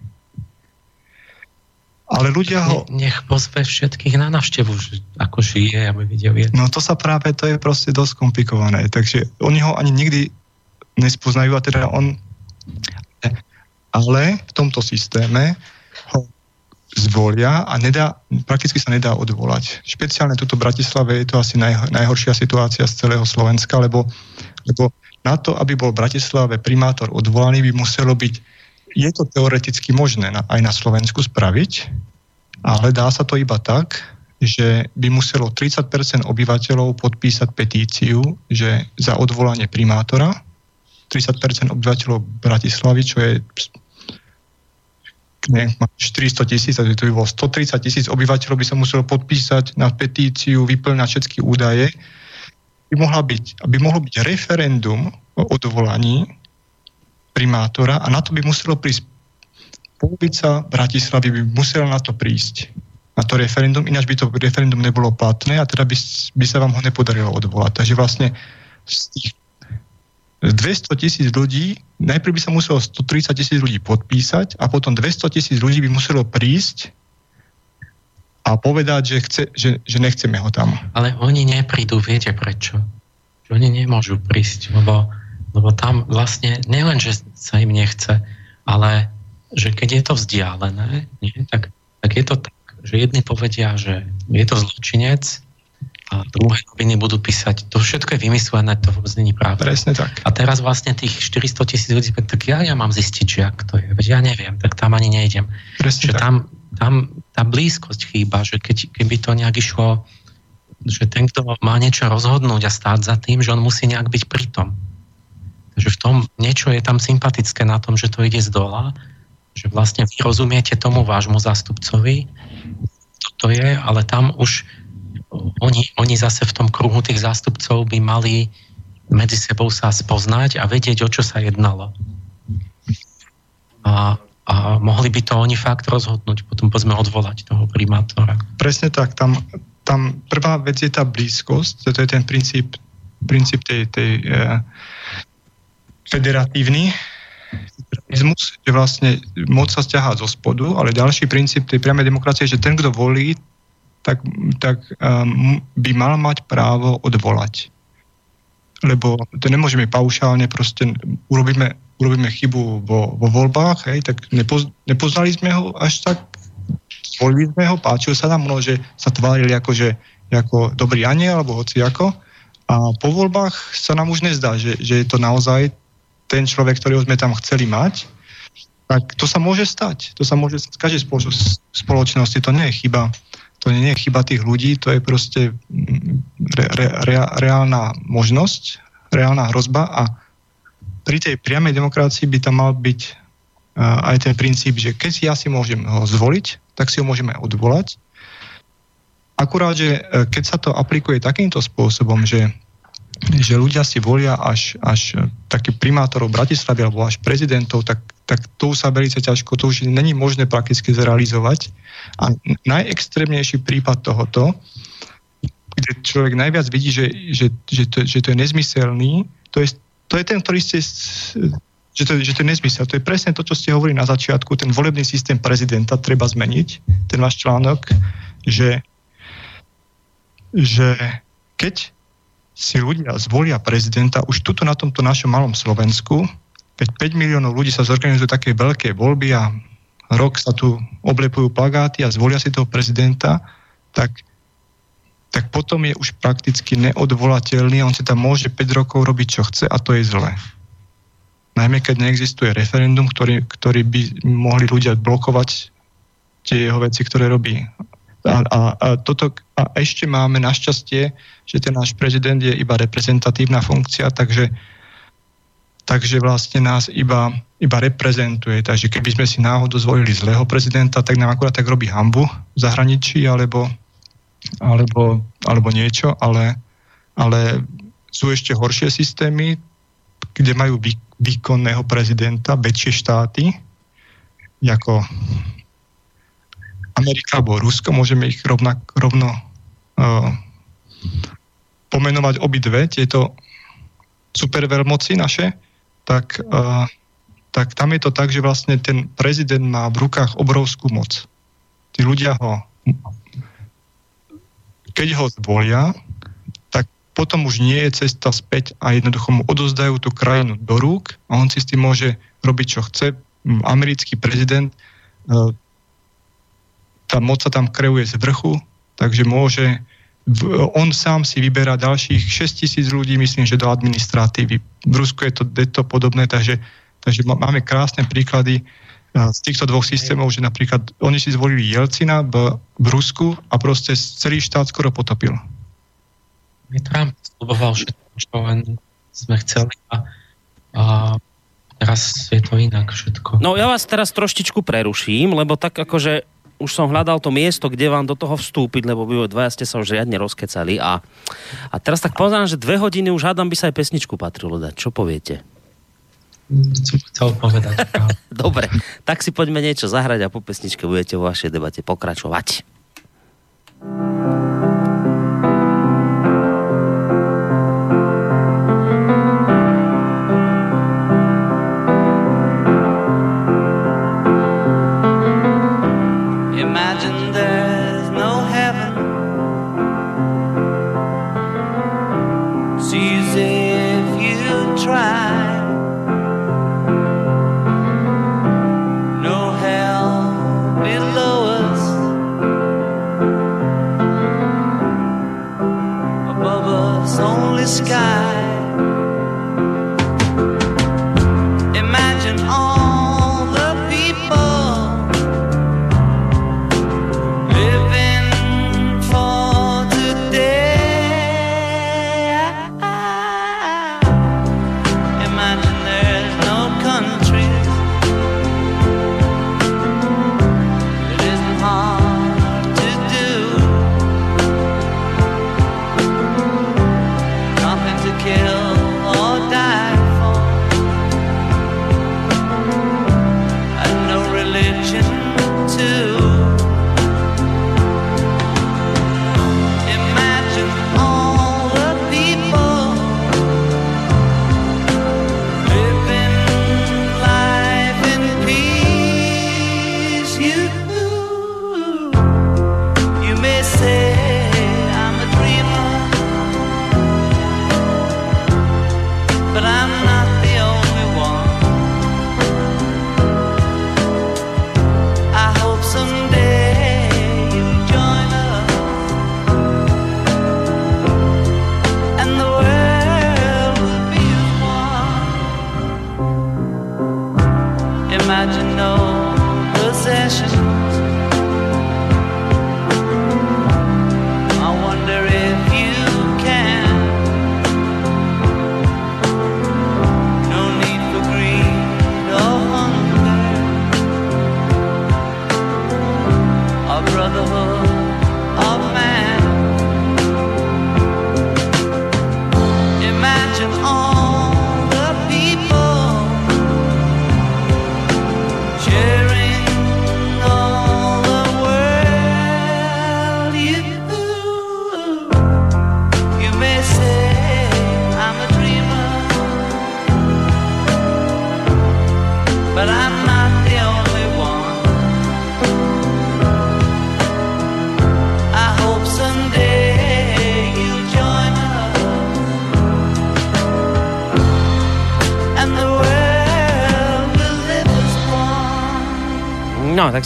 ale ľudia ho... Nech pozve všetkých na návštevu, ako žije, aby videl jedno. No to sa práve, to je proste dosť komplikované. Takže oni ho ani nikdy nespoznajú a teda on... Ale v tomto systéme ho zv... zvolia a nedá, prakticky sa nedá odvolať. Špeciálne tuto v Bratislave je to asi naj, najhoršia situácia z celého Slovenska, lebo, lebo na to, aby bol v Bratislave primátor odvolaný, by muselo byť, je to teoreticky možné na, aj na Slovensku spraviť, ale dá sa to iba tak, že by muselo 30% obyvateľov podpísať petíciu, že za odvolanie primátora, 30% obyvateľov Bratislavy, čo je ne, 400 tisíc, to by bolo 130 tisíc obyvateľov by sa muselo podpísať na petíciu, vyplňať všetky údaje, by, mohla byť, aby mohlo byť referendum o odvolaní primátora a na to by muselo prísť polovica Bratislavy by musela na to prísť na to referendum, ináč by to referendum nebolo platné a teda by, by sa vám ho nepodarilo odvolať. Takže vlastne z tých 200 tisíc ľudí, najprv by sa muselo 130 tisíc ľudí podpísať a potom 200 tisíc ľudí by muselo prísť a povedať, že, chce, že, že nechceme ho tam. Ale oni neprídu, viete prečo? Oni nemôžu prísť, lebo, lebo tam vlastne nielen, že sa im nechce, ale že keď je to vzdialené, nie, tak, tak je to tak, že jedni povedia, že je to zločinec a druhé noviny budú písať, to všetko je vymyslené, to vôbec není pravda. Presne tak. A teraz vlastne tých 400 tisíc ľudí, tak ja, ja mám zistiť, že ak to je, veď ja neviem, tak tam ani nejdem. Presne že tak. tam, tam tá blízkosť chýba, že keď, keby to nejak išlo, že ten, kto má niečo rozhodnúť a stáť za tým, že on musí nejak byť pritom. Takže v tom niečo je tam sympatické na tom, že to ide z dola, že vlastne vy rozumiete tomu vášmu zástupcovi, to je, ale tam už oni, oni zase v tom kruhu tých zástupcov by mali medzi sebou sa spoznať a vedieť, o čo sa jednalo. A, a mohli by to oni fakt rozhodnúť, potom pozme odvolať toho primátora. Presne tak, tam, tam prvá vec je tá blízkosť, to je ten princíp, princíp tej, tej federatívny, že vlastne moc sa stiahá zo spodu, ale ďalší princíp tej priamej demokracie je, že ten, kto volí, tak, tak um, by mal mať právo odvolať. Lebo to nemôžeme paušálne, proste urobíme, urobíme chybu vo, vo voľbách, hej, tak nepoz, nepoznali sme ho až tak, zvolili sme ho, páčil sa nám, no, že sa tvárili ako, že, ako dobrý aniel, alebo hoci ako. A po voľbách sa nám už nezdá, že, že je to naozaj ten človek, ktorého sme tam chceli mať, tak to sa môže stať. To sa môže stať v každej spoločnosti. To nie je chyba to nie je chyba tých ľudí, to je proste mm, re, re, re, reálna možnosť, reálna hrozba a pri tej priamej demokracii by tam mal byť uh, aj ten princíp, že keď ja si môžem ho zvoliť, tak si ho môžeme odvolať. Akurát, že uh, keď sa to aplikuje takýmto spôsobom, že že ľudia si volia až, až taký primátorov Bratislavy alebo až prezidentov, tak, tak to sa veľmi ťažko, to už není možné prakticky zrealizovať. A najextrémnejší prípad tohoto, kde človek najviac vidí, že, že, že, to, že to je nezmyselný, to je, to je ten, ktorý ste že to, že to je nezmysel. To je presne to, čo ste hovorili na začiatku. Ten volebný systém prezidenta treba zmeniť, ten váš článok, že, že keď si ľudia zvolia prezidenta už tuto na tomto našom malom Slovensku, keď 5 miliónov ľudí sa zorganizujú také veľké voľby a rok sa tu oblepujú plagáty a zvolia si toho prezidenta, tak, tak potom je už prakticky neodvolateľný a on si tam môže 5 rokov robiť, čo chce a to je zlé. Najmä keď neexistuje referendum, ktorý, ktorý by mohli ľudia blokovať tie jeho veci, ktoré robí. A, a, a, toto, a ešte máme našťastie, že ten náš prezident je iba reprezentatívna funkcia, takže takže vlastne nás iba, iba reprezentuje. Takže keby sme si náhodou zvolili zlého prezidenta, tak nám akurát tak robí hambu v zahraničí alebo, alebo, alebo niečo, ale, ale sú ešte horšie systémy, kde majú vý, výkonného prezidenta väčšie štáty, ako Amerika alebo Rusko, môžeme ich rovnak, rovno uh, pomenovať obidve, tieto superveľmoci naše, tak, uh, tak tam je to tak, že vlastne ten prezident má v rukách obrovskú moc. Tí ľudia ho, keď ho zvolia, tak potom už nie je cesta späť a jednoducho mu odozdajú tú krajinu do rúk a on si s tým môže robiť, čo chce. Americký prezident uh, tá moc sa tam kreuje z vrchu, takže môže on sám si vyberá ďalších 6 tisíc ľudí, myslím, že do administratívy. V Rusku je to, je to podobné, takže, takže máme krásne príklady z týchto dvoch systémov, že napríklad oni si zvolili Jelcina v, v Rusku a proste celý štát skoro potopil. Trump sluboval všetko, čo len sme chceli a, a teraz je to inak všetko. No ja vás teraz troštičku preruším, lebo tak akože už som hľadal to miesto, kde vám do toho vstúpiť, lebo vy dvaja ste sa už riadne rozkecali a, a teraz tak pozerám, že dve hodiny už hádam by sa aj pesničku patrilo dať. Čo poviete? Som chcel povedať. [laughs] Dobre, tak si poďme niečo zahrať a po pesničke budete vo vašej debate pokračovať.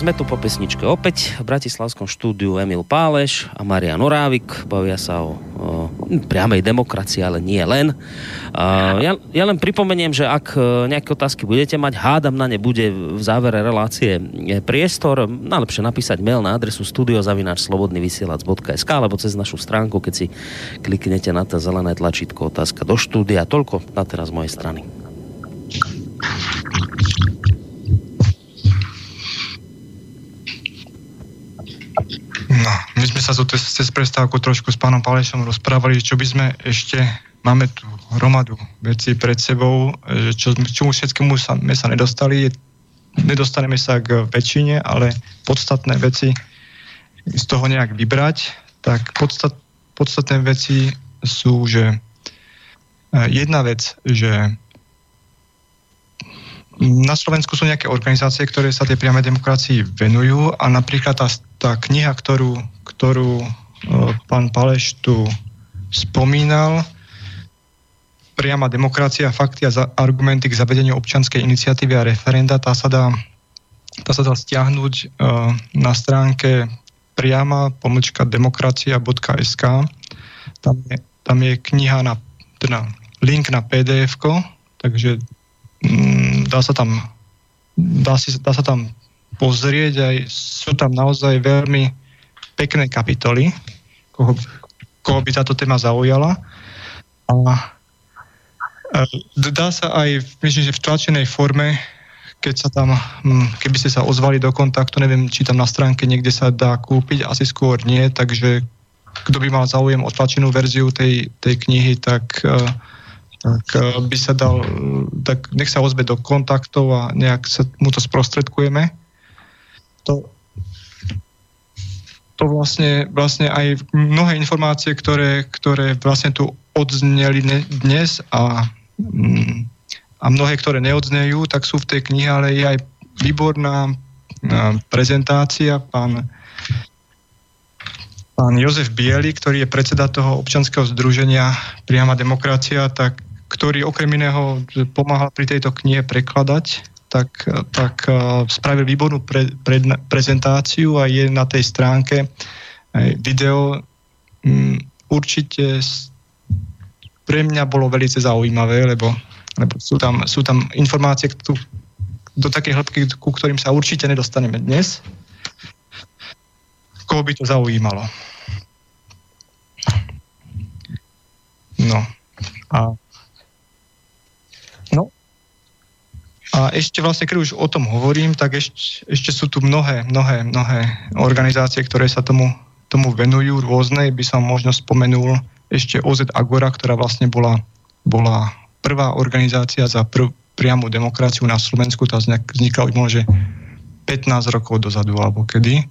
Sme tu po pesničke opäť v Bratislavskom štúdiu Emil Páleš a Marian Orávik. Bavia sa o, o priamej demokracii, ale nie len. Uh, ja, ja len pripomeniem, že ak e, nejaké otázky budete mať, hádam na ne bude v závere relácie priestor. Najlepšie napísať mail na adresu studiozavináčslobodnyvysielac.sk alebo cez našu stránku, keď si kliknete na to zelené tlačítko otázka do štúdia. Toľko na teraz z mojej strany. No, my sme sa tu cez prestávku trošku s pánom Palešom rozprávali, čo by sme ešte, máme tu hromadu vecí pred sebou, čo, čomu všetkému sa, sme sa nedostali, nedostaneme sa k väčšine, ale podstatné veci z toho nejak vybrať, tak podstat, podstatné veci sú, že eh, jedna vec, že na Slovensku sú nejaké organizácie, ktoré sa tej priamej demokracii venujú a napríklad tá, tá kniha, ktorú, ktorú pán Paleš tu spomínal, priama demokracia, fakty a argumenty k zavedeniu občanskej iniciatívy a referenda, tá sa dá dá sa dá stiahnuť uh, na stránke priama pomlčka demokracia.sk. Tam je, tam je kniha na, teda link na pdf takže mm, dá sa tam dá, si, dá sa tam pozrieť, aj sú tam naozaj veľmi pekné kapitoly, koho, koho by táto téma zaujala. A dá sa aj, myslím, že v tlačenej forme, keď sa tam, hm, keby ste sa ozvali do kontaktu, neviem, či tam na stránke niekde sa dá kúpiť, asi skôr nie, takže kto by mal záujem o tlačenú verziu tej, tej knihy, tak uh, tak eh, by sa dal, tak nech sa ozve do kontaktov a nejak sa mu to sprostredkujeme. To, to vlastne, vlastne aj mnohé informácie, ktoré, ktoré vlastne tu odzneli dnes a, mm, a mnohé, ktoré neodznejú, tak sú v tej knihe, ale je aj výborná eh, prezentácia. Pán, pán Jozef Bieli, ktorý je predseda toho občanského združenia Priama demokracia, tak ktorý okrem iného pomáhal pri tejto knihe prekladať, tak, tak e, spravil výbornú pre, pre, prezentáciu a je na tej stránke video. Um, určite pre mňa bolo veľmi zaujímavé, lebo, lebo sú, tam, sú tam informácie kto, do takej hĺbky, ku ktorým sa určite nedostaneme dnes. Koho by to zaujímalo? No. A A ešte vlastne, keď už o tom hovorím, tak ešte, ešte sú tu mnohé, mnohé, mnohé organizácie, ktoré sa tomu, tomu venujú rôzne. By som možno spomenul ešte OZ Agora, ktorá vlastne bola, bola prvá organizácia za prv, priamu demokraciu na Slovensku. Tá vznikla už možno, 15 rokov dozadu, alebo kedy.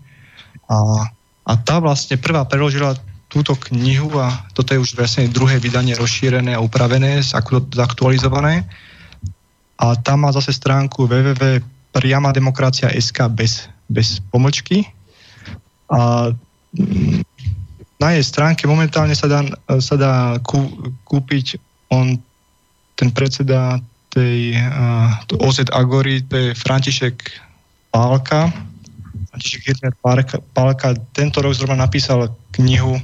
A, a tá vlastne prvá preložila túto knihu a toto je už vlastne druhé vydanie rozšírené a upravené, zaktualizované a tam má zase stránku www.priamademokracia.sk bez, bez pomlčky. A mm, na jej stránke momentálne sa dá, sa dá kú, kúpiť on, ten predseda tej uh, OZ Agory, to je František Pálka. František Hirner Pálka tento rok zrovna napísal knihu,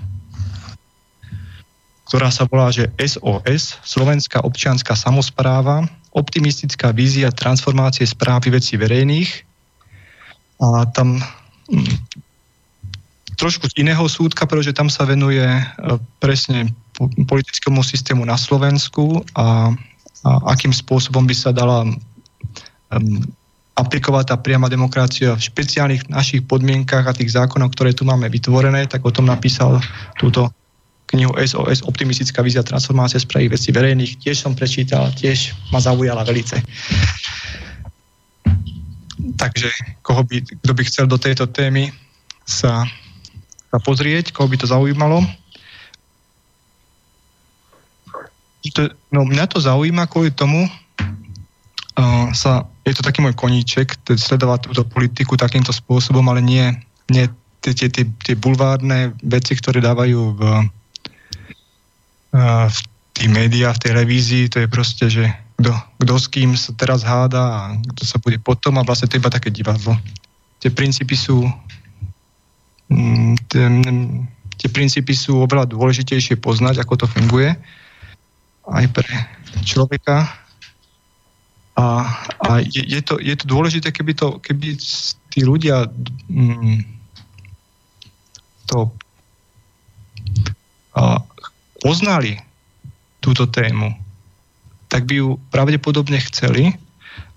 ktorá sa volá, že SOS, Slovenská občianská samozpráva, optimistická vízia transformácie správy veci verejných. A tam hm, trošku z iného súdka, pretože tam sa venuje e, presne politickému systému na Slovensku a, a akým spôsobom by sa dala um, aplikovať tá priama demokracia v špeciálnych našich podmienkach a tých zákonov, ktoré tu máme vytvorené, tak o tom napísal túto knihu SOS Optimistická vízia transformácie správy veci verejných. Tiež som prečítal, tiež ma zaujala velice. Takže koho by, kto by chcel do tejto témy sa, sa pozrieť, koho by to zaujímalo. To, no mňa to zaujíma kvôli tomu, uh, sa, je to taký môj koníček, sledovať túto politiku takýmto spôsobom, ale nie, nie tie, tie, tie, bulvárne veci, ktoré dávajú v, v tých médiách, v tej revízii, to je proste, že kto, s kým sa teraz háda a kto sa bude potom a vlastne to iba také divadlo. Tie princípy sú mm, tie, tie princípy sú oveľa dôležitejšie poznať, ako to funguje aj pre človeka. A, a je, je, to, je to dôležité, keby, to, keby tí ľudia mm, to a, poznali túto tému, tak by ju pravdepodobne chceli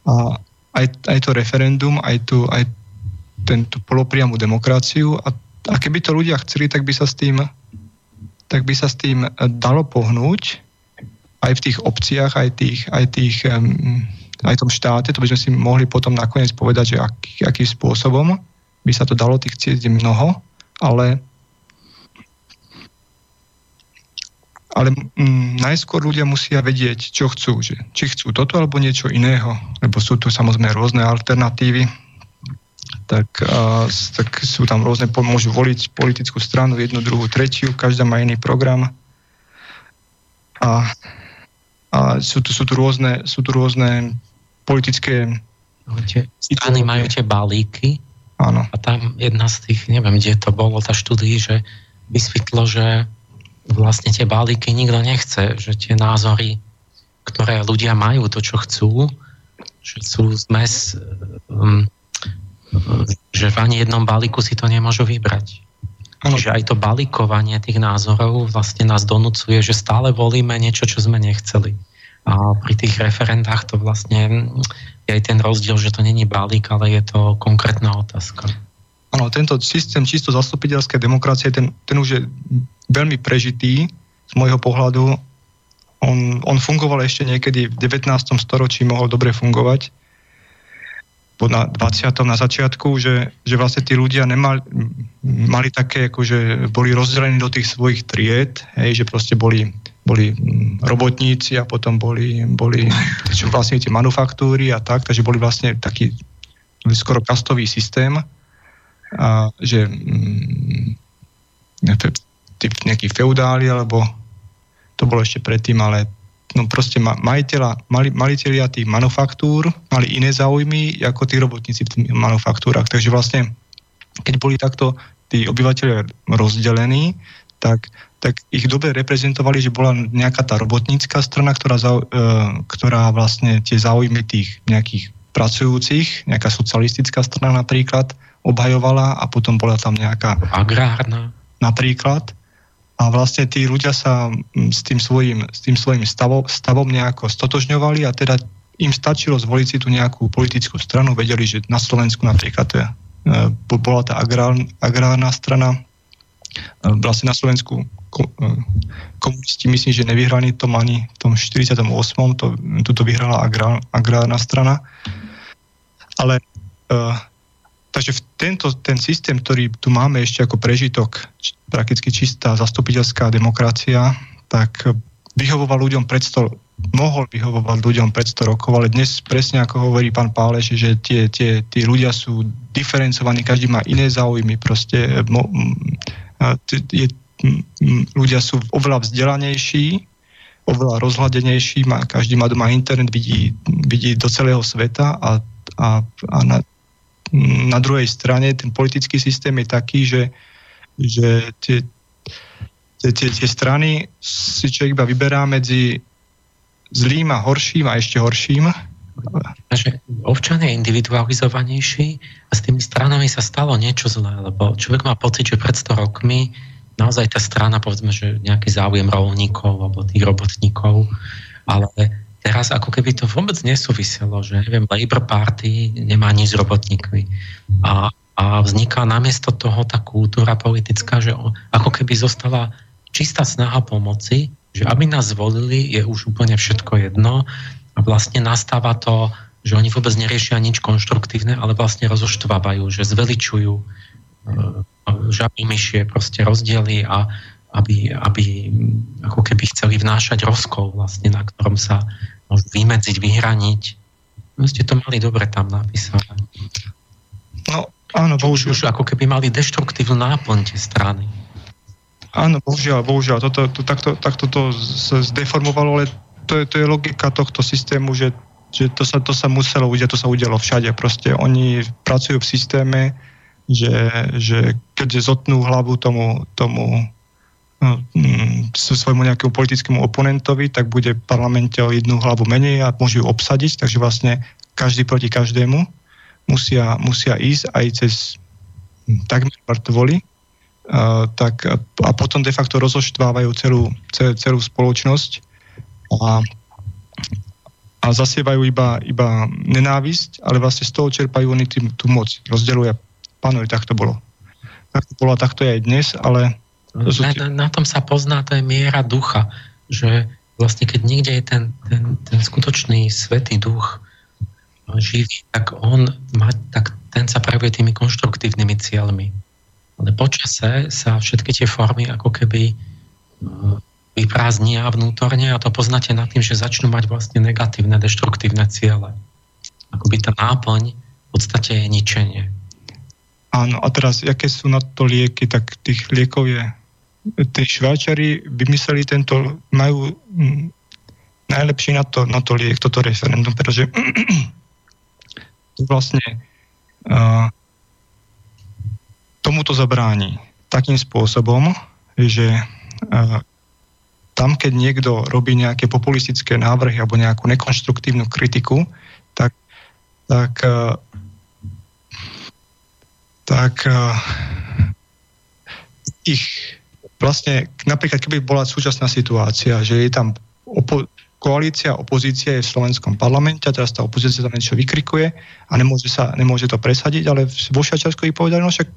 a aj, aj to referendum, aj, tu, aj tento polopriamu demokraciu a, a keby to ľudia chceli, tak by sa s tým tak by sa s tým dalo pohnúť aj v tých obciach, aj tých, aj tých aj v tom štáte, to by sme si mohli potom nakoniec povedať, že aký, akým spôsobom by sa to dalo, tých cieť mnoho, ale ale mm, najskôr ľudia musia vedieť, čo chcú. Že, či chcú toto alebo niečo iného, lebo sú tu samozrejme rôzne alternatívy. Tak, a, tak sú tam rôzne, môžu voliť politickú stranu, jednu, druhú, tretiu, každá má iný program. A, a sú, tu, sú, tu rôzne, sú tu rôzne politické Tie strany majú tie balíky Áno. a tam jedna z tých, neviem, kde to bolo, tá štúdii, že vysvetlo, že vlastne tie balíky nikto nechce, že tie názory, ktoré ľudia majú, to, čo chcú, že sú zmes, um, že v ani jednom balíku si to nemôžu vybrať. Ano. Čiže aj to balíkovanie tých názorov vlastne nás donúcuje, že stále volíme niečo, čo sme nechceli. A pri tých referendách to vlastne je aj ten rozdiel, že to není balík, ale je to konkrétna otázka. Áno, tento systém čisto zastupiteľskej demokracie, ten, ten už je veľmi prežitý z môjho pohľadu. On, on fungoval ešte niekedy v 19. storočí, mohol dobre fungovať na 20. na začiatku, že, že vlastne tí ľudia nemali, mali také, ako že boli rozdelení do tých svojich tried, hej, že proste boli, boli robotníci a potom boli, boli vlastne tie manufaktúry a tak, takže boli vlastne taký skoro kastový systém, a že mm, nejakí feudáli, alebo to bolo ešte predtým, ale no proste majiteľa, mali, majiteľia tých manufaktúr mali iné záujmy ako tí robotníci v tých manufaktúrach. Takže vlastne, keď boli takto tí obyvateľe rozdelení, tak, tak ich dobre reprezentovali, že bola nejaká tá robotnícká strana, ktorá, za, e, ktorá vlastne tie záujmy tých nejakých pracujúcich, nejaká socialistická strana napríklad, obhajovala a potom bola tam nejaká... Agrárna. Napríklad a vlastne tí ľudia sa mm, s tým svojim, s tým svojim stavom, stavom nejako stotožňovali a teda im stačilo zvoliť si tu nejakú politickú stranu, vedeli, že na Slovensku napríklad to e, bola tá agrár, agrárna strana, e, vlastne na Slovensku e, komunisti myslím, že nevyhrali tom ani v tom 48. To, tuto vyhrala agrár, agrárna strana. Ale Takže v tento, ten systém, ktorý tu máme ešte ako prežitok, prakticky čistá zastupiteľská demokracia, tak vyhovoval ľuďom pred 100, mohol vyhovovať ľuďom pred 100 rokov, ale dnes presne ako hovorí pán Páleš, že tie, tie, tí ľudia sú diferencovaní, každý má iné záujmy, proste mo, je, ľudia sú oveľa vzdelanejší, oveľa rozhľadenejší, má, každý má doma internet, vidí, vidí do celého sveta a, a, a na, na druhej strane ten politický systém je taký, že, že tie, tie, tie, tie strany si človek iba vyberá medzi zlým a horším a ešte horším. Takže občan je individualizovanejší a s tými stranami sa stalo niečo zlé, lebo človek má pocit, že pred 100 rokmi naozaj tá strana, povedzme, že nejaký záujem rolníkov alebo tých robotníkov, ale teraz ako keby to vôbec nesúviselo, že neviem, Labour Party nemá nič s robotníkmi. A, a vzniká namiesto toho tá kultúra politická, že ako keby zostala čistá snaha pomoci, že aby nás zvolili, je už úplne všetko jedno a vlastne nastáva to, že oni vôbec neriešia nič konštruktívne, ale vlastne rozoštvávajú, že zveličujú e, žabí myšie, proste rozdiely a aby, aby ako keby chceli vnášať rozkol vlastne, na ktorom sa môžu vymedziť, vyhraniť. No ste to mali dobre tam napísané. No, áno, bohužiaľ. Už ako keby mali deštruktívnu náplň tie strany. Áno, bohužiaľ, bohužiaľ. Toto, to, takto, takto to sa zdeformovalo, ale to je, to je logika tohto systému, že, že to, sa, to sa muselo udiať, to sa udialo všade. Proste oni pracujú v systéme, že, že keď zotnú hlavu tomu, tomu svojmu nejakému politickému oponentovi, tak bude v parlamente o jednu hlavu menej a môžu ju obsadiť, takže vlastne každý proti každému musia, musia ísť aj cez hm, takmer mŕtvoly, a, tak, a potom de facto rozoštvávajú celú, celú, celú spoločnosť a, a zasievajú iba, iba nenávisť, ale vlastne z toho čerpajú oni tým, tú moc. Rozdeľuje, pánovi, tak to bolo. Tak to bolo, tak to je aj dnes, ale na, na, na tom sa pozná, to je miera ducha, že vlastne keď niekde je ten, ten, ten skutočný svetý duch živý, tak on má, tak ten sa prejavuje tými konštruktívnymi cieľmi. Ale počase sa všetky tie formy ako keby uh, vyprázdnia vnútorne a to poznáte nad tým, že začnú mať vlastne negatívne, deštruktívne ciele. Akoby tá náplň v podstate je ničenie. Áno, a teraz, aké sú na to lieky, tak tých liekov je tí Šváčari vymysleli tento, majú najlepší na to, na to liek, toto referendum, pretože [clears throat] to vlastne uh, tomuto zabráni takým spôsobom, že uh, tam, keď niekto robí nejaké populistické návrhy alebo nejakú nekonštruktívnu kritiku, tak, tak, uh, tak uh, ich vlastne, napríklad keby bola súčasná situácia, že je tam opo- koalícia, opozícia je v slovenskom parlamente a teraz tá opozícia tam niečo vykrikuje a nemôže, sa, nemôže to presadiť, ale vo Švajčiarsku ich povedali, no však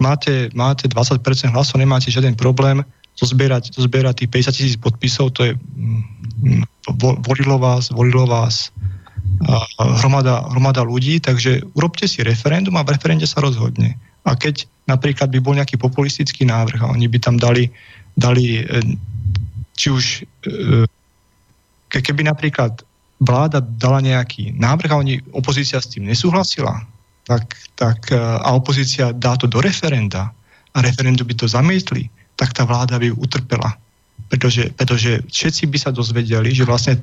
máte, máte 20% hlasov, nemáte žiaden problém zozbierať, zozbierať tých 50 tisíc podpisov, to je mm, volilo vás, volilo vás hromada, hromada ľudí, takže urobte si referendum a v referende sa rozhodne. A keď napríklad by bol nejaký populistický návrh a oni by tam dali, dali e, či už e, keby napríklad vláda dala nejaký návrh a oni, opozícia s tým nesúhlasila, tak, tak, e, a opozícia dá to do referenda a referendum by to zamietli, tak tá vláda by utrpela. Pretože, pretože všetci by sa dozvedeli, že vlastne,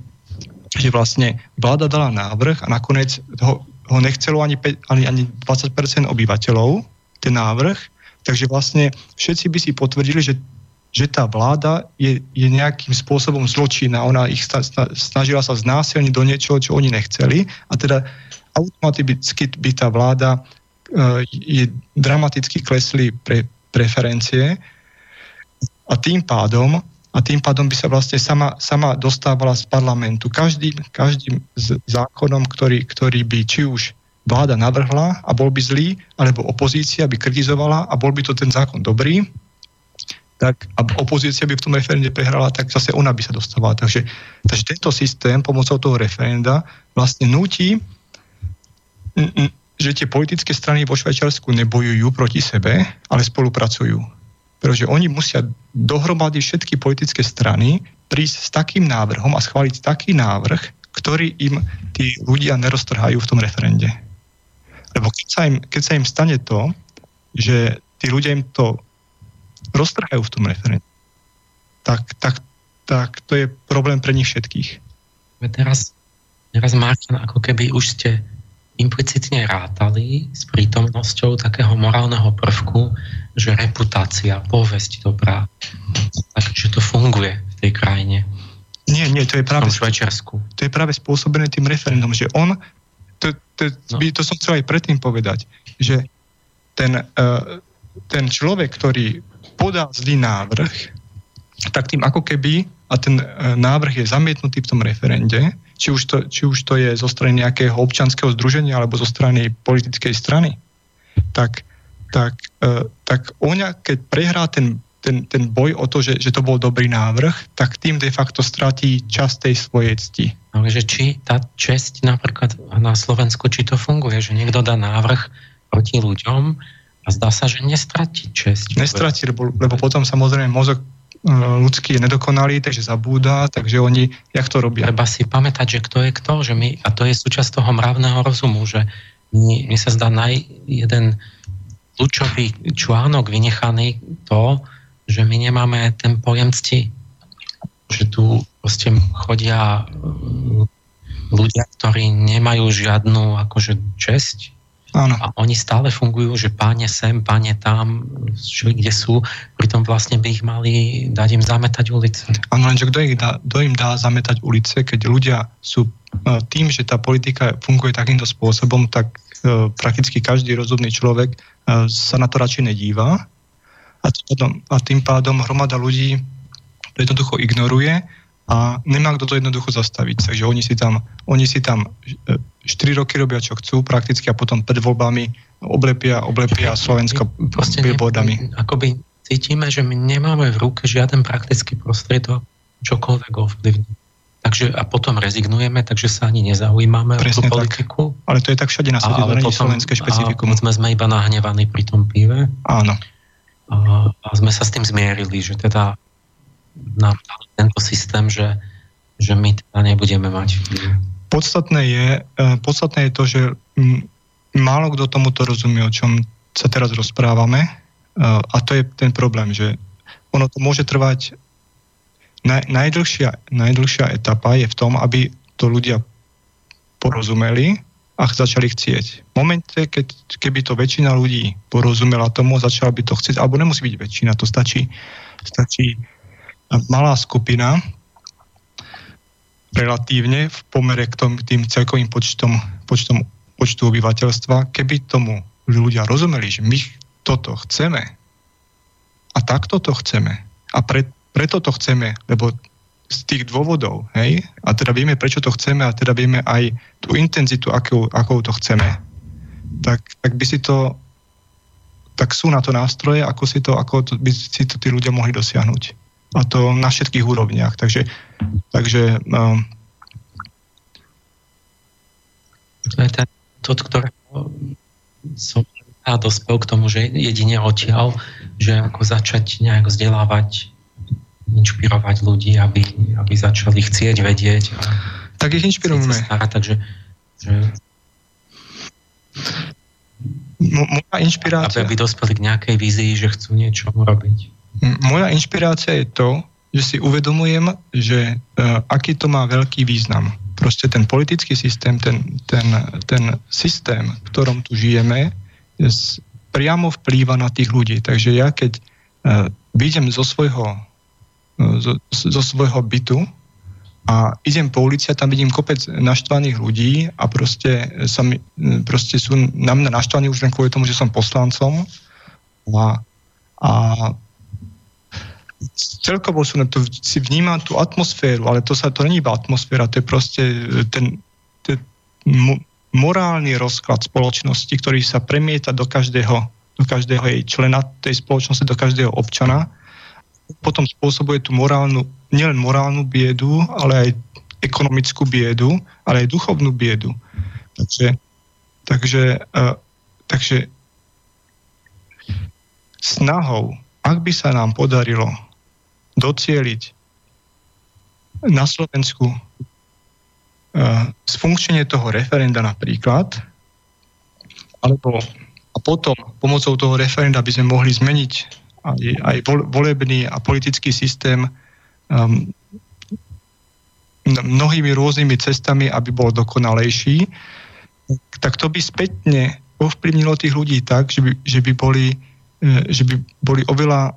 že vlastne vláda dala návrh a nakoniec ho, ho nechcelo ani, ani, ani 20% obyvateľov, ten návrh, takže vlastne všetci by si potvrdili, že že tá vláda je, je nejakým spôsobom zločinná. Ona ich snažila sa znásilniť do niečoho, čo oni nechceli a teda automaticky by tá vláda uh, je dramaticky klesli pre, preferencie a tým pádom a tým pádom by sa vlastne sama, sama dostávala z parlamentu. Každým, každým z zákonom, ktorý, ktorý by či už vláda navrhla a bol by zlý, alebo opozícia by kritizovala a bol by to ten zákon dobrý, tak a opozícia by v tom referende prehrala, tak zase ona by sa dostávala. Takže, takže tento systém pomocou toho referenda vlastne nutí, že tie politické strany vo Švajčiarsku nebojujú proti sebe, ale spolupracujú. Pretože oni musia dohromady všetky politické strany prísť s takým návrhom a schváliť taký návrh, ktorý im tí ľudia neroztrhajú v tom referende. Lebo keď sa im, keď sa im stane to, že tí ľudia im to roztrhajú v tom referende, tak, tak, tak to je problém pre nich všetkých. Teraz, teraz Martin, ako keby už ste implicitne rátali s prítomnosťou takého morálneho prvku, že reputácia, povesť dobrá, takže to funguje v tej krajine. Nie, nie, to je práve, To je práve spôsobené tým referendum, že on, to, no. to som chcel aj predtým povedať, že ten, uh, ten človek, ktorý podá zlý návrh, tak tým ako keby, a ten e, návrh je zamietnutý v tom referende, či už to, či už to je zo strany nejakého občanského združenia alebo zo strany politickej strany, tak, tak, uh, tak ona, keď prehrá ten, ten, ten boj o to, že, že to bol dobrý návrh, tak tým de facto stratí časť tej svojej cti. Ale že či tá česť napríklad na Slovensku, či to funguje, že niekto dá návrh proti ľuďom, a zdá sa, že nestratí česť. Nestratí, lebo, lebo potom samozrejme mozog ľudský je nedokonalý, takže zabúda, takže oni, jak to robia? Treba si pamätať, že kto je kto, že my, a to je súčasť toho mravného rozumu, že mi, mi sa zdá naj, jeden kľúčový článok vynechaný to, že my nemáme ten pojem cti. Že tu proste chodia ľudia, ktorí nemajú žiadnu akože česť, Áno. A oni stále fungujú, že páne sem, páne tam, čo, kde sú, pritom vlastne by ich mali dať im zametať ulice. Áno, lenže kto, ich dá, kto im dá zametať ulice, keď ľudia sú e, tým, že tá politika funguje takýmto spôsobom, tak e, prakticky každý rozumný človek e, sa na to radšej nedíva a a tým pádom hromada ľudí to jednoducho ignoruje a nemá kto to jednoducho zastaviť. Takže oni si tam, oni si tam 4 roky robia, čo chcú prakticky a potom pred voľbami oblepia, oblepia Slovensko billboardami. Akoby cítime, že my nemáme v ruke žiaden praktický prostriedok čokoľvek ovplyvniť. Takže a potom rezignujeme, takže sa ani nezaujímame Presne o tú politiku. Tak. Ale to je tak všade na svete, to nie slovenské špecifikum. A sme, sme iba nahnevaní pri tom pive. Áno. A, sme sa s tým zmierili, že teda na tento systém, že, že my teda nebudeme mať podstatné je, e, podstatné je to, že málo kto tomuto rozumie, o čom sa teraz rozprávame. E, a to je ten problém, že ono to môže trvať naj, najdlhšia, najdlhšia etapa je v tom, aby to ľudia porozumeli a začali chcieť. V momente, keď, keby to väčšina ľudí porozumela tomu, začala by to chcieť, alebo nemusí byť väčšina, to stačí, stačí malá skupina, relatívne v pomere k tom, tým celkovým počtom, počtom, počtu obyvateľstva, keby tomu ľudia rozumeli, že my toto chceme a takto to chceme a pre, preto to chceme, lebo z tých dôvodov, hej, a teda vieme, prečo to chceme a teda vieme aj tú intenzitu, akou, akou to chceme, tak, tak by si to tak sú na to nástroje, ako, si to, ako to, by si to tí ľudia mohli dosiahnuť. A to na všetkých úrovniach. Takže, takže um, to je ten to, ktorého som a dospel k tomu, že jedine odtiaľ, že ako začať nejak vzdelávať inšpirovať ľudí, aby, aby začali chcieť vedieť. A tak ich inšpirujeme. takže že, moja inšpirácia... Aby, aby dospeli k nejakej vízii, že chcú niečo urobiť. Moja inšpirácia je to, že si uvedomujem, že uh, aký to má veľký význam. Proste ten politický systém, ten, ten, ten systém, v ktorom tu žijeme, priamo vplýva na tých ľudí. Takže ja keď uh, vidím zo svojho zo, zo svojho bytu a idem po ulici a tam vidím kopec naštvaných ľudí a proste, sa mi, proste sú na mňa naštvaní už len kvôli tomu, že som poslancom. A, a celkovo sú na to, si vnímam tú atmosféru, ale to sa to není iba atmosféra, to je proste ten, ten morálny rozklad spoločnosti, ktorý sa premieta do každého, do každého jej člena tej spoločnosti, do každého občana potom spôsobuje tú morálnu, nielen morálnu biedu, ale aj ekonomickú biedu, ale aj duchovnú biedu. Takže, takže, uh, takže snahou, ak by sa nám podarilo docieliť na Slovensku uh, sfunkčenie toho referenda napríklad, alebo a potom pomocou toho referenda by sme mohli zmeniť aj, aj volebný a politický systém um, mnohými rôznymi cestami, aby bol dokonalejší, tak to by spätne ovplyvnilo tých ľudí tak, že by, že by, boli, e, že by boli oveľa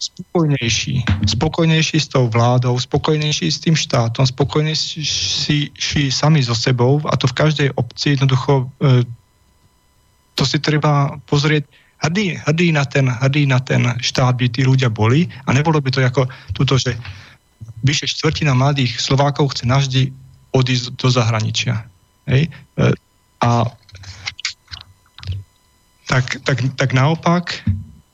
spokojnejší. Spokojnejší s tou vládou, spokojnejší s tým štátom, spokojnejší sami so sebou a to v každej obci jednoducho e, to si treba pozrieť hrdí, hrdí, na ten, hrdí na ten štát by tí ľudia boli a nebolo by to ako túto, že vyše štvrtina mladých Slovákov chce navždy odísť do zahraničia. Hej? E, a tak, tak, tak naopak,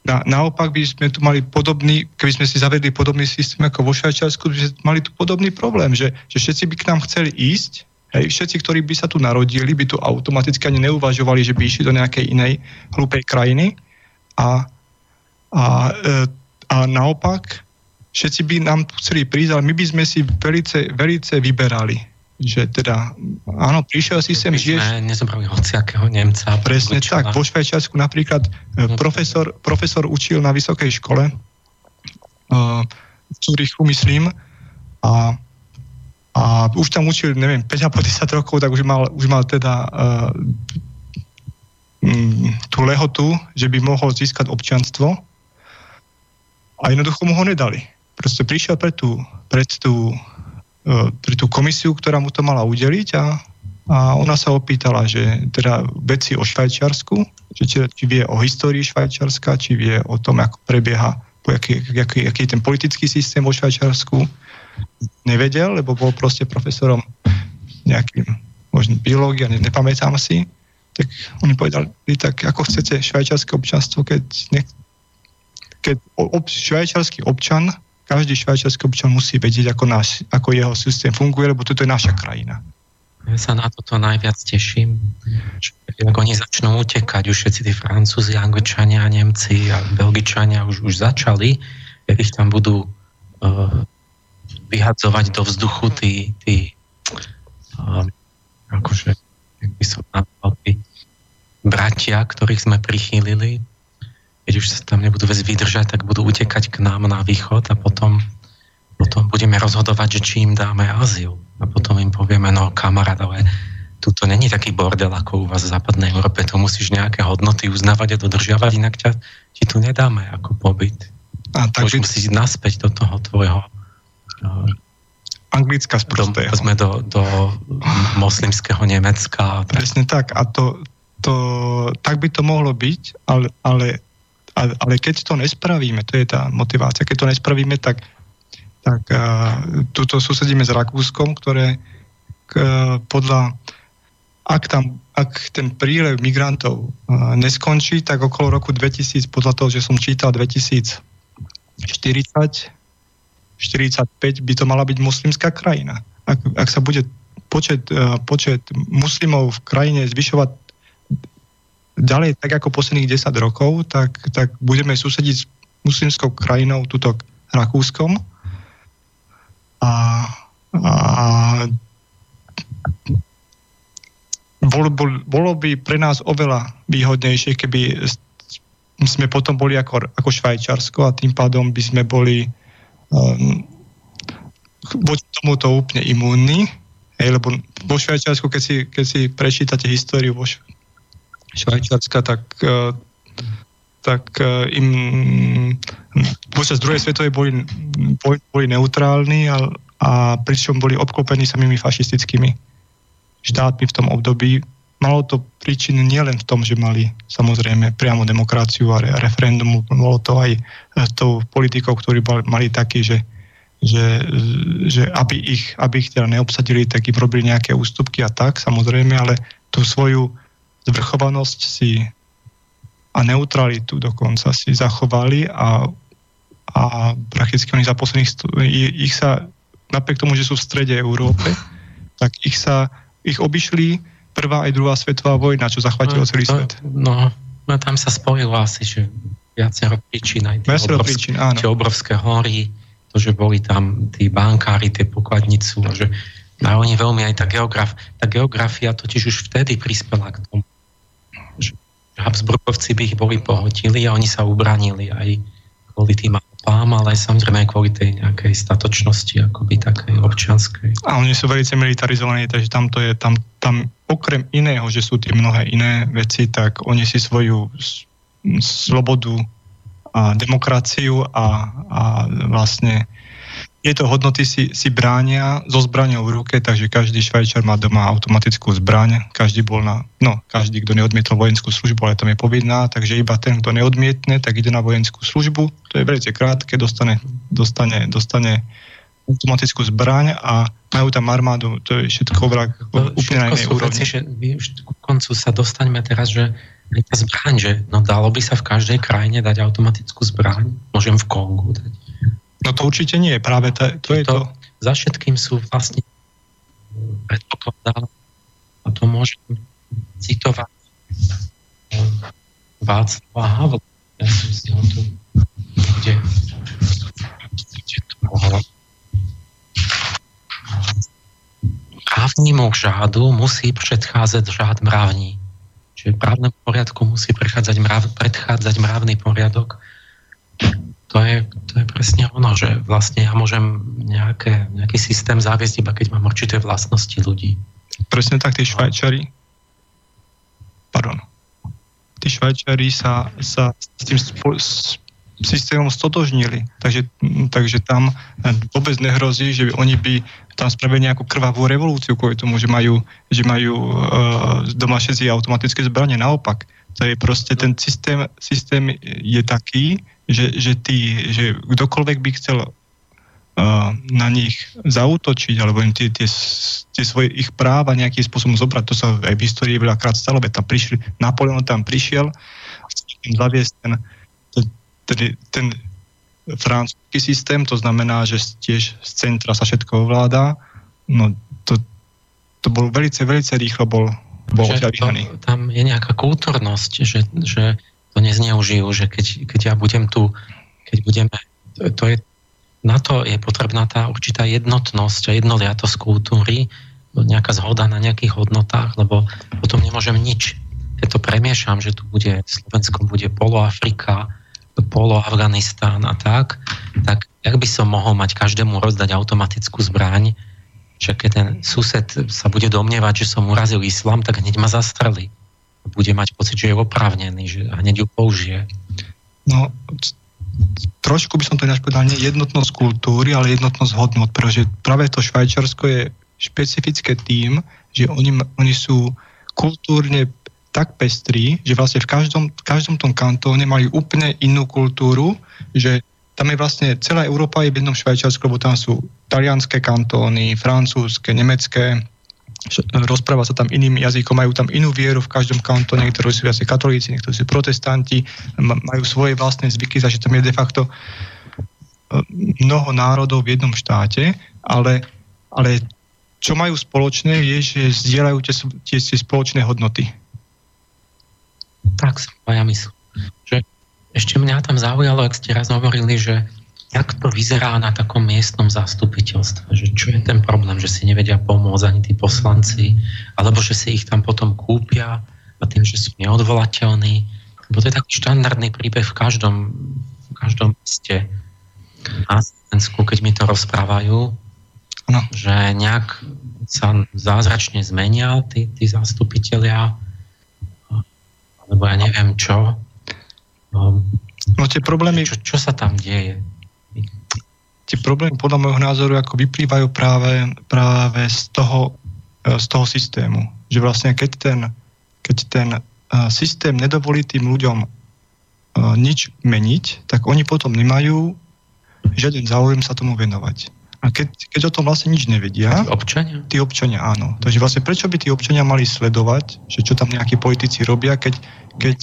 na, naopak by sme tu mali podobný, keby sme si zavedli podobný systém ako vo Švajčiarsku, by sme mali tu podobný problém, že, že všetci by k nám chceli ísť, Hej, všetci, ktorí by sa tu narodili, by tu automaticky ani neuvažovali, že by išli do nejakej inej hlúpej krajiny. A, a, e, a naopak, všetci by nám tu chceli prísť, ale my by sme si velice, velice vyberali. Že teda, áno, prišiel si sem, žiješ... nezobrali hociakého Nemca. Presne tak. Vo Švajčiarsku napríklad e, no. profesor, profesor učil na vysokej škole, uh, v Zurichu, myslím, a a už tam učil, neviem, 5 alebo 10 rokov, tak už mal, už mal teda uh, tú lehotu, že by mohol získať občanstvo a jednoducho mu ho nedali. Proste prišiel pre tú, pred tú, uh, pre tú komisiu, ktorá mu to mala udeliť a, a ona sa opýtala, že teda veci o Švajčiarsku, že či, či vie o histórii Švajčiarska, či vie o tom, ako prebieha, aký, aký, aký je ten politický systém vo Švajčiarsku, nevedel, lebo bol proste profesorom nejakým možno biológia, ne, nepamätám si, tak oni povedali, tak ako chcete švajčiarske občanstvo, keď, ne, keď ob, švajčiarsky občan, každý švajčiarsky občan musí vedieť, ako, náš, ako jeho systém funguje, lebo toto je naša krajina. Ja sa na toto najviac teším, že ako oni začnú utekať, už všetci tí Francúzi, Angličania, Nemci a Belgičania už, už začali, jak ich tam budú uh, vyhadzovať do vzduchu tí, tí um, akože, jak by som nazval, tí bratia, ktorých sme prichýlili, keď už sa tam nebudú vec vydržať, tak budú utekať k nám na východ a potom, potom budeme rozhodovať, že či im dáme azyl. A potom im povieme, no kamarát, ale tu to není taký bordel ako u vás v západnej Európe, tu musíš nejaké hodnoty uznávať a dodržiavať, inak ťa, ti tu nedáme ako pobyt. A tak Už musíš ísť naspäť do toho tvojho anglická sprostého. Do, sme do, do moslimského Nemecka. Presne tak. A to, to, tak by to mohlo byť, ale, ale, ale keď to nespravíme, to je tá motivácia, keď to nespravíme, tak, tak uh, tuto susedíme s Rakúskom, ktoré uh, podľa ak, tam, ak ten prílev migrantov uh, neskončí, tak okolo roku 2000, podľa toho, že som čítal 2040, 45 by to mala byť muslimská krajina. Ak, ak sa bude počet, uh, počet muslimov v krajine zvyšovať ďalej tak ako posledných 10 rokov, tak, tak budeme susediť s muslimskou krajinou, túto Rakúskom. A, a bolo, bol, bolo by pre nás oveľa výhodnejšie, keby sme potom boli ako, ako Švajčarsko a tým pádom by sme boli um, voči tomuto úplne imúnni, hej, lebo vo Švajčiarsku, keď si, keď si prečítate históriu vo Švajčiarska, tak, uh, tak uh, im počas druhej svetovej boli, boli, boli neutrálni a, a pričom boli obklopení samými fašistickými štátmi v tom období. Malo to príčiny nielen v tom, že mali samozrejme priamo demokraciu a referendum, bolo to aj e, tou politikou, ktorí mali taký, že, že, že aby, ich, aby ich teda neobsadili, tak im robili nejaké ústupky a tak, samozrejme, ale tú svoju zvrchovanosť si a neutralitu dokonca si zachovali a, a prakticky oni za posledných, ich sa, napriek tomu, že sú v strede Európe, tak ich sa ich obišli prvá aj druhá svetová vojna, čo zachvatilo no, celý to, svet. No, no, tam sa spojilo asi, že viacero príčin, aj tie, obrovské, príčin, áno. tie obrovské hory, to, že boli tam tí bankári, tie pokladnicu, a že a oni veľmi aj tá, geograf, tá geografia totiž už vtedy prispela k tomu, že Habsburgovci by ich boli pohotili a oni sa ubranili aj kvôli tým pám, ale samozrejme aj kvôli tej nejakej statočnosti, akoby takej občianskej. A oni sú veľmi militarizovaní, takže tam to je, tam, tam okrem iného, že sú tie mnohé iné veci, tak oni si svoju slobodu a demokraciu a, a vlastne tieto hodnoty si, si bránia so zbraňou v ruke, takže každý Švajčar má doma automatickú zbraň, každý bol na, no, každý, kto neodmietol vojenskú službu, ale tam je povinná, takže iba ten, kto neodmietne, tak ide na vojenskú službu, to je veľmi krátke, dostane, dostane, dostane automatickú zbraň a majú tam armádu, to je všetko vrak no, úplne na inej úrovni. Veci, že už ku koncu sa dostaňme teraz, že tá zbraň, že no dalo by sa v každej krajine dať automatickú zbraň, môžem v Kongu dať No to určite nie, práve to, to je to. Za všetkým sú vlastne predpokladá, a to môžem citovať Václava Havla, ja som si ho tu kde, kde to mohlo právnímu žádu musí predchádzať žád mravní. Čiže právnemu poriadku musí predchádzať, mrav, predchádzať mravný poriadok to je, to je presne ono, že vlastne ja môžem nejaké, nejaký systém zaviesť iba keď mám určité vlastnosti ľudí. Presne tak, tí Švajčari pardon, tí Švajčari sa, sa s tým spo, s systémom stotožnili. Takže, takže tam vôbec nehrozí, že oni by tam spravili nejakú krvavú revolúciu kvôli tomu, že majú, že majú uh, doma všetci automatické zbranie. Naopak, to je proste ten systém, systém je taký, že, že, tí, že kdokoľvek by chcel uh, na nich zautočiť, alebo im tie, tie, tie svoje ich práva nejakým spôsobom zobrať, to sa aj v histórii veľakrát stalo, tam prišli, Napoleon tam prišiel zaviesť ten, ten, ten, francúzsky systém, to znamená, že tiež z centra sa všetko ovláda, no to, to bol veľmi, veľmi rýchlo bol, bol to, Tam je nejaká kultúrnosť, že, že to nezneužijú, že keď, keď ja budem tu, keď budeme, to je, na to je potrebná tá určitá jednotnosť a jednoliatosť kultúry, nejaká zhoda na nejakých hodnotách, lebo potom nemôžem nič. Keď to premiešam, že tu bude, Slovensko bude poloafrika, polo Afganistán a tak, tak jak by som mohol mať každému rozdať automatickú zbraň, že keď ten sused sa bude domnievať, že som urazil islám, tak hneď ma zastrelí. Bude mať pocit, že je oprávnený, že hneď ju použije. No, trošku by som to ináč povedal, nie jednotnosť kultúry, ale jednotnosť hodnot, pretože práve to Švajčiarsko je špecifické tým, že oni, oni sú kultúrne tak pestrí, že vlastne v každom, v každom tom kantóne majú úplne inú kultúru, že tam je vlastne celá Európa je v jednom Švajčiarsku, lebo tam sú talianské kantóny, francúzske, nemecké, rozpráva sa tam iným jazykom, majú tam inú vieru v každom kantóne, niektorí sú viacej katolíci, niektorí sú protestanti, majú svoje vlastné zvyky, takže tam je de facto e, mnoho národov v jednom štáte, ale, ale čo majú spoločné je, že zdieľajú tie, tie, tie spoločné hodnoty. Tak som ja myslím. Že ešte mňa tam zaujalo, ak ste raz hovorili, že jak to vyzerá na takom miestnom zastupiteľstve, že čo je ten problém, že si nevedia pomôcť ani tí poslanci, alebo že si ich tam potom kúpia a tým, že sú neodvolateľní. Lebo to je taký štandardný príbeh v každom, v každom meste na Slovensku, keď mi to rozprávajú, no. že nejak sa zázračne zmenia tí, tí zastupitelia, alebo ja neviem čo. No, no tie problémy... Čo, čo sa tam deje? Tie problémy podľa môjho názoru ako vyplývajú práve, práve z, toho, e, z toho systému. Že vlastne keď ten, keď ten e, systém nedovolí tým ľuďom e, nič meniť, tak oni potom nemajú žiaden záujem sa tomu venovať. A keď, keď o tom vlastne nič nevedia... Tí občania? Tí občania, áno. Takže vlastne prečo by tí občania mali sledovať, že čo tam nejakí politici robia, keď, keď,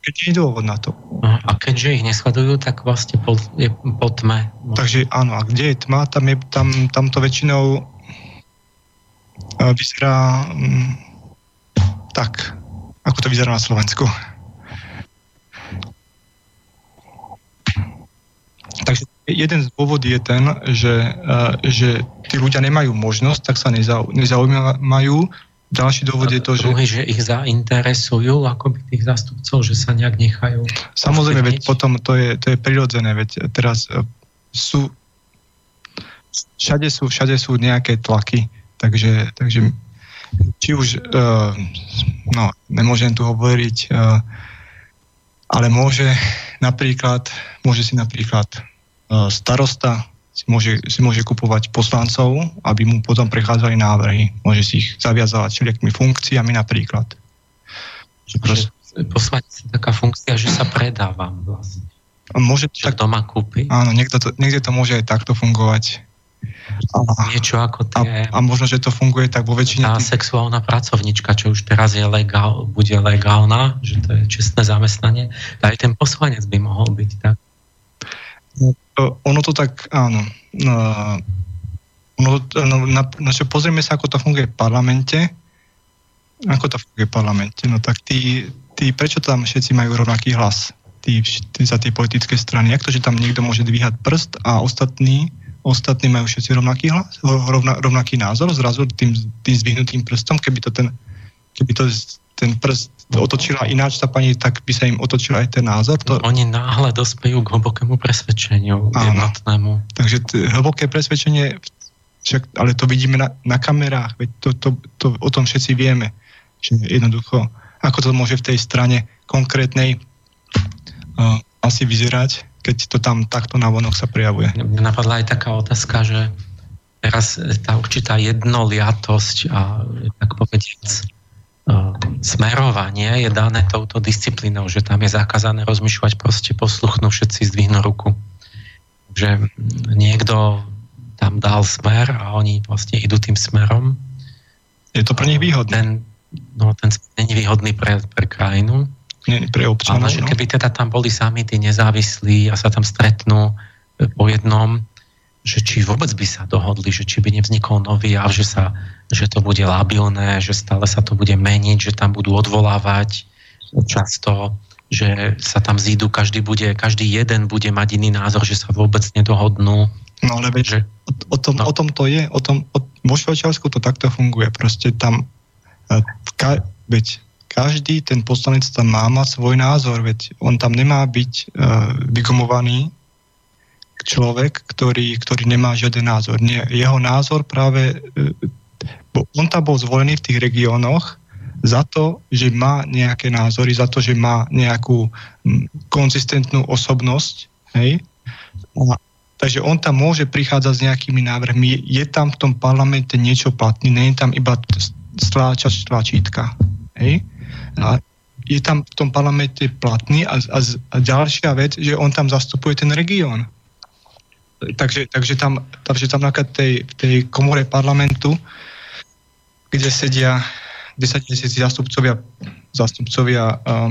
keď nie je dôvod na to. A keďže ich nesledujú, tak vlastne po, je po tme. Takže áno, a kde je tma, tam, je, tam, tam to väčšinou uh, vyzerá um, tak, ako to vyzerá na Slovensku. Takže jeden z dôvod je ten, že, uh, že tí ľudia nemajú možnosť, tak sa nezau, nezaujímajú. Ďalší dôvod je to, že... Druhý, že ich zainteresujú akoby tých zástupcov, že sa nejak nechajú... Samozrejme, veď potom to je, to je prirodzené, veď teraz uh, sú... Všade sú, všade sú nejaké tlaky, takže, takže či už, uh, no, nemôžem tu hovoriť, uh, ale môže napríklad, môže si napríklad E, starosta si môže, si môže kupovať poslancov, aby mu potom prechádzali návrhy. Môže si ich zaviazať všelijakými funkciami napríklad. Že proste... Poslať taká funkcia, že sa predávam vlastne. Môže to tak, doma kúpi? Áno, niekto to, niekde to môže aj takto fungovať. A, Niečo ako tie... A, a možno, že to funguje tak vo väčšine... Tá tých... sexuálna pracovnička, čo už teraz je legál, bude legálna, že to je čestné zamestnanie, aj ten poslanec by mohol byť tak. Ono to tak, áno. Ono, no, na, na, čo pozrieme sa, ako to funguje v parlamente. Ako to funguje v parlamente? No tak tí, tí prečo tam všetci majú rovnaký hlas? Tí, tí, za tie politické strany. Jak to, že tam niekto môže dvíhať prst a ostatní, ostatní majú všetci rovnaký hlas, rovna, rovnaký názor zrazu tým, tým zdvihnutým prstom, keby to ten, keby to ten prst otočila ináč tá pani, tak by sa im otočil aj ten názor. To... Oni náhle dospejú k hlbokému presvedčeniu Áno. jednotnému. Takže t- hlboké presvedčenie, však, ale to vidíme na, na kamerách, veď to, to, to, o tom všetci vieme, že jednoducho, ako to môže v tej strane konkrétnej uh, asi vyzerať, keď to tam takto na vonok sa prejavuje. Mne napadla aj taká otázka, že teraz tá určitá jednoliatosť a tak povediac smerovanie je dané touto disciplínou, že tam je zakázané rozmýšľať, proste posluchnú všetci zdvihnú ruku. Že niekto tam dal smer a oni vlastne idú tým smerom. Je to pre nich výhodné? Ten, no, ten smer není výhodný pre, pre krajinu. Nie, pre občanov. Ale no. keby teda tam boli sami tí nezávislí a sa tam stretnú po jednom, že či vôbec by sa dohodli, že či by nevznikol nový jav, že, sa, že to bude labilné, že stále sa to bude meniť, že tam budú odvolávať často, že sa tam zídu, každý, bude, každý jeden bude mať iný názor, že sa vôbec nedohodnú. No ale veď, že, o, o, tom, no. o tom to je, o tom, o, vo Švajčiarsku to takto funguje, proste tam e, ka, veď každý ten poslanec tam má mať svoj názor, veď on tam nemá byť uh, vygumovaný človek, ktorý, ktorý nemá žiaden názor. Nie, jeho názor práve, bo on tam bol zvolený v tých regiónoch za to, že má nejaké názory, za to, že má nejakú konzistentnú osobnosť, hej, a Takže on tam môže prichádzať s nejakými návrhmi. Je tam v tom parlamente niečo platné, nie je tam iba stláčač tlačítka. Hej? A je tam v tom parlamente platný a, a, a ďalšia vec, že on tam zastupuje ten región. Takže, takže tam, takže tam na tej, tej komore parlamentu, kde sedia 10 tisíc zástupcovia, zástupcovia uh,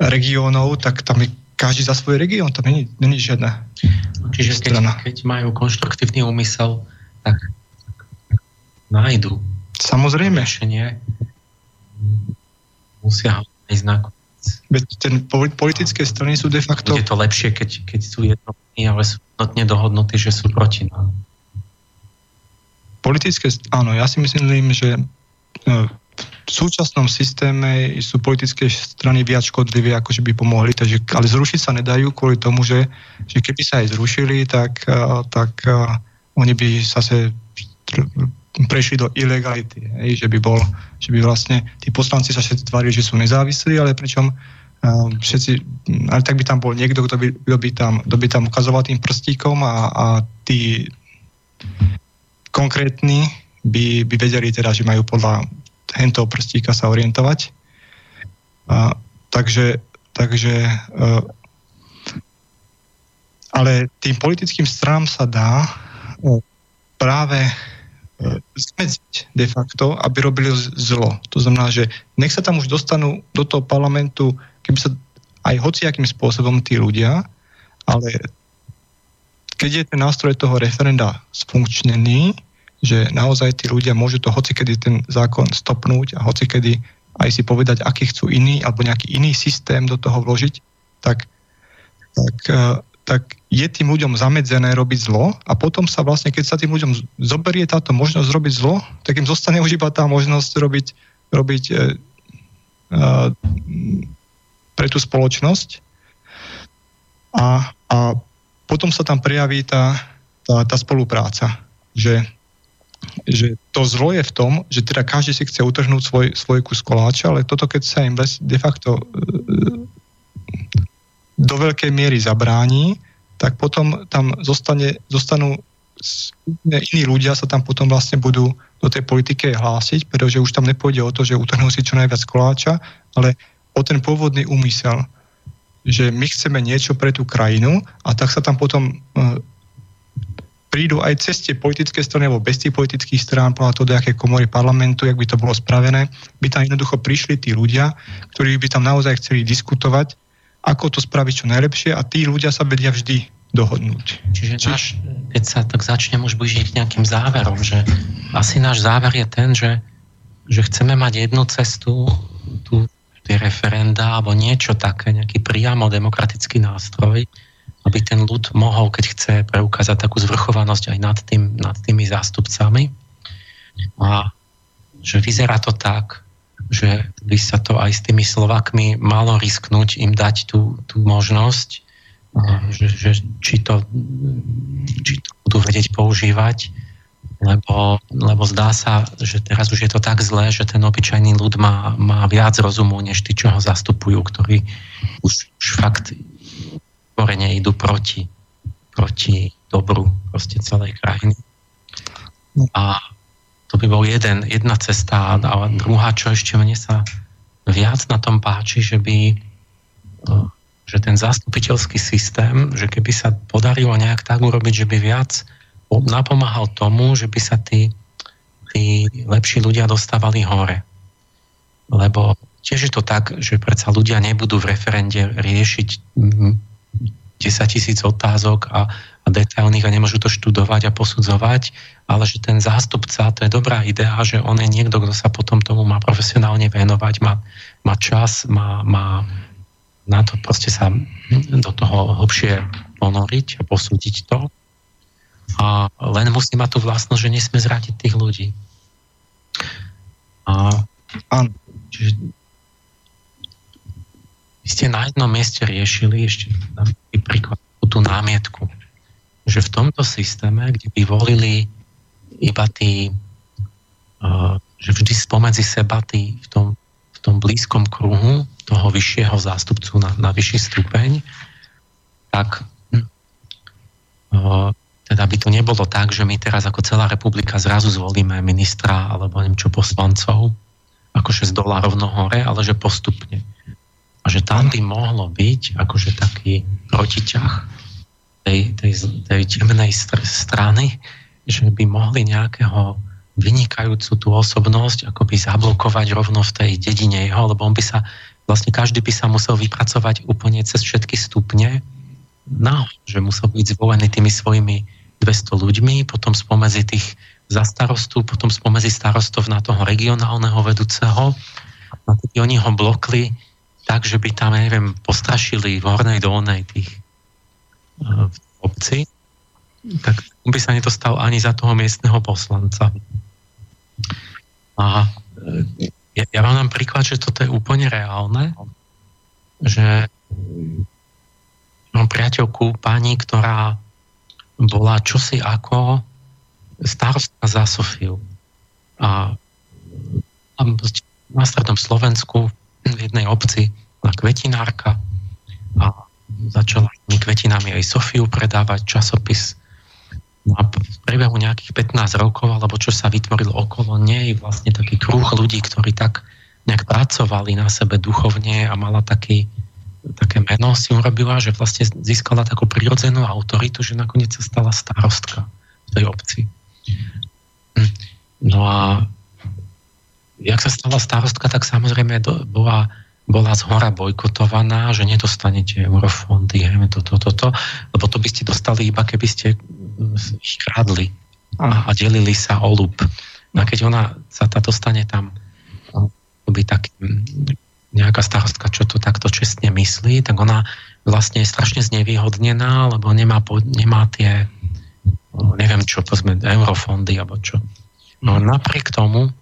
regiónov, tak tam je každý za svoj región, tam není, není žiadna Čiže keď, keď majú konštruktívny úmysel, tak nájdu Samozrejme. riešenie. Musia ísť. Veď ten politické strany sú de facto... Je to lepšie, keď, keď sú jednotní, ale sú jednotne dohodnutí, že sú proti nám. Politické, áno, ja si myslím, že e, v súčasnom systéme sú politické strany viac škodlivé, ako že by pomohli, takže, ale zrušiť sa nedajú kvôli tomu, že, že keby sa aj zrušili, tak, tak uh, oni by zase prešli do ilegality, že by bol, že by vlastne tí poslanci sa všetci tvárili, že sú nezávislí, ale pričom všetci, ale tak by tam bol niekto, kto by, kto by, tam, kto by tam ukazoval tým prstíkom a, a tí konkrétni by, by vedeli teda, že majú podľa hentou prstíka sa orientovať. A, takže takže e, ale tým politickým stranám sa dá e, práve zmedziť de facto, aby robili zlo. To znamená, že nech sa tam už dostanú do toho parlamentu, keby sa aj hociakým spôsobom tí ľudia, ale keď je ten nástroj toho referenda sfunkčnený, že naozaj tí ľudia môžu to hocikedy ten zákon stopnúť a hocikedy aj si povedať, aký chcú iný alebo nejaký iný systém do toho vložiť, tak, tak, eh, tak je tým ľuďom zamedzené robiť zlo a potom sa vlastne, keď sa tým ľuďom zoberie táto možnosť robiť zlo, tak im zostane už iba tá možnosť robiť, robiť e, e, pre tú spoločnosť. A, a potom sa tam prejaví tá, tá, tá spolupráca, že že to zlo je v tom, že teda každý si chce utrhnúť svoj, svoj kus koláča, ale toto keď sa im de facto e, do veľkej miery zabráni, tak potom tam zostane, zostanú iní ľudia sa tam potom vlastne budú do tej politiky hlásiť, pretože už tam nepôjde o to, že utrhnú si čo najviac koláča, ale o ten pôvodný úmysel, že my chceme niečo pre tú krajinu a tak sa tam potom e, prídu aj cez tie politické strany alebo bez tých politických strán, podľa toho, do aké komory parlamentu, jak by to bolo spravené, by tam jednoducho prišli tí ľudia, ktorí by tam naozaj chceli diskutovať, ako to spraviť čo najlepšie a tí ľudia sa vedia vždy dohodnúť. Čiže Či... náš, keď sa tak začne už blížiť nejakým záverom, že asi náš záver je ten, že, že chceme mať jednu cestu, tu tie referenda alebo niečo také, nejaký priamo demokratický nástroj, aby ten ľud mohol, keď chce, preukázať takú zvrchovanosť aj nad, tým, nad tými zástupcami. A že vyzerá to tak, že by sa to aj s tými Slovakmi malo risknúť, im dať tú, tú možnosť, že, že či, to, či to budú vedieť používať, lebo, lebo zdá sa, že teraz už je to tak zlé, že ten obyčajný ľud má, má viac rozumu, než tí, čo ho zastupujú, ktorí už, už fakt otvorene idú proti, proti dobru proste celej krajiny. A to by bol jeden, jedna cesta. A druhá, čo ešte mne sa viac na tom páči, že by že ten zastupiteľský systém, že keby sa podarilo nejak tak urobiť, že by viac napomáhal tomu, že by sa tí, tí lepší ľudia dostávali hore. Lebo tiež je to tak, že predsa ľudia nebudú v referende riešiť 10 tisíc otázok a, a detailných a nemôžu to študovať a posudzovať, ale že ten zástupca, to je dobrá idea, že on je niekto, kto sa potom tomu má profesionálne venovať, má, má čas, má, má na to proste sa do toho hlbšie ponoriť a posúdiť to. A len musí mať tú vlastnosť, že nesmie zradiť tých ľudí. A, a čiže vy ste na jednom mieste riešili, ešte dám príklad, tú námietku, že v tomto systéme, kde by volili iba tí, uh, že vždy spomedzi seba tí v tom, v tom blízkom kruhu toho vyššieho zástupcu na, na vyšší stupeň, tak uh, teda by to nebolo tak, že my teraz ako celá republika zrazu zvolíme ministra alebo neviem čo poslancov, ako 6 dolárov hore, ale že postupne. A že tam by mohlo byť akože taký protiťah tej, tej, tej temnej strany, že by mohli nejakého vynikajúcu tú osobnosť akoby zablokovať rovno v tej dedine jeho, lebo on by sa, vlastne každý by sa musel vypracovať úplne cez všetky stupne, no, že musel byť zvolený tými svojimi 200 ľuďmi, potom spomedzi tých za starostu, potom spomedzi starostov na toho regionálneho vedúceho. A oni ho blokli tak, že by tam, neviem, postrašili v hornej dolnej tých uh, obci, tak by sa nedostal ani za toho miestneho poslanca. A ja, ja vám dám príklad, že toto je úplne reálne, že mám priateľku pani, ktorá bola čosi ako starostka za Sofiu. A na strednom Slovensku v jednej obci bola kvetinárka a začala kvetinami aj Sofiu predávať časopis. No a v priebehu nejakých 15 rokov, alebo čo sa vytvorilo okolo nej, vlastne taký kruh ľudí, ktorí tak nejak pracovali na sebe duchovne a mala taký, také meno si urobila, že vlastne získala takú prirodzenú autoritu, že nakoniec sa stala starostka v tej obci. No a jak sa stala starostka, tak samozrejme do, bola, bola z hora bojkotovaná, že nedostanete eurofondy, toto, toto, to, lebo to by ste dostali iba keby ste ich kradli a, a delili sa o lup. No a keď ona sa tá dostane tam by tak nejaká starostka, čo to takto čestne myslí, tak ona vlastne je strašne znevýhodnená, lebo nemá, nemá tie, neviem čo, povedzme, eurofondy alebo čo. No napriek tomu,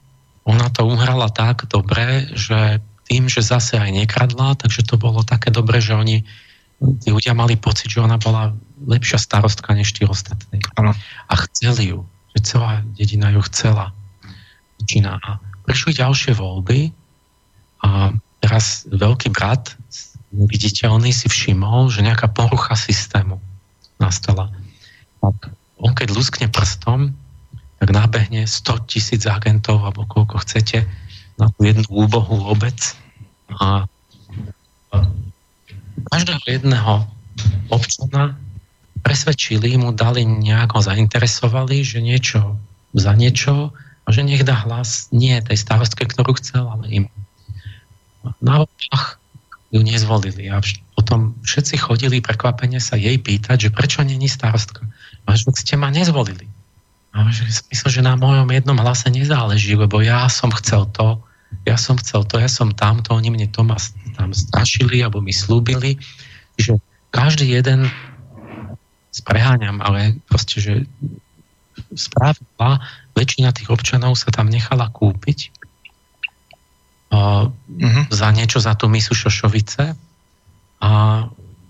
ona to uhrala tak dobre, že tým, že zase aj nekradla, takže to bolo také dobre, že oni, tí ľudia mali pocit, že ona bola lepšia starostka než tí ostatní. Ano. A chceli ju, že celá dedina ju chcela. A prišli ďalšie voľby a teraz veľký brat, viditeľný, si všimol, že nejaká porucha systému nastala. Tak on keď luskne prstom, tak nábehne 100 tisíc agentov, alebo koľko chcete, na tú jednu úbohú obec a každého jedného občana presvedčili, mu dali nejako zainteresovali, že niečo za niečo a že nech dá hlas nie tej starostke, ktorú chcel, ale im naopak ju nezvolili. A potom všetci chodili prekvapene sa jej pýtať, že prečo není starostka. A že ste ma nezvolili. A že myslel, že na mojom jednom hlase nezáleží, lebo ja som chcel to, ja som chcel to, ja som tamto, oni mne to ma tam strašili, alebo mi slúbili, že každý jeden spreháňam, ale proste, že správna väčšina tých občanov sa tam nechala kúpiť uh-huh. za niečo za tú misu Šošovice a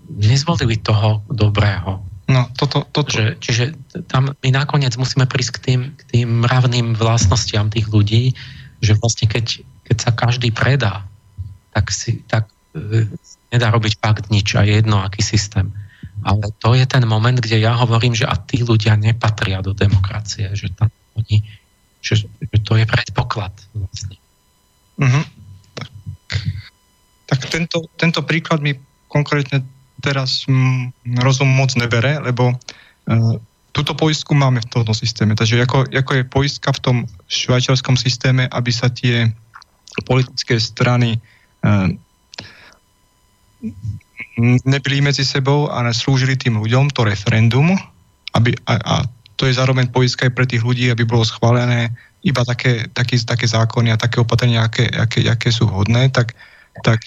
nezvolili toho dobrého. No, toto, toto. Že, čiže tam my nakoniec musíme prísť k tým, k tým mravným vlastnostiam tých ľudí, že vlastne keď, keď sa každý predá, tak, si, tak e, nedá robiť fakt nič a jedno, aký systém. Ale to je ten moment, kde ja hovorím, že a tí ľudia nepatria do demokracie, že tam oni, že, že to je predpoklad vlastne. Uh-huh. Tak, tak tento, tento príklad mi konkrétne teraz mm, rozum moc nebere, lebo uh, túto poistku máme v tomto systéme. Takže ako, ako je poistka v tom švajčiarskom systéme, aby sa tie politické strany uh, nebyli medzi sebou a slúžili tým ľuďom to referendum, aby, a, a to je zároveň poistka aj pre tých ľudí, aby bolo schválené iba také, také, také zákony a také opatrenia, aké, aké, aké sú hodné, tak, tak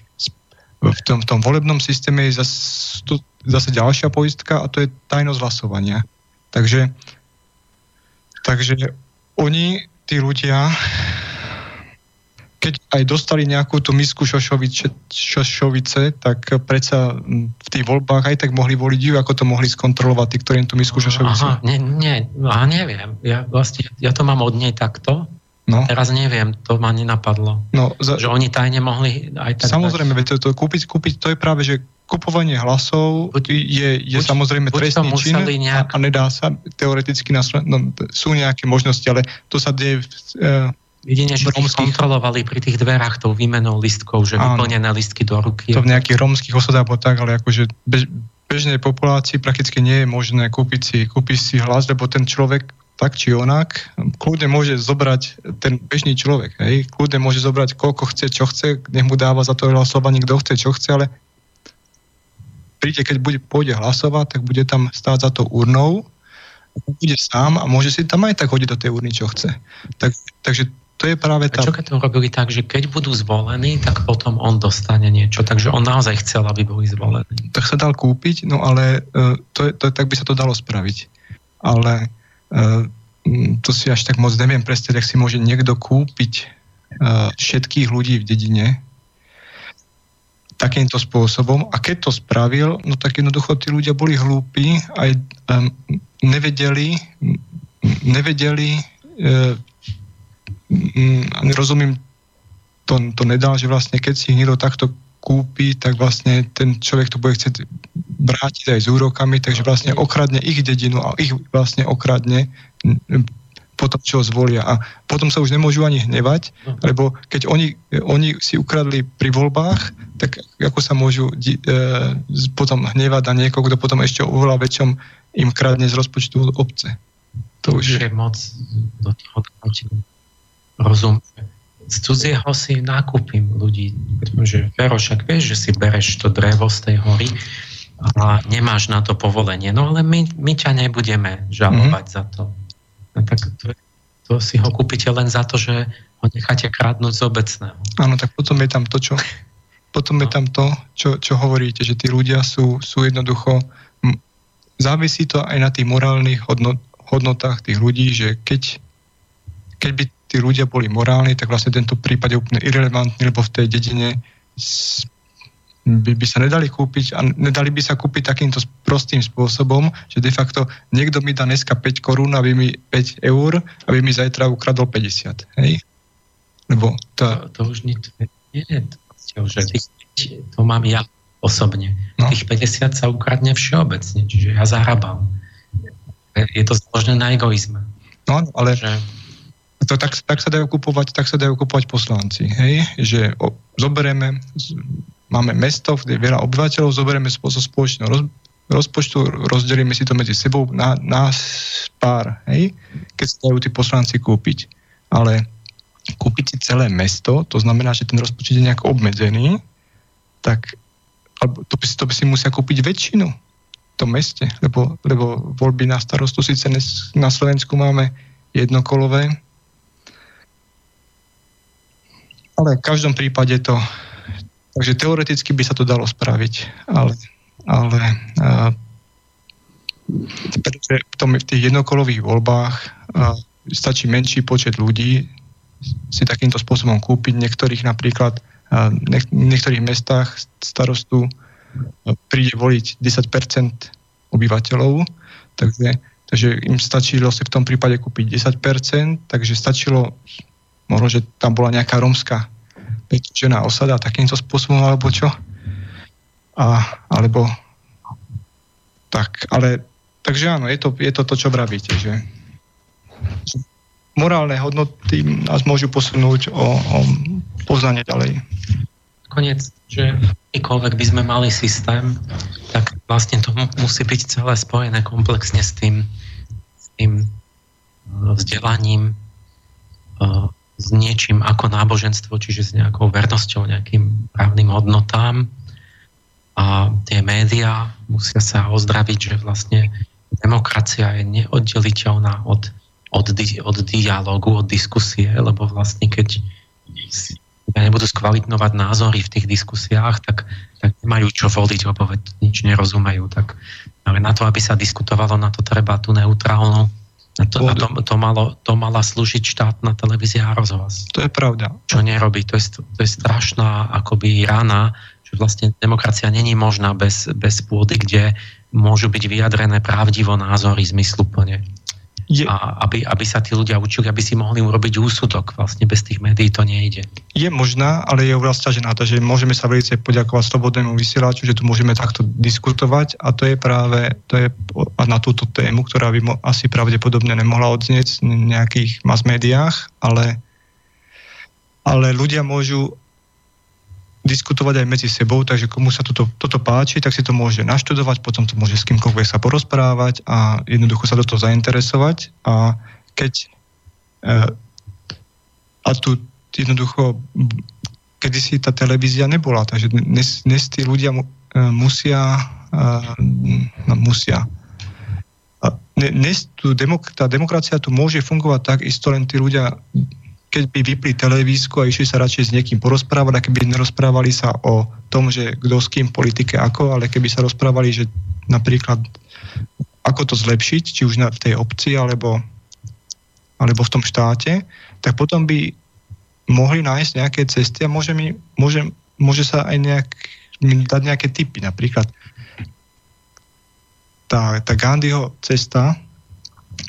v tom, v tom volebnom systéme je zase, tu, zase ďalšia poistka a to je tajnosť hlasovania. Takže, takže oni, tí ľudia, keď aj dostali nejakú tú misku šošovice, šošovice, tak predsa v tých voľbách aj tak mohli voliť ju, ako to mohli skontrolovať tí, ktorí tú misku šošovice. Aha, nie, nie, aha, neviem. Ja, vlastne, ja to mám od nej takto. No. Teraz neviem, to ma nenapadlo. No, za... Že oni tajne mohli aj tak... Samozrejme, veď to, to kúpiť, kúpiť, to je práve, že kupovanie hlasov buď, je, je buď, samozrejme buď trestný čin nejak... a, a nedá sa teoreticky na no, sú nejaké možnosti, ale to sa deje v, uh, Jedine, že romských... kontrolovali pri tých dverách tou výmenou listkov, že áno, vyplnené listky do ruky. To v nejakých romských osadách alebo tak, ale akože bež, bežnej populácii prakticky nie je možné kúpiť si, kúpiť si hlas, lebo ten človek tak či onak, kľudne môže zobrať ten bežný človek, hej, kľudne môže zobrať koľko chce, čo chce, nech mu dáva za to hlasovanie, kto chce, čo chce, ale príde, keď bude, pôjde hlasovať, tak bude tam stáť za to urnou, bude sám a môže si tam aj tak hodiť do tej urny, čo chce. Tak, takže to je práve tá... A čo keď to robili tak, že keď budú zvolení, tak potom on dostane niečo. Takže on naozaj chcel, aby boli zvolení. Tak sa dal kúpiť, no ale uh, to, to, tak by sa to dalo spraviť. Ale to si až tak moc neviem predstaviť, ak si môže niekto kúpiť uh, všetkých ľudí v dedine takýmto spôsobom. A keď to spravil, no tak jednoducho tí ľudia boli hlúpi, aj um, nevedeli, nevedeli uh, mm, rozumím, to, to nedal, že vlastne keď si niekto takto kúpi, tak vlastne ten človek to bude chcieť vrátiť aj s úrokami, takže vlastne okradne ich dedinu a ich vlastne okradne potom, čo zvolia. A potom sa už nemôžu ani hnevať, lebo keď oni, oni si ukradli pri voľbách, tak ako sa môžu e, potom hnevať na niekoho, kto potom ešte oveľa väčšom im kradne z rozpočtu obce. To už je moc do toho rozum. Z cudzieho si nakúpim ľudí, pretože Vero, však vieš, že si bereš to drevo z tej hory a nemáš na to povolenie. No ale my, my ťa nebudeme žalovať mm-hmm. za to. No, tak to, to si ho kúpite len za to, že ho necháte krádnuť z obecného. Áno, tak potom je tam to, čo, potom no. je tam to, čo, čo hovoríte, že tí ľudia sú, sú jednoducho závisí to aj na tých morálnych hodnot, hodnotách tých ľudí, že keď, keď by tí ľudia boli morálni, tak vlastne tento prípad je úplne irrelevantný, lebo v tej dedine by, by sa nedali kúpiť a nedali by sa kúpiť takýmto prostým spôsobom, že de facto niekto mi dá dneska 5 korún, aby mi 5 eur, aby mi zajtra ukradol 50. Hej? Lebo to... To, to už nie, nie to, že to mám ja osobne. No. Tých 50 sa ukradne všeobecne, čiže ja zahrabám. Je to založené na egoizme. No, ale že to tak, tak sa dajú kupovať, tak sa dajú kupovať poslanci. Hej? Že o, zoberieme, máme mesto, kde je veľa obyvateľov, zoberieme spôsob spoločného roz, rozpočtu, rozdelíme si to medzi sebou na, na pár, hej? keď sa dajú tí poslanci kúpiť. Ale kúpiť si celé mesto, to znamená, že ten rozpočet je nejak obmedzený, tak alebo to by, to by si musia kúpiť väčšinu v tom meste, lebo, lebo voľby na starostu síce na Slovensku máme jednokolové, ale v každom prípade to, takže teoreticky by sa to dalo spraviť, ale, ale uh, pretože v, tom, v tých jednokolových voľbách uh, stačí menší počet ľudí si takýmto spôsobom kúpiť. Niektorých napríklad uh, v niektorých mestách starostu príde voliť 10% obyvateľov, takže, takže im stačilo si v tom prípade kúpiť 10%, takže stačilo možno, že tam bola nejaká rómska žena osada takýmto spôsobom, alebo čo. A, alebo tak, ale takže áno, je to, je to to, čo vravíte, že morálne hodnoty nás môžu posunúť o, o poznanie ďalej. Konec, že akýkoľvek by sme mali systém, tak vlastne to musí byť celé spojené komplexne s tým, s tým eh, vzdelaním, eh, s niečím ako náboženstvo, čiže s nejakou vernosťou, nejakým právnym hodnotám. A tie médiá musia sa ozdraviť, že vlastne demokracia je neoddeliteľná od, od, od dialogu, od diskusie, lebo vlastne keď nebudú skvalitnovať názory v tých diskusiách, tak, tak nemajú čo voliť, lebo nič nerozumejú. Tak, ale na to, aby sa diskutovalo, na to treba tú neutrálnu to, to, to, malo, to mala slúžiť štátna televízia a rozhlas. To je pravda. Čo nerobí. To je, to je strašná akoby rana, že vlastne demokracia není možná bez, bez pôdy, kde môžu byť vyjadrené pravdivo názory zmysluplne je, a aby, aby sa tí ľudia učili, aby si mohli urobiť úsudok. Vlastne bez tých médií to nejde. Je možná, ale je oveľa na to, že môžeme sa veľmi poďakovať slobodnému vysielaču, že tu môžeme takto diskutovať a to je práve to je na túto tému, ktorá by mo, asi pravdepodobne nemohla odznieť v nejakých mass médiách, ale, ale ľudia môžu diskutovať aj medzi sebou, takže komu sa toto, toto páči, tak si to môže naštudovať, potom to môže s kýmkoľvek sa porozprávať a jednoducho sa do toho zainteresovať. A keď e, a tu jednoducho kedy si tá televízia nebola, takže dnes, dnes tí ľudia mu, e, musia e, musia. Dnes tu demok- tá demokracia tu môže fungovať tak isto len tí ľudia keď by vypli televízku a išli sa radšej s niekým porozprávať a keby nerozprávali sa o tom, že kto s kým politike ako, ale keby sa rozprávali, že napríklad ako to zlepšiť, či už na, v tej obci alebo, alebo v tom štáte, tak potom by mohli nájsť nejaké cesty a môže, mi, môže, môže sa aj nejak, dať nejaké typy. Napríklad tá, tá Gandhiho cesta,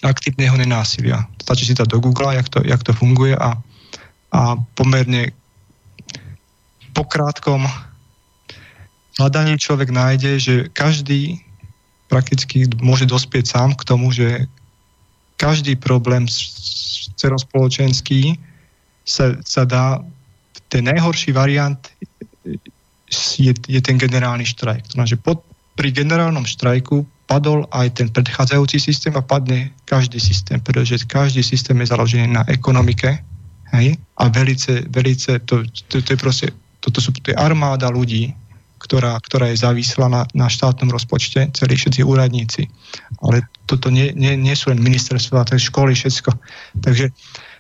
aktívneho nenásilia. Stačí si dať do Google, jak to, jak to funguje a, a pomerne po krátkom hľadaní človek nájde, že každý prakticky môže dospieť sám k tomu, že každý problém celospoločenský sa, sa dá, ten najhorší variant je, je ten generálny štrajk. To znamená, že pod, pri generálnom štrajku padol aj ten predchádzajúci systém a padne každý systém, pretože každý systém je založený na ekonomike hej? a velice, velice to, to, to je proste, toto sú, to je armáda ľudí, ktorá, ktorá je závislá na, na štátnom rozpočte, celí všetci úradníci. Ale toto nie, nie, nie sú len ministerstva, to je školy, všetko. Takže,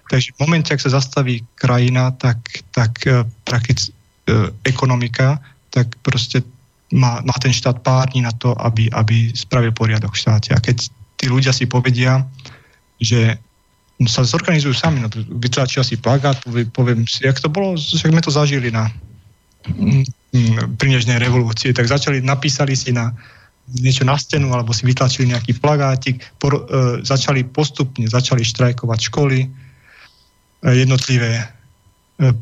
takže v momente, ak sa zastaví krajina, tak, tak uh, praktic, uh, ekonomika, tak proste má, má ten štát pár dní na to, aby, aby spravil poriadok v štáte. A keď tí ľudia si povedia, že sa zorganizujú sami, no, vytlačia si plagát, poviem si, jak to bolo, však sme to zažili na mm, prinežnej revolúcie, tak začali, napísali si na niečo na stenu, alebo si vytlačili nejaký plagátik, por, e, začali postupne, začali štrajkovať školy, e, jednotlivé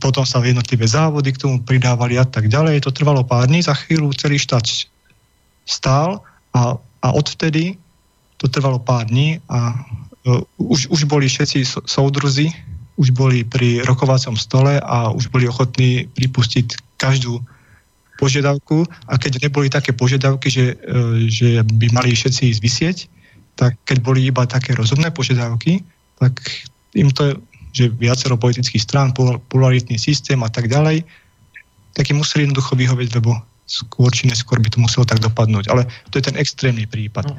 potom sa jednotlivé závody k tomu pridávali a tak ďalej. To trvalo pár dní, za chvíľu celý štát stál a, a odvtedy to trvalo pár dní a uh, už, už boli všetci soudruzi, už boli pri rokovacom stole a už boli ochotní pripustiť každú požiadavku a keď neboli také požiadavky, že, uh, že by mali všetci ísť vysieť, tak keď boli iba také rozumné požiadavky, tak im to že viacero politických strán, polaritný systém a tak ďalej, tak im museli jednoducho vyhovieť, lebo skôr či neskôr by to muselo tak dopadnúť. Ale to je ten extrémny prípad. No,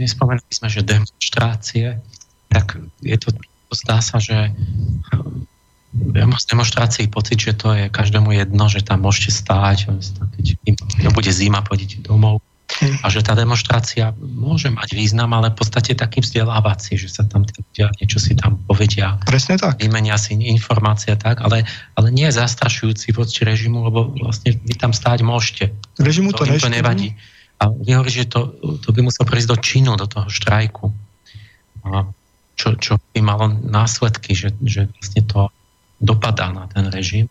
nespomenuli sme, že demonstrácie, tak je to, zdá sa, že ja mám z demonstrácií pocit, že to je každému jedno, že tam môžete stáť, keď bude zima, pôjdete domov a že tá demonstrácia môže mať význam, ale v podstate takým vzdelávací, že sa tam ľudia niečo si tam povedia. Presne tak. Vymenia si informácie tak, ale, ale nie je zastrašujúci voči režimu, lebo vlastne vy tam stáť môžete. Režimu to, to, to nevadí. A vy hovorí, že to, to by muselo prísť do činu, do toho štrajku. A čo, čo by malo následky, že, že vlastne to dopadá na ten režim.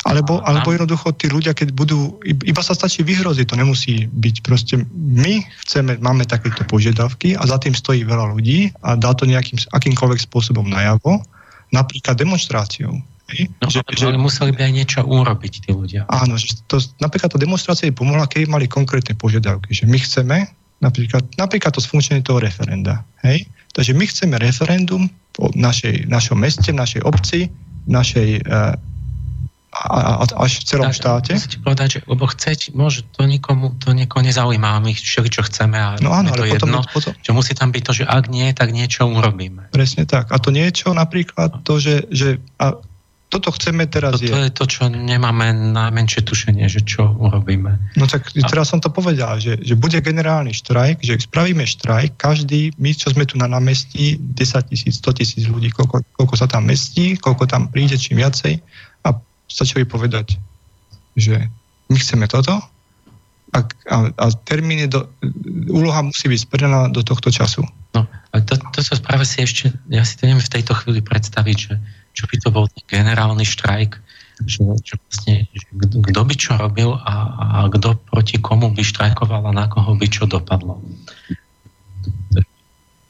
Alebo, alebo jednoducho tí ľudia, keď budú, iba sa stačí vyhroziť, to nemusí byť proste, my chceme, máme takéto požiadavky a za tým stojí veľa ľudí a dá to nejakým, akýmkoľvek spôsobom najavo, napríklad demonstráciou. No, že, ale že, museli by aj niečo urobiť tí ľudia. Áno, že to, napríklad tá demonstrácia by pomohla, keby mali konkrétne požiadavky, že my chceme napríklad, napríklad to sfunkčenie toho referenda. Hej? Takže my chceme referendum v našej, našom meste, v našej obci, v našej uh, a, a, až v celom štáte. Musíte povedať, že, lebo chceť, môže to nikomu, to nikoho nezaujíma, my všetko, čo chceme a no áno, je to potom, jedno, potom... že musí tam byť to, že ak nie, tak niečo urobíme. Presne tak. A to niečo napríklad to, že, že a toto chceme teraz to, to je to, čo nemáme najmenšie tušenie, že čo urobíme. No tak teraz som to povedal, že, že bude generálny štrajk, že spravíme štrajk, každý, my, čo sme tu na námestí, 10 tisíc, 100 tisíc ľudí, koľko, koľko sa tam mestí, koľko tam príde, čím viacej a stačili povedať, že my chceme toto a, a, a termín je do, úloha musí byť splnená do tohto času. No, ale to, to sa práve si ešte, ja si to neviem v tejto chvíli predstaviť, že čo by to bol generálny štrajk, že, že vlastne, kto by čo robil a, a kto proti komu by štrajkoval a na koho by čo dopadlo.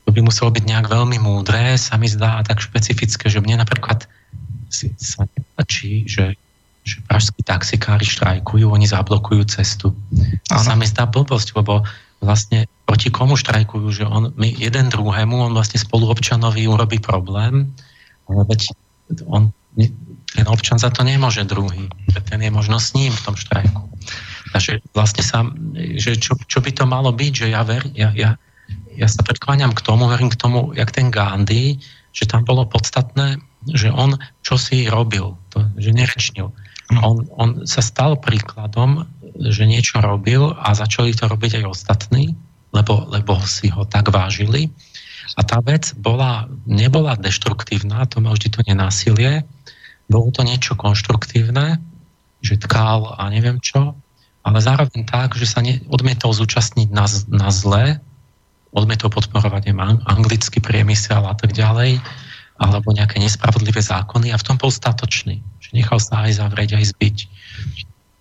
To by muselo byť nejak veľmi múdre, sa mi zdá tak špecifické, že mne napríklad si, sa nepáči, že, že pražskí taxikári štrajkujú, oni zablokujú cestu. To sa mi zdá blbosť, lebo vlastne proti komu štrajkujú, že on, my jeden druhému, on vlastne spoluobčanovi urobí problém, ale veď on, ten občan za to nemôže druhý, ten je možno s ním v tom štrajku. Takže vlastne sa, že čo, čo by to malo byť, že ja, ver, ja, ja, ja sa predkláňam k tomu, verím k tomu, jak ten Gandhi, že tam bolo podstatné, že on čo si robil, to, že nerečnil. On, on sa stal príkladom že niečo robil a začali to robiť aj ostatní, lebo, lebo si ho tak vážili. A tá vec bola, nebola deštruktívna, to má vždy to nenásilie, bolo to niečo konštruktívne, že tkal a neviem čo, ale zároveň tak, že sa ne, odmietol zúčastniť na, na zle, odmietol podporovať neviem, anglický priemysel a tak ďalej, alebo nejaké nespravodlivé zákony a v tom bol statočný, že nechal sa aj zavrieť, aj zbyť.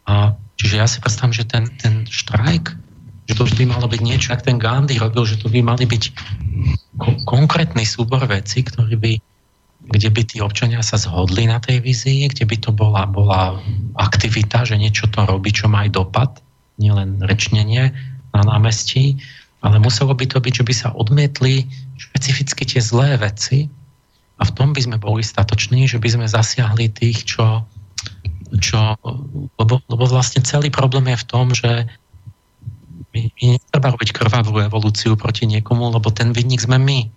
A Čiže ja si predstavím, že ten, ten štrajk, že to by malo byť niečo, ak ten Gandhi robil, že to by mali byť ko- konkrétny súbor veci, ktorý by, kde by tí občania sa zhodli na tej vizii, kde by to bola, bola aktivita, že niečo to robí, čo má aj dopad, nielen rečnenie na námestí, ale muselo by to byť, že by sa odmietli špecificky tie zlé veci a v tom by sme boli statoční, že by sme zasiahli tých, čo, čo, lebo, lebo vlastne celý problém je v tom, že my, my netreba robiť krvavú evolúciu proti niekomu, lebo ten vinník sme my.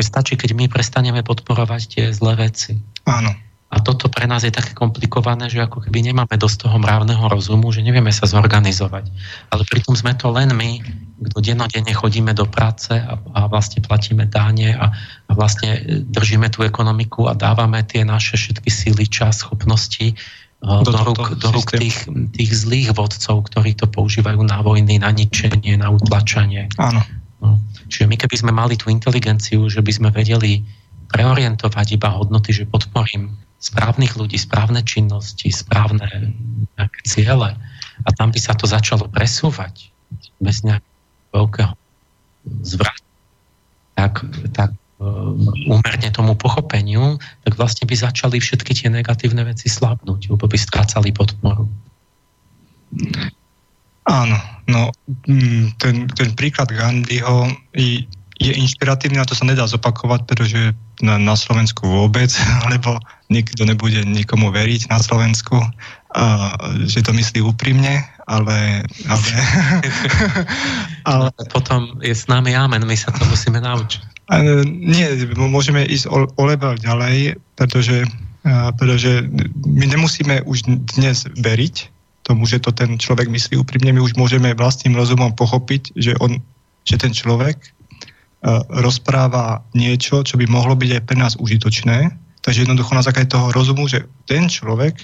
Stačí, keď my prestaneme podporovať tie zlé veci. Áno. A toto pre nás je také komplikované, že ako keby nemáme dosť toho mravného rozumu, že nevieme sa zorganizovať. Ale pritom sme to len my, kto dennodenne chodíme do práce a, a vlastne platíme dáne a, a vlastne držíme tú ekonomiku a dávame tie naše všetky síly, čas, schopnosti do, do rúk, do rúk tých, tých zlých vodcov, ktorí to používajú na vojny, na ničenie, na utlačanie. Áno. No. Čiže my keby sme mali tú inteligenciu, že by sme vedeli preorientovať iba hodnoty, že podporím správnych ľudí, správne činnosti, správne ciele a tam by sa to začalo presúvať bez nejakého veľkého zvratu, tak, tak úmerne tomu pochopeniu, tak vlastne by začali všetky tie negatívne veci slabnúť, lebo by strácali podporu. Áno, no mm, ten, ten príklad Gandhiho je, inšpiratívny a to sa nedá zopakovať, pretože na, na Slovensku vôbec, [laughs] lebo nikto nebude nikomu veriť na Slovensku, a, že to myslí úprimne, ale... ale, [laughs] ale... No, potom je s nami amen, my sa to musíme naučiť. Nie, môžeme ísť o, o level ďalej, pretože, pretože my nemusíme už dnes veriť tomu, že to ten človek myslí úprimne. My už môžeme vlastným rozumom pochopiť, že, on, že ten človek rozpráva niečo, čo by mohlo byť aj pre nás užitočné. Takže jednoducho na základe toho rozumu, že ten človek,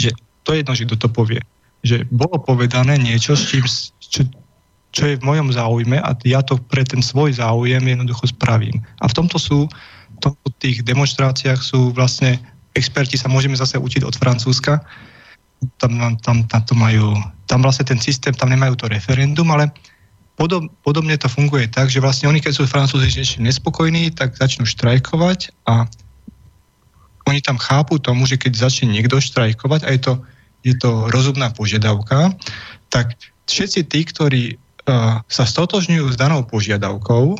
že to je jedno, že kto to povie, že bolo povedané niečo, s čím, čo, čo je v mojom záujme a ja to pre ten svoj záujem jednoducho spravím. A v tomto sú, v tých demonstráciách sú vlastne, experti sa môžeme zase učiť od Francúzska, tam, tam, tam to majú, tam vlastne ten systém, tam nemajú to referendum, ale podob, podobne to funguje tak, že vlastne oni, keď sú Francúzi nespokojní, tak začnú štrajkovať a oni tam chápu tomu, že keď začne niekto štrajkovať a je to, je to rozumná požiadavka, tak všetci tí, ktorí sa stotožňujú s danou požiadavkou,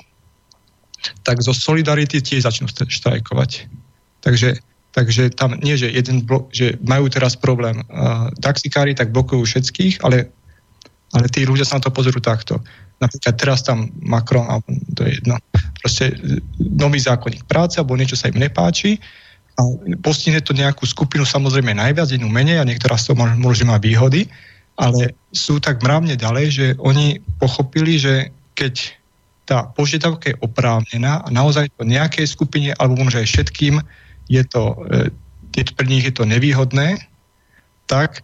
tak zo solidarity tiež začnú štrajkovať. Takže, takže tam nie, že, jeden blok, že majú teraz problém uh, taxikári, tak blokujú všetkých, ale, ale tí ľudia sa na to pozerú takto. Napríklad teraz tam Macron, alebo to je jedno, proste nový zákonník práce, alebo niečo sa im nepáči a postihne to nejakú skupinu samozrejme najviac, inú menej a niektorá z toho môže mať výhody, ale sú tak mravne ďalej, že oni pochopili, že keď tá požiadavka je oprávnená a naozaj to nejakej skupine, alebo možno aj všetkým, je to, e, je pre nich je to nevýhodné, tak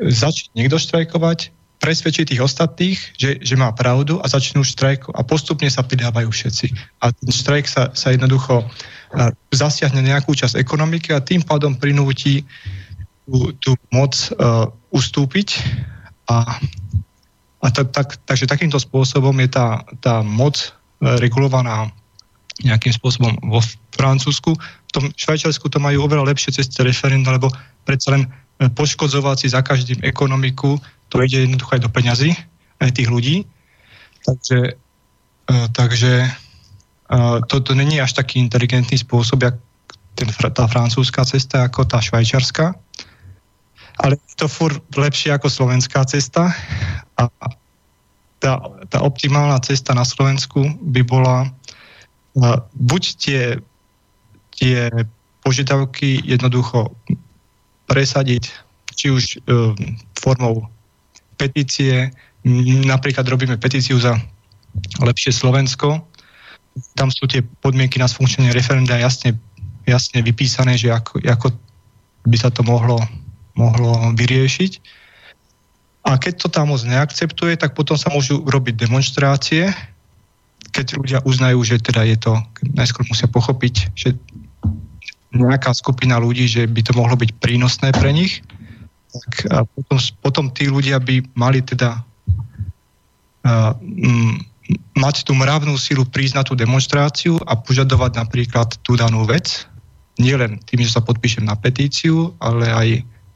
začne niekto štrajkovať, presvedčiť tých ostatných, že, že má pravdu a začnú štrajko a postupne sa pridávajú všetci. A ten štrajk sa, sa jednoducho zasiahne nejakú časť ekonomiky a tým pádom prinúti tú, tú moc uh, ustúpiť a, a tak, tak, takže takýmto spôsobom je tá, tá moc uh, regulovaná nejakým spôsobom vo Francúzsku. V tom Švajčiarsku to majú oveľa lepšie cez referenda, lebo predsa len poškodzovať si za každým ekonomiku, to ide jednoducho aj do peňazí, aj tých ľudí. Takže, uh, takže uh, to, to není až taký inteligentný spôsob, jak ten, tá francúzska cesta, ako tá švajčarská. Ale je to fur lepšie ako slovenská cesta. A tá, tá optimálna cesta na Slovensku by bola uh, buď tie, tie požiadavky jednoducho presadiť, či už e, formou petície, napríklad robíme petíciu za lepšie Slovensko, tam sú tie podmienky na sfunkčenie referenda jasne, jasne vypísané, že ako, ako by sa to mohlo, mohlo vyriešiť. A keď to tam moc neakceptuje, tak potom sa môžu robiť demonstrácie, keď ľudia uznajú, že teda je to, najskôr musia pochopiť, že nejaká skupina ľudí, že by to mohlo byť prínosné pre nich, tak a potom, potom tí ľudia by mali teda uh, m, mať tú mravnú sílu prísť na tú demonstráciu a požadovať napríklad tú danú vec, nielen tým, že sa podpíšem na petíciu, ale aj,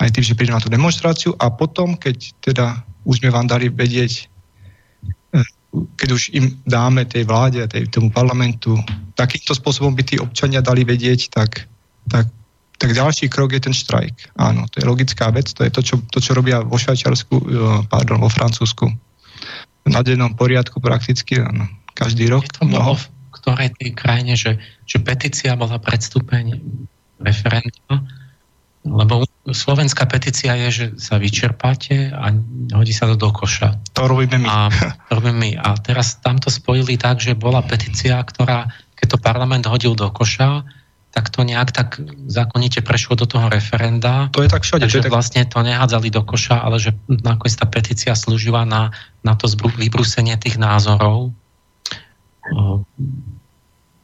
aj tým, že prídem na tú demonstráciu. A potom, keď teda už sme vám dali vedieť, e, keď už im dáme tej vláde a tej, tomu parlamentu, takýmto spôsobom by tí občania dali vedieť, tak tak, tak ďalší krok je ten štrajk. Áno, to je logická vec, to je to, čo, to, čo robia vo Švajčiarsku, e, pardon, vo Francúzsku. Na dennom poriadku prakticky, áno, každý rok. Je to bolo v ktorej tej krajine, že, že petícia bola predstúpeň referenda, lebo slovenská petícia je, že sa vyčerpáte a hodí sa to do koša. To robíme my. A, to robíme my. A teraz tam to spojili tak, že bola petícia, ktorá, keď to parlament hodil do koša, tak to nejak tak zákonite prešlo do toho referenda. To je tak všade. Takže tak... vlastne to nehádzali do koša, ale že nakoniec tá petícia slúžila na, na to vybrúsenie tých názorov.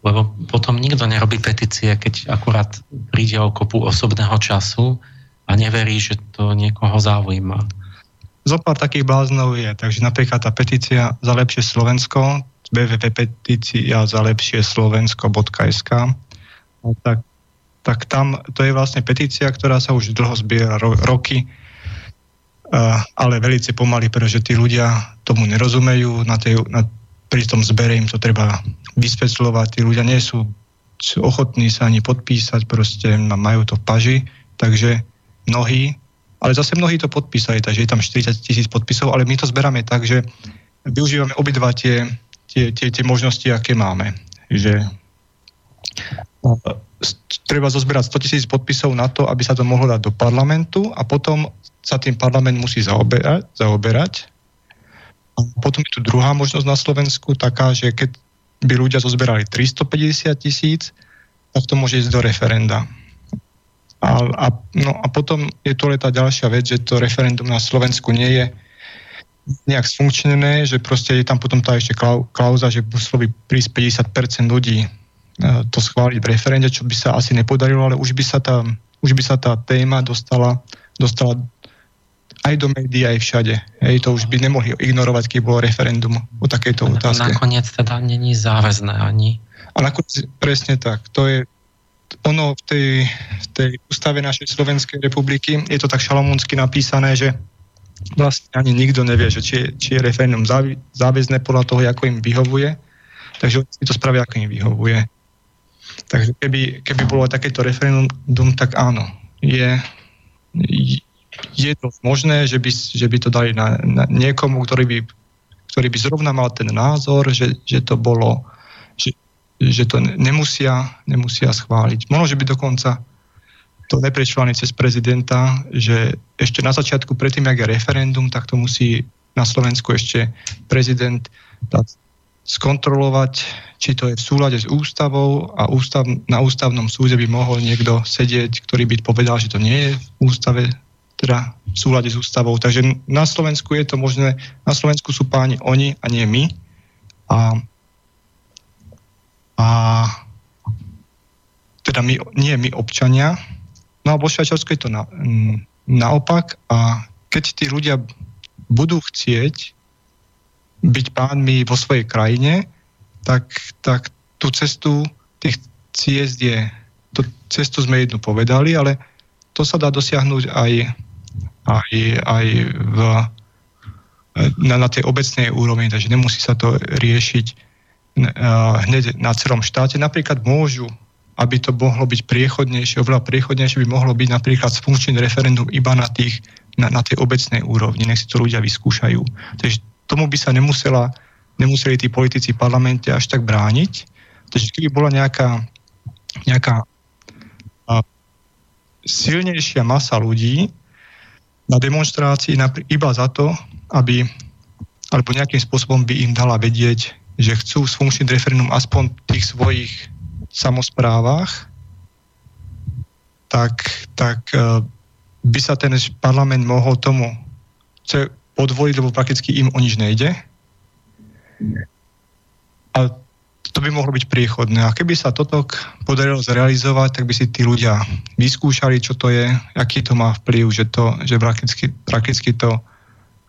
Lebo potom nikto nerobí petície, keď akurát príde o kopu osobného času a neverí, že to niekoho zaujíma. Zopár takých bláznov je, takže napríklad tá petícia za lepšie Slovensko, www.petícia za lepšie slovensko.sk tak, tak tam to je vlastne petícia, ktorá sa už dlho zbiera, ro, roky, uh, ale veľmi pomaly, pretože tí ľudia tomu nerozumejú, na tej, na, pri tom zbere im to treba vysvetľovať, tí ľudia nie sú, ochotní sa ani podpísať, proste majú to v paži, takže mnohí, ale zase mnohí to podpísali, takže je tam 40 tisíc podpisov, ale my to zberáme tak, že využívame obidva tie, tie, tie, tie možnosti, aké máme. Že treba zozbierať 100 tisíc podpisov na to, aby sa to mohlo dať do parlamentu a potom sa tým parlament musí zaoberať, zaoberať. A potom je tu druhá možnosť na Slovensku, taká, že keď by ľudia zozberali 350 tisíc, tak to môže ísť do referenda. A, a, no a potom je to tá ďalšia vec, že to referendum na Slovensku nie je nejak sfunkčnené, že proste je tam potom tá ešte klauza, že muselo prísť 50% ľudí to schváliť v referende, čo by sa asi nepodarilo, ale už by sa tá, už by sa tá téma dostala, dostala aj do médií, aj všade. Hej, to už by nemohli ignorovať, keď bolo referendum o takejto otázke. Nakoniec teda není záväzné ani. A nakoniec presne tak. To je ono v tej, v tej ústave našej Slovenskej republiky, je to tak šalomúnsky napísané, že vlastne ani nikto nevie, že či je, či je referendum záväzné podľa toho, ako im vyhovuje. Takže si to spravia, ako im vyhovuje. Takže keby, keby bolo takéto referendum, tak áno, je, je to možné, že by, že by to dali na, na niekomu, ktorý by, ktorý by zrovna mal ten názor, že, že to bolo, že, že to nemusia, nemusia schváliť. Možno, že by dokonca to neprešlo ani cez prezidenta, že ešte na začiatku, predtým, jak je referendum, tak to musí na Slovensku ešte prezident dať skontrolovať, či to je v súlade s ústavou a ústav, na ústavnom súde by mohol niekto sedieť, ktorý by povedal, že to nie je v ústave, teda v súlade s ústavou. Takže na Slovensku je to možné, na Slovensku sú páni oni a nie my. A, a teda my, nie my občania. No a vo je to na, naopak a keď tí ľudia budú chcieť byť pánmi vo svojej krajine, tak, tak tú cestu tých ciest je, tú cestu sme jednu povedali, ale to sa dá dosiahnuť aj, aj, aj v, na, na tej obecnej úrovni, takže nemusí sa to riešiť hneď na celom štáte. Napríklad môžu, aby to mohlo byť priechodnejšie, oveľa priechodnejšie by mohlo byť napríklad funkčný referendum iba na, tých, na, na tej obecnej úrovni, nech si to ľudia vyskúšajú. Takže tomu by sa nemusela, nemuseli tí politici v parlamente až tak brániť. Takže keby bola nejaká, nejaká a, silnejšia masa ľudí na demonstrácii iba za to, aby alebo nejakým spôsobom by im dala vedieť, že chcú sfunkčniť referendum aspoň v tých svojich samozprávach, tak, tak e, by sa ten parlament mohol tomu podvoliť, lebo prakticky im o nič nejde. A to by mohlo byť priechodné. A keby sa toto podarilo zrealizovať, tak by si tí ľudia vyskúšali, čo to je, aký to má vplyv, že, to, že prakticky, prakticky to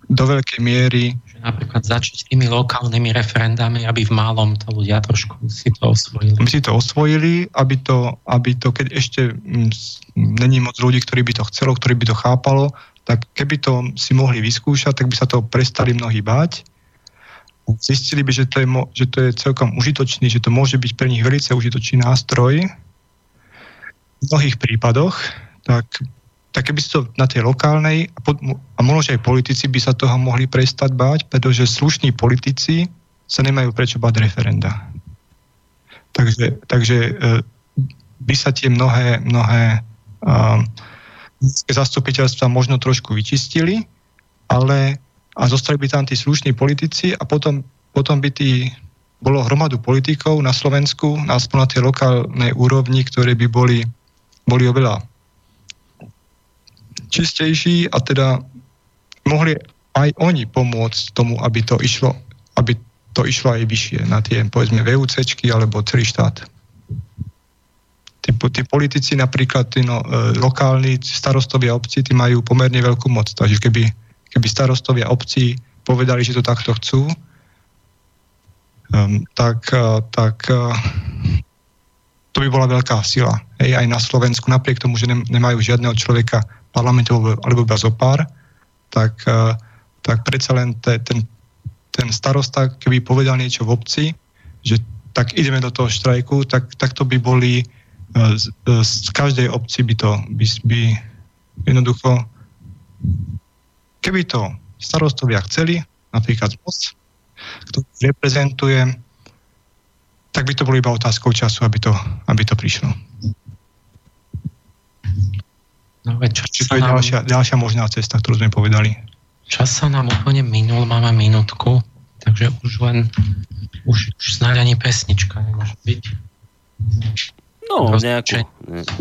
do veľkej miery že napríklad začať tými lokálnymi referendami, aby v málom to ľudia trošku si to osvojili. Aby si to osvojili, aby to, aby to keď ešte m, není moc ľudí, ktorí by to chcelo, ktorí by to chápalo, tak keby to si mohli vyskúšať, tak by sa to prestali mnohí báť. Zistili by, že to, je, že to je celkom užitočný, že to môže byť pre nich veľmi užitočný nástroj v mnohých prípadoch, tak, tak keby si to na tej lokálnej a, pod, a možno aj politici by sa toho mohli prestať báť, pretože slušní politici sa nemajú prečo báť referenda. Takže, takže e, by sa tie mnohé, mnohé uh, zastupiteľstva možno trošku vyčistili, ale a zostali by tam tí slušní politici a potom, potom by tí, bolo hromadu politikov na Slovensku, aspoň na tej lokálnej úrovni, ktoré by boli, boli oveľa čistejší a teda mohli aj oni pomôcť tomu, aby to išlo, aby to išlo aj vyššie na tie, povedzme, VUCčky alebo celý štát tí, tí politici napríklad tí no, e, lokálni starostovia obcí, tí majú pomerne veľkú moc. Takže keby, keby starostovia obcí povedali, že to takto chcú, um, tak, uh, tak uh, to by bola veľká sila. Hej, aj na Slovensku, napriek tomu, že ne, nemajú žiadneho človeka parlamentu alebo iba zo pár, tak, uh, tak predsa len te, ten, ten starosta, keby povedal niečo v obci, že tak ideme do toho štrajku, tak, tak to by boli z, z každej obci by to by, by jednoducho keby to starostovia chceli, napríklad moc, kto reprezentuje, tak by to bolo iba otázkou času, aby to, aby to prišlo. No, čas Čiže to je nám... ďalšia, ďalšia možná cesta, ktorú sme povedali. Čas sa nám úplne minul, máme minútku, takže už len už, už snáď ani pesnička nemôže byť. No, nejakú,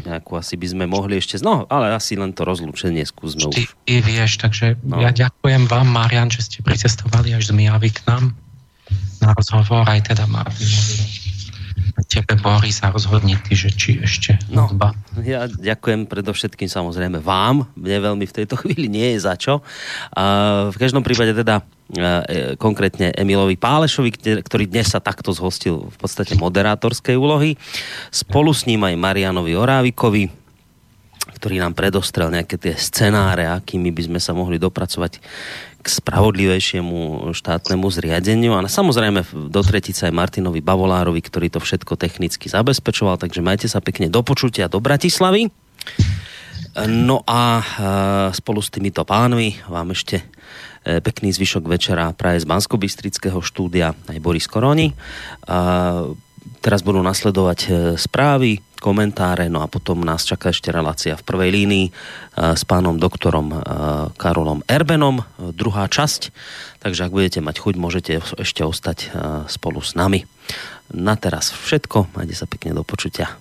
nejakú asi by sme mohli ešte, no, ale asi len to rozlúčenie skúsme už. Ty vieš, takže no. ja ďakujem vám, Marian, že ste pricestovali až z Mijavy k nám na rozhovor, aj teda Martinovi tebe, Boris, a rozhodni ty, že či ešte no, zba. Ja ďakujem predovšetkým samozrejme vám. Mne veľmi v tejto [laughs] chvíli nie je za čo. A v každom prípade teda konkrétne Emilovi Pálešovi, ktorý dnes sa takto zhostil v podstate moderátorskej úlohy. Spolu s ním aj Marianovi Orávikovi, ktorý nám predostrel nejaké tie scenáre, akými by sme sa mohli dopracovať k spravodlivejšiemu štátnemu zriadeniu a samozrejme do tretice aj Martinovi Bavolárovi, ktorý to všetko technicky zabezpečoval, takže majte sa pekne do počutia do Bratislavy. No a spolu s týmito pánmi vám ešte e, pekný zvyšok večera praje z bansko štúdia aj Boris Koroni. Teraz budú nasledovať e, správy, komentáre, no a potom nás čaká ešte relácia v prvej línii s pánom doktorom Karolom Erbenom, druhá časť, takže ak budete mať chuť, môžete ešte ostať spolu s nami. Na teraz všetko, majte sa pekne do počutia.